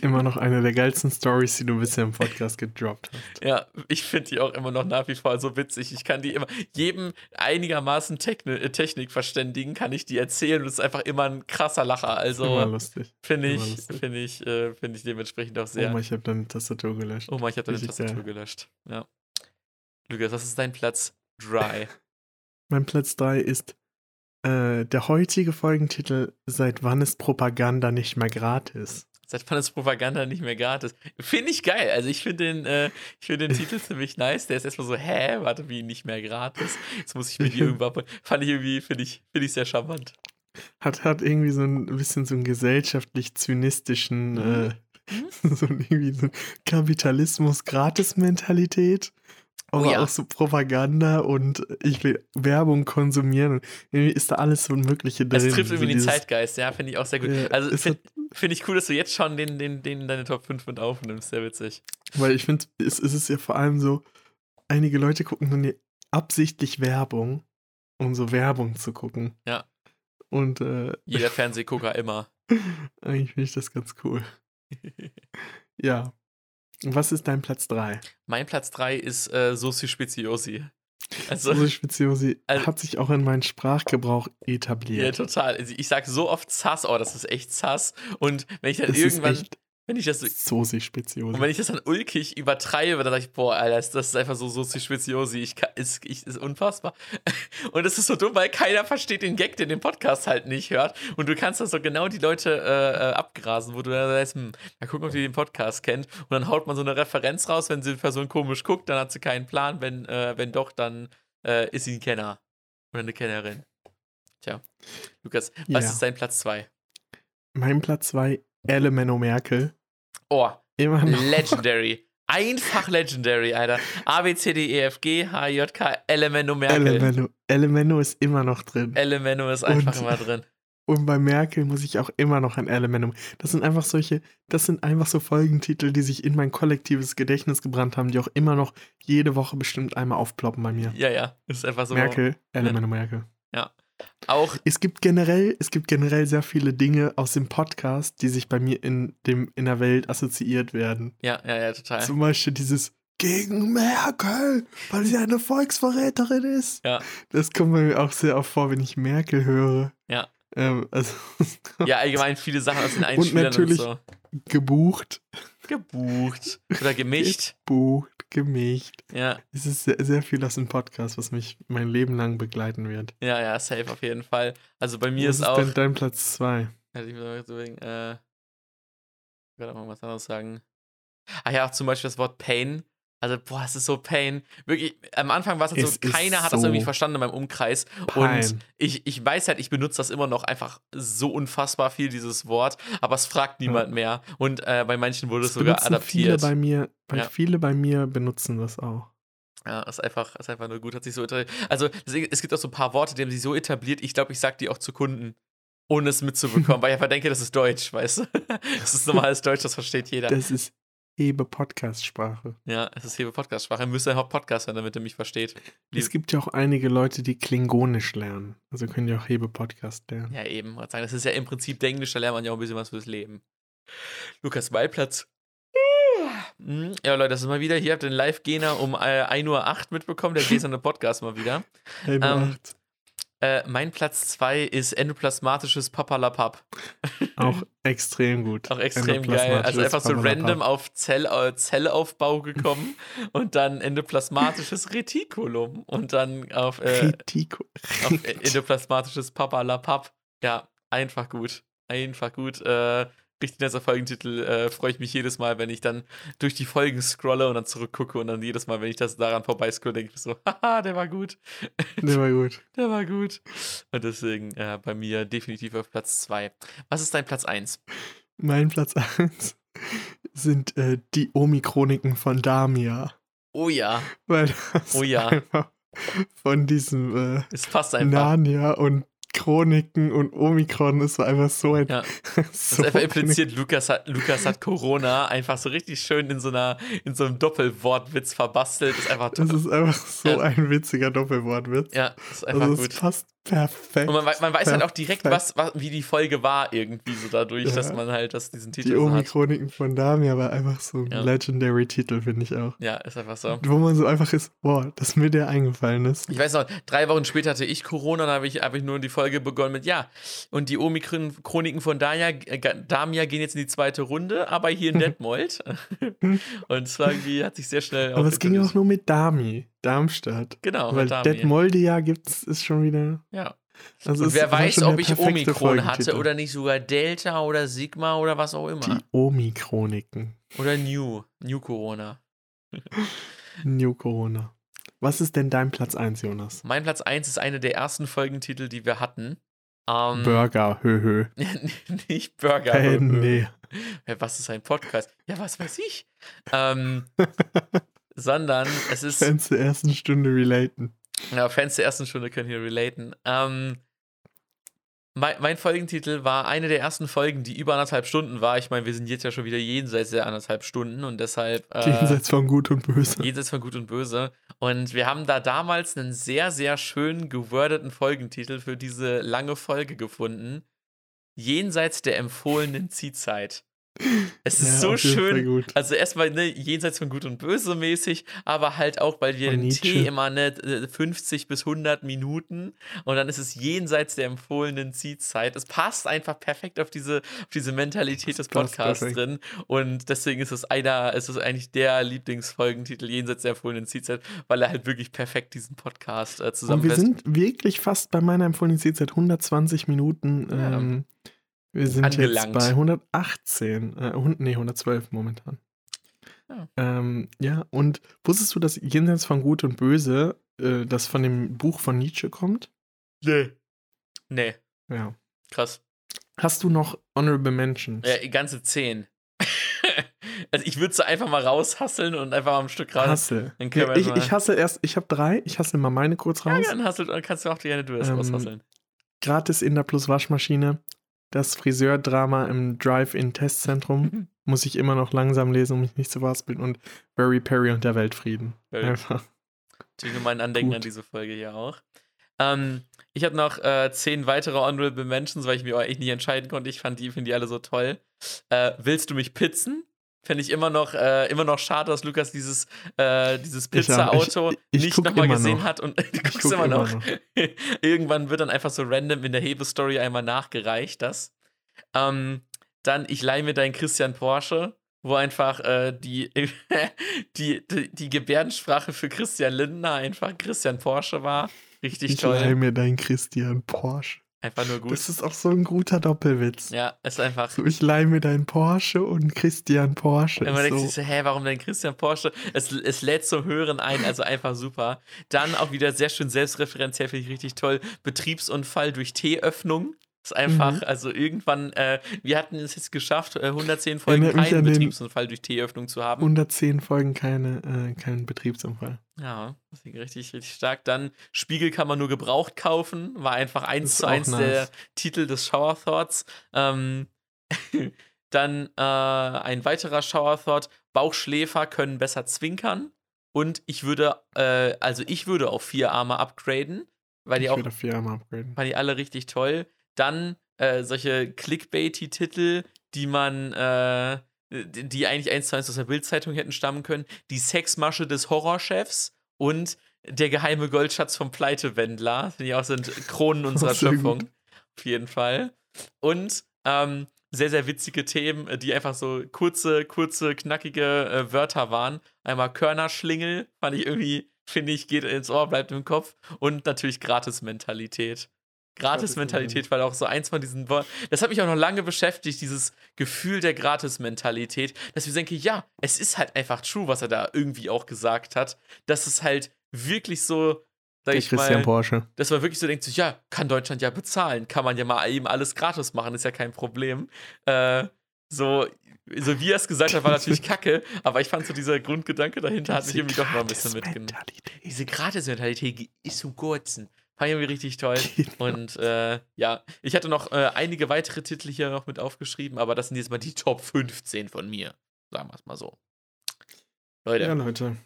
Speaker 2: immer noch eine der geilsten Stories, die du bisher im Podcast gedroppt hast.
Speaker 1: Ja, ich finde die auch immer noch nach wie vor so witzig. Ich kann die immer, jedem einigermaßen Techni äh, Technik verständigen, kann ich die erzählen und es ist einfach immer ein krasser Lacher. Also
Speaker 2: lustig.
Speaker 1: finde ich, finde ich, äh, finde ich dementsprechend auch sehr.
Speaker 2: Oh, ich habe deine Tastatur gelöscht.
Speaker 1: Mann, ich habe deine
Speaker 2: Richtig
Speaker 1: Tastatur
Speaker 2: geil.
Speaker 1: gelöscht. Ja. Lukas, was ist dein Platz? Dry.
Speaker 2: Mein Platz 3 ist äh, der heutige Folgentitel Seit wann ist Propaganda nicht mehr gratis?
Speaker 1: Seit wann ist Propaganda nicht mehr gratis? Finde ich geil. Also ich finde den, äh, ich finde den Titel ziemlich nice. Der ist erstmal so, hä, warte, wie nicht mehr gratis? Jetzt muss ich mir die irgendwo ab. Fand ich irgendwie, finde ich, finde ich sehr charmant.
Speaker 2: Hat, hat irgendwie so ein bisschen so einen gesellschaftlich-zynistischen,
Speaker 1: Mhm.
Speaker 2: äh, so irgendwie so Kapitalismus-Gratis-Mentalität.
Speaker 1: Oh
Speaker 2: Aber
Speaker 1: ja.
Speaker 2: auch so Propaganda und ich will Werbung konsumieren. Irgendwie ist da alles so ein Mögliche drin.
Speaker 1: Das trifft
Speaker 2: So
Speaker 1: irgendwie den
Speaker 2: dieses-
Speaker 1: Zeitgeist, ja, finde ich auch sehr gut.
Speaker 2: Ja,
Speaker 1: also
Speaker 2: es
Speaker 1: finde find ich cool, dass du jetzt schon den, den, den in deine Top 5 mit aufnimmst. Sehr witzig.
Speaker 2: Weil ich finde, es, es ist ja vor allem so, einige Leute gucken dann absichtlich Werbung, um so Werbung zu gucken.
Speaker 1: Ja.
Speaker 2: Und äh,
Speaker 1: Jeder Fernsehgucker immer.
Speaker 2: eigentlich finde ich das ganz cool. Ja. Was ist dein Platz 3?
Speaker 1: mein Platz 3 ist äh, Sosi Speziosi. Also,
Speaker 2: Also Speziosi
Speaker 1: also-
Speaker 2: hat sich auch in meinen Sprachgebrauch
Speaker 1: ja,
Speaker 2: etabliert.
Speaker 1: total. Also ich sage so oft Sass, oh, das ist echt Sass. Und wenn ich dann
Speaker 2: das
Speaker 1: irgendwann, wenn ich das so
Speaker 2: Speziosi.
Speaker 1: Und wenn ich das dann ulkig übertreibe, dann sage ich, boah, Alter, das ist einfach so Sozi Speziosi. Ich kann, ist, ich, ist unfassbar. Und es ist so dumm, weil keiner versteht den Gag, der den Podcast halt nicht hört. Und du kannst das so genau die Leute äh, äh, abgrasen, wo du dann sagst, hm, mal gucken, ob die den Podcast kennt. Und dann haut man so eine Referenz raus, wenn die Person komisch guckt, dann hat sie keinen Plan. Wenn, äh, wenn doch, dann äh, ist sie ein Kenner. Oder eine Kennerin. Tja. Lukas, was
Speaker 2: Ja.
Speaker 1: ist dein Platz 2?
Speaker 2: mein Platz 2, Elemento Merkel.
Speaker 1: Oh,
Speaker 2: Immer noch.
Speaker 1: Legendary. Einfach Legendary, Alter. A, B, C, D, E, F, G, H, J, K, Elemento Merkel.
Speaker 2: Elemento, Elemento ist immer noch drin.
Speaker 1: Elemento ist einfach
Speaker 2: Und-
Speaker 1: immer drin.
Speaker 2: Und bei Merkel muss ich auch immer noch an Elementum. Das sind einfach solche, das sind einfach so Folgentitel, die sich in mein kollektives Gedächtnis gebrannt haben, die auch immer noch jede Woche bestimmt einmal aufploppen bei mir.
Speaker 1: Ja, ja. Ist einfach so.
Speaker 2: Merkel, Elementum Merkel.
Speaker 1: Auch,
Speaker 2: Es gibt generell, es gibt generell sehr viele Dinge aus dem Podcast, die sich bei mir in dem, in der Welt assoziiert werden.
Speaker 1: ja, ja, ja, total.
Speaker 2: Zum Beispiel dieses gegen Merkel, weil sie eine Volksverräterin ist.
Speaker 1: Ja.
Speaker 2: Das kommt bei mir auch sehr oft vor, wenn ich Merkel höre.
Speaker 1: Ja.
Speaker 2: Ähm, also
Speaker 1: Ja, allgemein viele Sachen aus den Einspielern und,
Speaker 2: natürlich-
Speaker 1: so.
Speaker 2: gebucht,
Speaker 1: Gebucht. Oder gemischt.
Speaker 2: gebucht, gemischt.
Speaker 1: Ja,
Speaker 2: Es ist sehr, sehr viel aus dem Podcast, was mich mein Leben lang begleiten wird.
Speaker 1: ja, ja, safe auf jeden Fall. Also bei mir
Speaker 2: Was
Speaker 1: ist
Speaker 2: ist
Speaker 1: auch.
Speaker 2: denn dein Platz 2?
Speaker 1: Also ich muss überlegen, äh. Ich werde auch mal was anderes sagen. Ah ja, auch zum Beispiel das Wort Pain. Also, boah, es ist so Pain. Wirklich, am Anfang war es halt
Speaker 2: Es
Speaker 1: so, keiner hat das
Speaker 2: so
Speaker 1: irgendwie verstanden in meinem Umkreis. Und
Speaker 2: Pein.
Speaker 1: ich, ich weiß halt, ich benutze das immer noch einfach so unfassbar viel, dieses Wort, aber es fragt niemand mehr. Und äh, bei manchen wurde es
Speaker 2: Das
Speaker 1: sogar
Speaker 2: benutzen viele
Speaker 1: adaptiert.
Speaker 2: bei mir, weil
Speaker 1: Ja.
Speaker 2: viele bei mir benutzen das auch.
Speaker 1: Ja, ist einfach, ist einfach nur gut, hat sich so etabliert. Also, es gibt auch so ein paar Worte, die haben sich so etabliert, ich glaube, ich sage die auch zu Kunden, ohne es mitzubekommen, weil ich einfach denke, das ist Deutsch, weißt du? Das ist normales Deutsch, das versteht jeder.
Speaker 2: Das ist Hebe Podcast-Sprache.
Speaker 1: Ja, es ist hier Podcast-Sprache. Ihr müsst ja auch Podcast hören, damit ihr mich versteht.
Speaker 2: Es gibt ja auch einige Leute, die Klingonisch lernen. Also können ja auch Hebe Podcast lernen.
Speaker 1: Ja, eben. sagen, Das ist ja im Prinzip Englisch, da lernt man ja auch ein bisschen was fürs Leben. Lukas Wahlplatz. Hm, Ja, Leute, das ist mal wieder. Hier habt ihr den Live-Gener um äh, 1.08 Uhr mitbekommen, der gläserne Podcast mal wieder.
Speaker 2: Hebe
Speaker 1: Ähm,
Speaker 2: acht.
Speaker 1: Äh, mein Platz 2 ist endoplasmatisches Papalapap.
Speaker 2: Auch extrem gut.
Speaker 1: Auch extrem geil. Also einfach so random auf Zell, äh, Zellaufbau gekommen und dann endoplasmatisches Retikulum und dann auf, äh,
Speaker 2: Retiko.
Speaker 1: auf endoplasmatisches Papalapap. Ja, einfach gut. Einfach gut. Äh, richtig nicer Folgentitel. Äh, Freue ich mich jedes Mal, wenn ich dann durch die Folgen scrolle und dann zurückgucke und dann jedes Mal, wenn ich das daran vorbei scrolle, denke ich mir so, haha, der war gut.
Speaker 2: Der war gut.
Speaker 1: Der war gut. Und deswegen äh, bei mir definitiv auf Platz 2. Was ist dein Platz 1?
Speaker 2: Mein Platz 1 sind äh, die Omi-Chroniken von Damia.
Speaker 1: Oh ja,
Speaker 2: Weil das
Speaker 1: Oh ja.
Speaker 2: von diesem äh,
Speaker 1: es passt einfach.
Speaker 2: Narnia und Chroniken und Omikron, es war einfach so ein.
Speaker 1: Ja.
Speaker 2: so
Speaker 1: Das ist einfach impliziert, Lukas hat, Lukas hat Corona einfach so richtig schön in so einer, in so einem Doppelwortwitz verbastelt. Ist einfach
Speaker 2: Das ist einfach so
Speaker 1: Ja.
Speaker 2: ein witziger Doppelwortwitz.
Speaker 1: Ja, ist einfach
Speaker 2: also es
Speaker 1: gut.
Speaker 2: passt perfekt.
Speaker 1: Und man, man weiß halt auch direkt, was, was, wie die Folge war, irgendwie so dadurch,
Speaker 2: Ja.
Speaker 1: dass man halt das, diesen Titel
Speaker 2: Die. Omi-Chroniken von Damia war einfach so ein
Speaker 1: Ja.
Speaker 2: legendary Titel, finde ich auch.
Speaker 1: Ja, ist einfach so.
Speaker 2: Wo man so einfach ist, boah, dass mir der eingefallen ist.
Speaker 1: Ich weiß noch, drei Wochen später hatte ich Corona, dann habe ich, hab ich nur die Folge begonnen mit, ja, und die Omikron-Chroniken von Damia, äh, Damia gehen jetzt in die zweite Runde, aber hier in Detmold. und es war irgendwie, hat sich sehr schnell
Speaker 2: Aber es ging auch nur mit Dami, Darmstadt.
Speaker 1: Genau,
Speaker 2: Weil. Detmolde ja gibt's, ist schon wieder.
Speaker 1: Ja.
Speaker 2: Also
Speaker 1: Und wer weiß, ob ich Omikron hatte oder nicht sogar Delta oder Sigma oder was auch immer.
Speaker 2: Die Omi-Chroniken.
Speaker 1: Oder New, New Corona.
Speaker 2: New Corona. Was ist denn dein Platz 1, Jonas?
Speaker 1: Mein Platz 1 ist eine der ersten Folgentitel, die wir hatten. Ähm,
Speaker 2: Burger, höhö.
Speaker 1: nicht Burger.
Speaker 2: Hey, nee.
Speaker 1: Ja, Was ist ein Podcast? Ja, was weiß ich. Ähm, sondern es ist.
Speaker 2: Fans der ersten Stunde relaten.
Speaker 1: Ja, Fans der ersten Stunde können hier relaten. Ähm, mein, mein Folgentitel war eine der ersten Folgen, die über anderthalb Stunden war. Ich meine, wir sind jetzt ja schon wieder jenseits der anderthalb Stunden und deshalb. Äh,
Speaker 2: Jenseits von Gut und Böse.
Speaker 1: Jenseits von Gut und Böse. Und wir haben da damals einen sehr, sehr schön gewordeten Folgentitel für diese lange Folge gefunden. Jenseits der empfohlenen Ziehzeit. Es ist
Speaker 2: Ja,
Speaker 1: so schön. Also erstmal ne, jenseits von Gut und Böse mäßig, aber halt auch, weil wir
Speaker 2: Von
Speaker 1: den
Speaker 2: Nietzsche.
Speaker 1: Tee immer ne, 50 bis 100 Minuten und dann ist es jenseits der empfohlenen Ziehzeit. Es passt einfach perfekt auf diese, auf diese Mentalität des
Speaker 2: passt
Speaker 1: Podcasts drin und deswegen ist es einer, es ist eigentlich der Lieblingsfolgentitel jenseits der empfohlenen Ziehzeit, weil er halt wirklich perfekt diesen Podcast äh,
Speaker 2: Und wir
Speaker 1: zusammenfasst.
Speaker 2: sind wirklich fast bei meiner empfohlenen Zielzeit 120 Minuten.
Speaker 1: Ja.
Speaker 2: Ähm, wir sind
Speaker 1: Angelangt.
Speaker 2: jetzt bei 118. Äh, nee, 112 momentan.
Speaker 1: Ja.
Speaker 2: Ähm, ja, und wusstest du, dass Jenseits von Gut und Böse äh, das von dem Buch von Nietzsche kommt?
Speaker 1: Nee. Nee,
Speaker 2: Ja.
Speaker 1: krass.
Speaker 2: Hast du noch Honorable Mentions?
Speaker 1: Ja, die ganze 10. also ich würde es einfach mal raushasseln und einfach mal am Stück raus.
Speaker 2: Hasse.
Speaker 1: Dann können
Speaker 2: Ja, ich, ich hasse erst, ich habe drei, ich hasse mal meine kurz
Speaker 1: Ja,
Speaker 2: raus.
Speaker 1: dann, hasselt, dann kannst du auch gerne du es
Speaker 2: Ähm,
Speaker 1: raushasseln.
Speaker 2: Gratis in der Plus Waschmaschine. Das Friseurdrama im Drive-In-Testzentrum. Muss ich immer noch langsam lesen, um mich nicht zu verhaspeln. Und Barry Perry und der Weltfrieden.
Speaker 1: Very-
Speaker 2: Einfach.
Speaker 1: Natürlich mein Andenken
Speaker 2: gut.
Speaker 1: an diese Folge hier auch. Ähm, ich habe noch äh, zehn weitere Honorable Mentions, weil ich mir auch echt nicht entscheiden konnte. Ich fand die, finde die alle so toll. Äh, willst du mich pizzen? Fände ich immer noch, äh, immer noch schade, dass Lukas dieses, äh, dieses
Speaker 2: Ich.
Speaker 1: Pizza-Auto
Speaker 2: Ich- ich
Speaker 1: nicht nochmal gesehen
Speaker 2: noch.
Speaker 1: hat und du guckst
Speaker 2: guck
Speaker 1: immer noch.
Speaker 2: noch.
Speaker 1: Irgendwann wird dann einfach so random in der Hebestory einmal nachgereicht, das. Ähm, dann, ich leih mir deinen Christian Porsche, wo einfach äh, die, die, die, die Gebärdensprache für Christian Lindner einfach Christian Porsche war. Richtig
Speaker 2: Ich
Speaker 1: toll.
Speaker 2: leih mir deinen Christian Porsche.
Speaker 1: Einfach nur gut.
Speaker 2: Das ist auch so ein guter Doppelwitz.
Speaker 1: ja, ist einfach.
Speaker 2: So, ich leih mir deinen Porsche und Christian Porsche.
Speaker 1: Wenn man
Speaker 2: Ist
Speaker 1: denkt
Speaker 2: so,
Speaker 1: sich so, hä, warum denn Christian Porsche? Es, es lädt zum Hören ein, also einfach super. Dann auch wieder sehr schön selbstreferenziell, finde ich richtig toll. Betriebsunfall durch T-Öffnung. Ist einfach,
Speaker 2: Mhm.
Speaker 1: also irgendwann, äh, wir hatten es jetzt geschafft, äh, 110 Folgen
Speaker 2: Erinnert mich
Speaker 1: keinen Betriebsunfall durch T-Öffnung zu haben.
Speaker 2: 110 Folgen keine, äh, kein Betriebsunfall.
Speaker 1: Ja, das ist richtig, richtig stark. Dann Spiegel kann man nur gebraucht kaufen. War einfach eins zu eins der
Speaker 2: nice.
Speaker 1: Titel des Shower Thoughts. Ähm, dann äh, ein weiterer Shower Thought. Bauchschläfer können besser zwinkern. Und ich würde, äh, also ich würde auf vier Arme upgraden, weil die
Speaker 2: ich
Speaker 1: auch fand die alle richtig toll. Dann äh, solche Clickbaity-Titel, die man, äh, die eigentlich eins zu eins aus der Bildzeitung hätten stammen können. Die Sexmasche des Horrorchefs und der geheime Goldschatz vom Pleitewendler, die auch sind Kronen unserer Schöpfung.
Speaker 2: gut.
Speaker 1: Auf jeden Fall. Und ähm, sehr, sehr witzige Themen, äh, die einfach so kurze, kurze, knackige äh, Wörter waren. Einmal Körnerschlingel, fand ich irgendwie, finde ich, geht ins Ohr, bleibt im Kopf. Und natürlich Gratis-Mentalität. Gratis-Mentalität war auch so eins von diesen Worten. Das hat mich auch noch lange beschäftigt, dieses Gefühl der Gratis-Mentalität, dass ich denke, ja, es ist halt einfach true, was er da irgendwie auch gesagt hat, dass es halt wirklich so, sag
Speaker 2: Der
Speaker 1: ich
Speaker 2: Christian
Speaker 1: mal,
Speaker 2: Porsche.
Speaker 1: dass man wirklich so denkt, ja, kann Deutschland ja bezahlen, kann man ja mal eben alles gratis machen, ist ja kein Problem. Äh, so, so wie er es gesagt hat, war natürlich kacke, aber ich fand so dieser Grundgedanke dahinter hat mich irgendwie doch mal ein bisschen mitgenommen. Diese Gratis-Mentalität ist zum Kurzen. Fand ich irgendwie richtig toll. Und äh, ja, ich hatte noch äh, einige weitere Titel hier noch mit aufgeschrieben, aber das sind jetzt mal die Top 15 von mir. Sagen wir es mal so. Leute,
Speaker 2: Ja, Leute.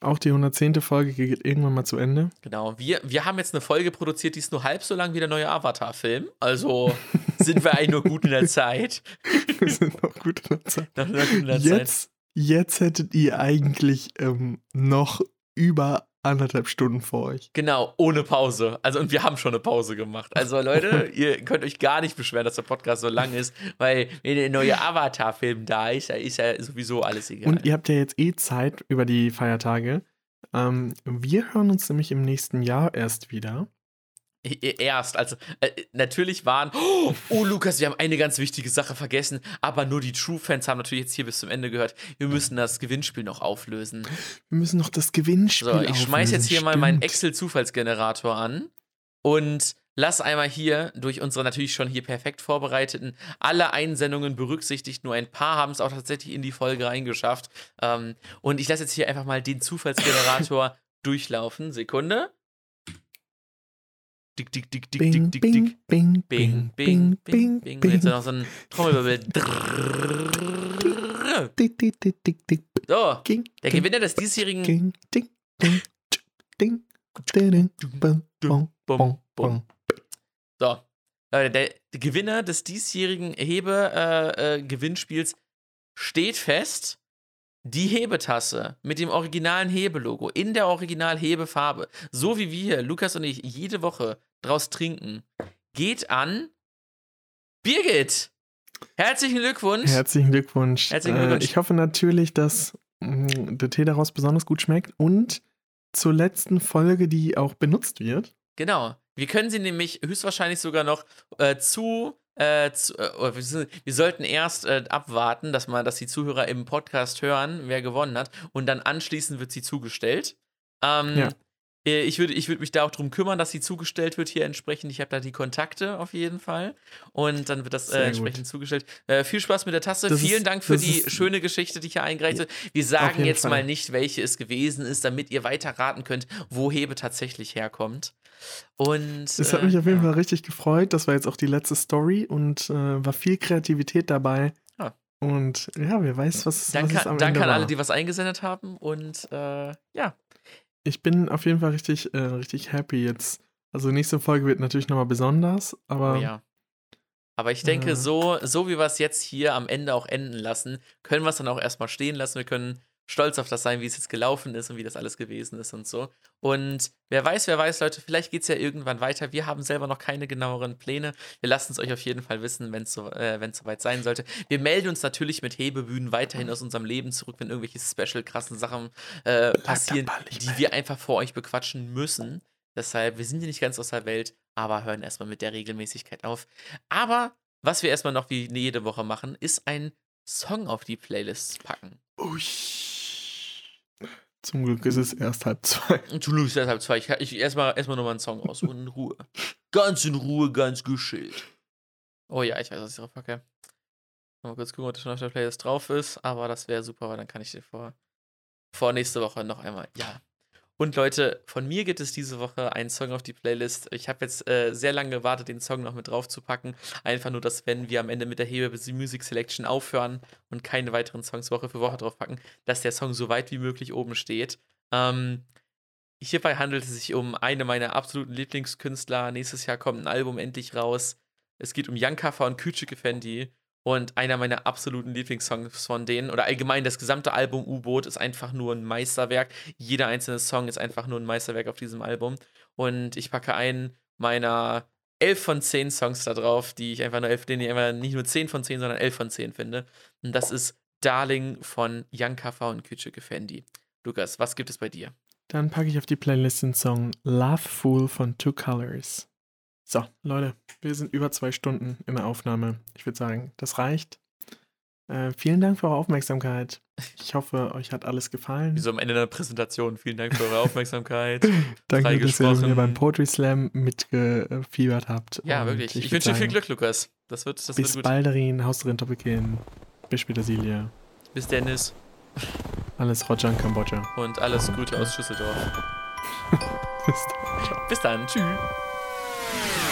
Speaker 2: Auch die 110. Folge geht irgendwann mal zu Ende.
Speaker 1: genau. Wir, wir haben jetzt eine Folge produziert, die ist nur halb so lang wie der neue Avatar-Film. Also sind wir eigentlich nur gut in der Zeit.
Speaker 2: Wir sind noch gut in der Zeit.
Speaker 1: Noch noch in der Zeit.
Speaker 2: Jetzt, jetzt hättet ihr eigentlich ähm, noch über anderthalb Stunden vor euch.
Speaker 1: Genau, ohne Pause. Also, und wir haben schon eine Pause gemacht. Also, Leute, ihr könnt euch gar nicht beschweren, dass der Podcast so lang ist, weil wenn der neue Avatar-Film da ist, da ist ja sowieso alles egal.
Speaker 2: Und ihr habt ja jetzt eh Zeit über die Feiertage. Ähm, wir hören uns nämlich im nächsten Jahr erst wieder.
Speaker 1: Erst, also äh, natürlich waren, oh, oh Lukas, wir haben eine ganz wichtige Sache vergessen, aber nur die True-Fans haben natürlich jetzt hier bis zum Ende gehört. Wir müssen das Gewinnspiel noch auflösen.
Speaker 2: Wir müssen noch das Gewinnspiel
Speaker 1: So, ich schmeiß jetzt hier mal meinen
Speaker 2: stimmt.
Speaker 1: Excel-Zufallsgenerator an und lass einmal hier durch unsere natürlich schon hier perfekt vorbereiteten alle Einsendungen berücksichtigt. Nur ein paar haben es auch tatsächlich in die Folge reingeschafft. Ähm, und ich lasse jetzt hier einfach mal den Zufallsgenerator durchlaufen. Sekunde. Dick, dick, dick, dick,
Speaker 2: Bing,
Speaker 1: dick, dick, dick.
Speaker 2: bing, bing,
Speaker 1: Bing,
Speaker 2: bing,
Speaker 1: bing, bing,
Speaker 2: bing,
Speaker 1: bing.
Speaker 2: bing,
Speaker 1: Und jetzt noch so ein Trommelwirbel.
Speaker 2: Dick, dick, dick, dick, dick,
Speaker 1: So, der Gewinner des diesjährigen
Speaker 2: ging, ding, ding, ding, ding, bum, bum.
Speaker 1: So, Leute, der, der Gewinner des diesjährigen Hebe-Gewinnspiels steht fest. Die Hebetasse mit dem originalen Hebelogo in der Original-Hebefarbe, so wie wir, Lukas und ich, jede Woche draus trinken, geht an Birgit. Herzlichen Glückwunsch.
Speaker 2: Herzlichen Glückwunsch.
Speaker 1: Herzlichen Glückwunsch.
Speaker 2: Äh, ich hoffe natürlich, dass mh, der Tee daraus besonders gut schmeckt und zur letzten Folge, die auch benutzt wird.
Speaker 1: Genau. Wir können sie nämlich höchstwahrscheinlich sogar noch äh, zu. Äh, zu äh, sind- wir sollten erst äh, abwarten, dass man, dass die Zuhörer im Podcast hören, wer gewonnen hat, und dann anschließend wird sie zugestellt. Ähm,
Speaker 2: Ja.
Speaker 1: Äh, Ich würde ich würd mich da auch drum kümmern, dass sie zugestellt wird hier entsprechend. Ich habe da die Kontakte auf jeden Fall. Und dann wird das äh, entsprechend
Speaker 2: gut.
Speaker 1: zugestellt. Äh, viel Spaß mit der Tasse.
Speaker 2: Das
Speaker 1: Vielen
Speaker 2: ist-
Speaker 1: Dank für die schöne Geschichte, die hier eingereicht wird. Wir
Speaker 2: Auf
Speaker 1: sagen jetzt
Speaker 2: Fall.
Speaker 1: mal nicht, welche es gewesen ist, damit ihr weiter raten könnt, wo Hebe tatsächlich herkommt. Und
Speaker 2: Es hat
Speaker 1: äh,
Speaker 2: mich auf jeden
Speaker 1: ja.
Speaker 2: Fall richtig gefreut. Das war jetzt auch die letzte Story und äh, war viel Kreativität dabei.
Speaker 1: Ja.
Speaker 2: Und ja, wer weiß, was,
Speaker 1: Danke,
Speaker 2: was es am
Speaker 1: danke
Speaker 2: Ende
Speaker 1: an
Speaker 2: war.
Speaker 1: alle, die was eingesendet haben. Und äh, ja,
Speaker 2: Ich bin auf jeden Fall richtig, äh, richtig happy jetzt. Also nächste Folge wird natürlich nochmal besonders, aber
Speaker 1: oh ja. Aber ich denke,
Speaker 2: Äh.
Speaker 1: so, so wie wir es jetzt hier am Ende auch enden lassen, können wir es dann auch erstmal stehen lassen. Wir können stolz auf das sein, wie es jetzt gelaufen ist und wie das alles gewesen ist und so. Und wer weiß, wer weiß, Leute, vielleicht geht es ja irgendwann weiter. Wir haben selber noch keine genaueren Pläne. Wir lassen es euch auf jeden Fall wissen, wenn es so, äh, soweit sein sollte. Wir melden uns natürlich mit Hebebühnen weiterhin aus unserem Leben zurück, wenn irgendwelche special krassen Sachen äh, passieren, die wir einfach vor euch bequatschen müssen. Deshalb, wir sind hier nicht ganz aus der Welt, aber hören erstmal mit der Regelmäßigkeit auf. Aber was wir erstmal noch wie jede Woche machen, ist ein Song auf die Playlist packen.
Speaker 2: Ui. Zum Glück ist es erst halb zwei.
Speaker 1: Und du lügst deshalb zwei. Ich, ich erstmal erstmal nochmal einen Song raussuchen. In Ruhe. Ganz in Ruhe, ganz geschillt. Oh ja, ich weiß, was ich drauf packe. Mal kurz gucken, ob das schon auf der Playlist drauf ist. Aber das wäre super, weil dann kann ich dir vor, vor nächste Woche noch einmal. Ja. Und Leute, von mir gibt es diese Woche einen Song auf die Playlist. Ich habe jetzt äh, sehr lange gewartet, den Song noch mit drauf zu packen. Einfach nur, dass wenn wir am Ende mit der Hebe Music Selection aufhören und keine weiteren Songs Woche für Woche drauf packen, dass der Song so weit wie möglich oben steht. Ähm, hierbei handelt es sich um eine meiner absoluten Lieblingskünstler. Nächstes Jahr kommt ein Album endlich raus. Es geht um Jan Kaffer und Küçük Effendi. Und einer meiner absoluten Lieblingssongs von denen, oder allgemein das gesamte Album U-Boot ist einfach nur ein Meisterwerk. Jeder einzelne Song ist einfach nur ein Meisterwerk auf diesem Album. Und ich packe einen meiner elf von zehn Songs da drauf, die ich einfach nur elf, den ich einfach nicht nur zehn von zehn, sondern elf von zehn finde. Und das ist Darling von Jan Kaffer und Küçük Fendi. Lukas, was gibt es bei dir?
Speaker 2: Dann packe ich auf die Playlist den Song Love Fool von Two Colors. So, Leute, wir sind über zwei Stunden in der Aufnahme. Ich würde sagen, das reicht. Äh, vielen Dank für eure Aufmerksamkeit. Ich hoffe, euch hat alles gefallen.
Speaker 1: Wie so am Ende der Präsentation. Vielen Dank für eure Aufmerksamkeit.
Speaker 2: Danke, dass ihr mir beim Poetry Slam mitgefiebert habt.
Speaker 1: ja,
Speaker 2: Und
Speaker 1: wirklich. Ich,
Speaker 2: würd
Speaker 1: wünsche dir viel Glück, Lukas. Das wird, das
Speaker 2: Bis
Speaker 1: wird gut.
Speaker 2: Balderin, Hausrin Toppekin. Bis später, Silja.
Speaker 1: Bis Dennis
Speaker 2: Alles Roger in Kambodscha.
Speaker 1: und alles Gute aus Schüsseldorf.
Speaker 2: Bis dann.
Speaker 1: Bis dann. Tschüss. Yeah.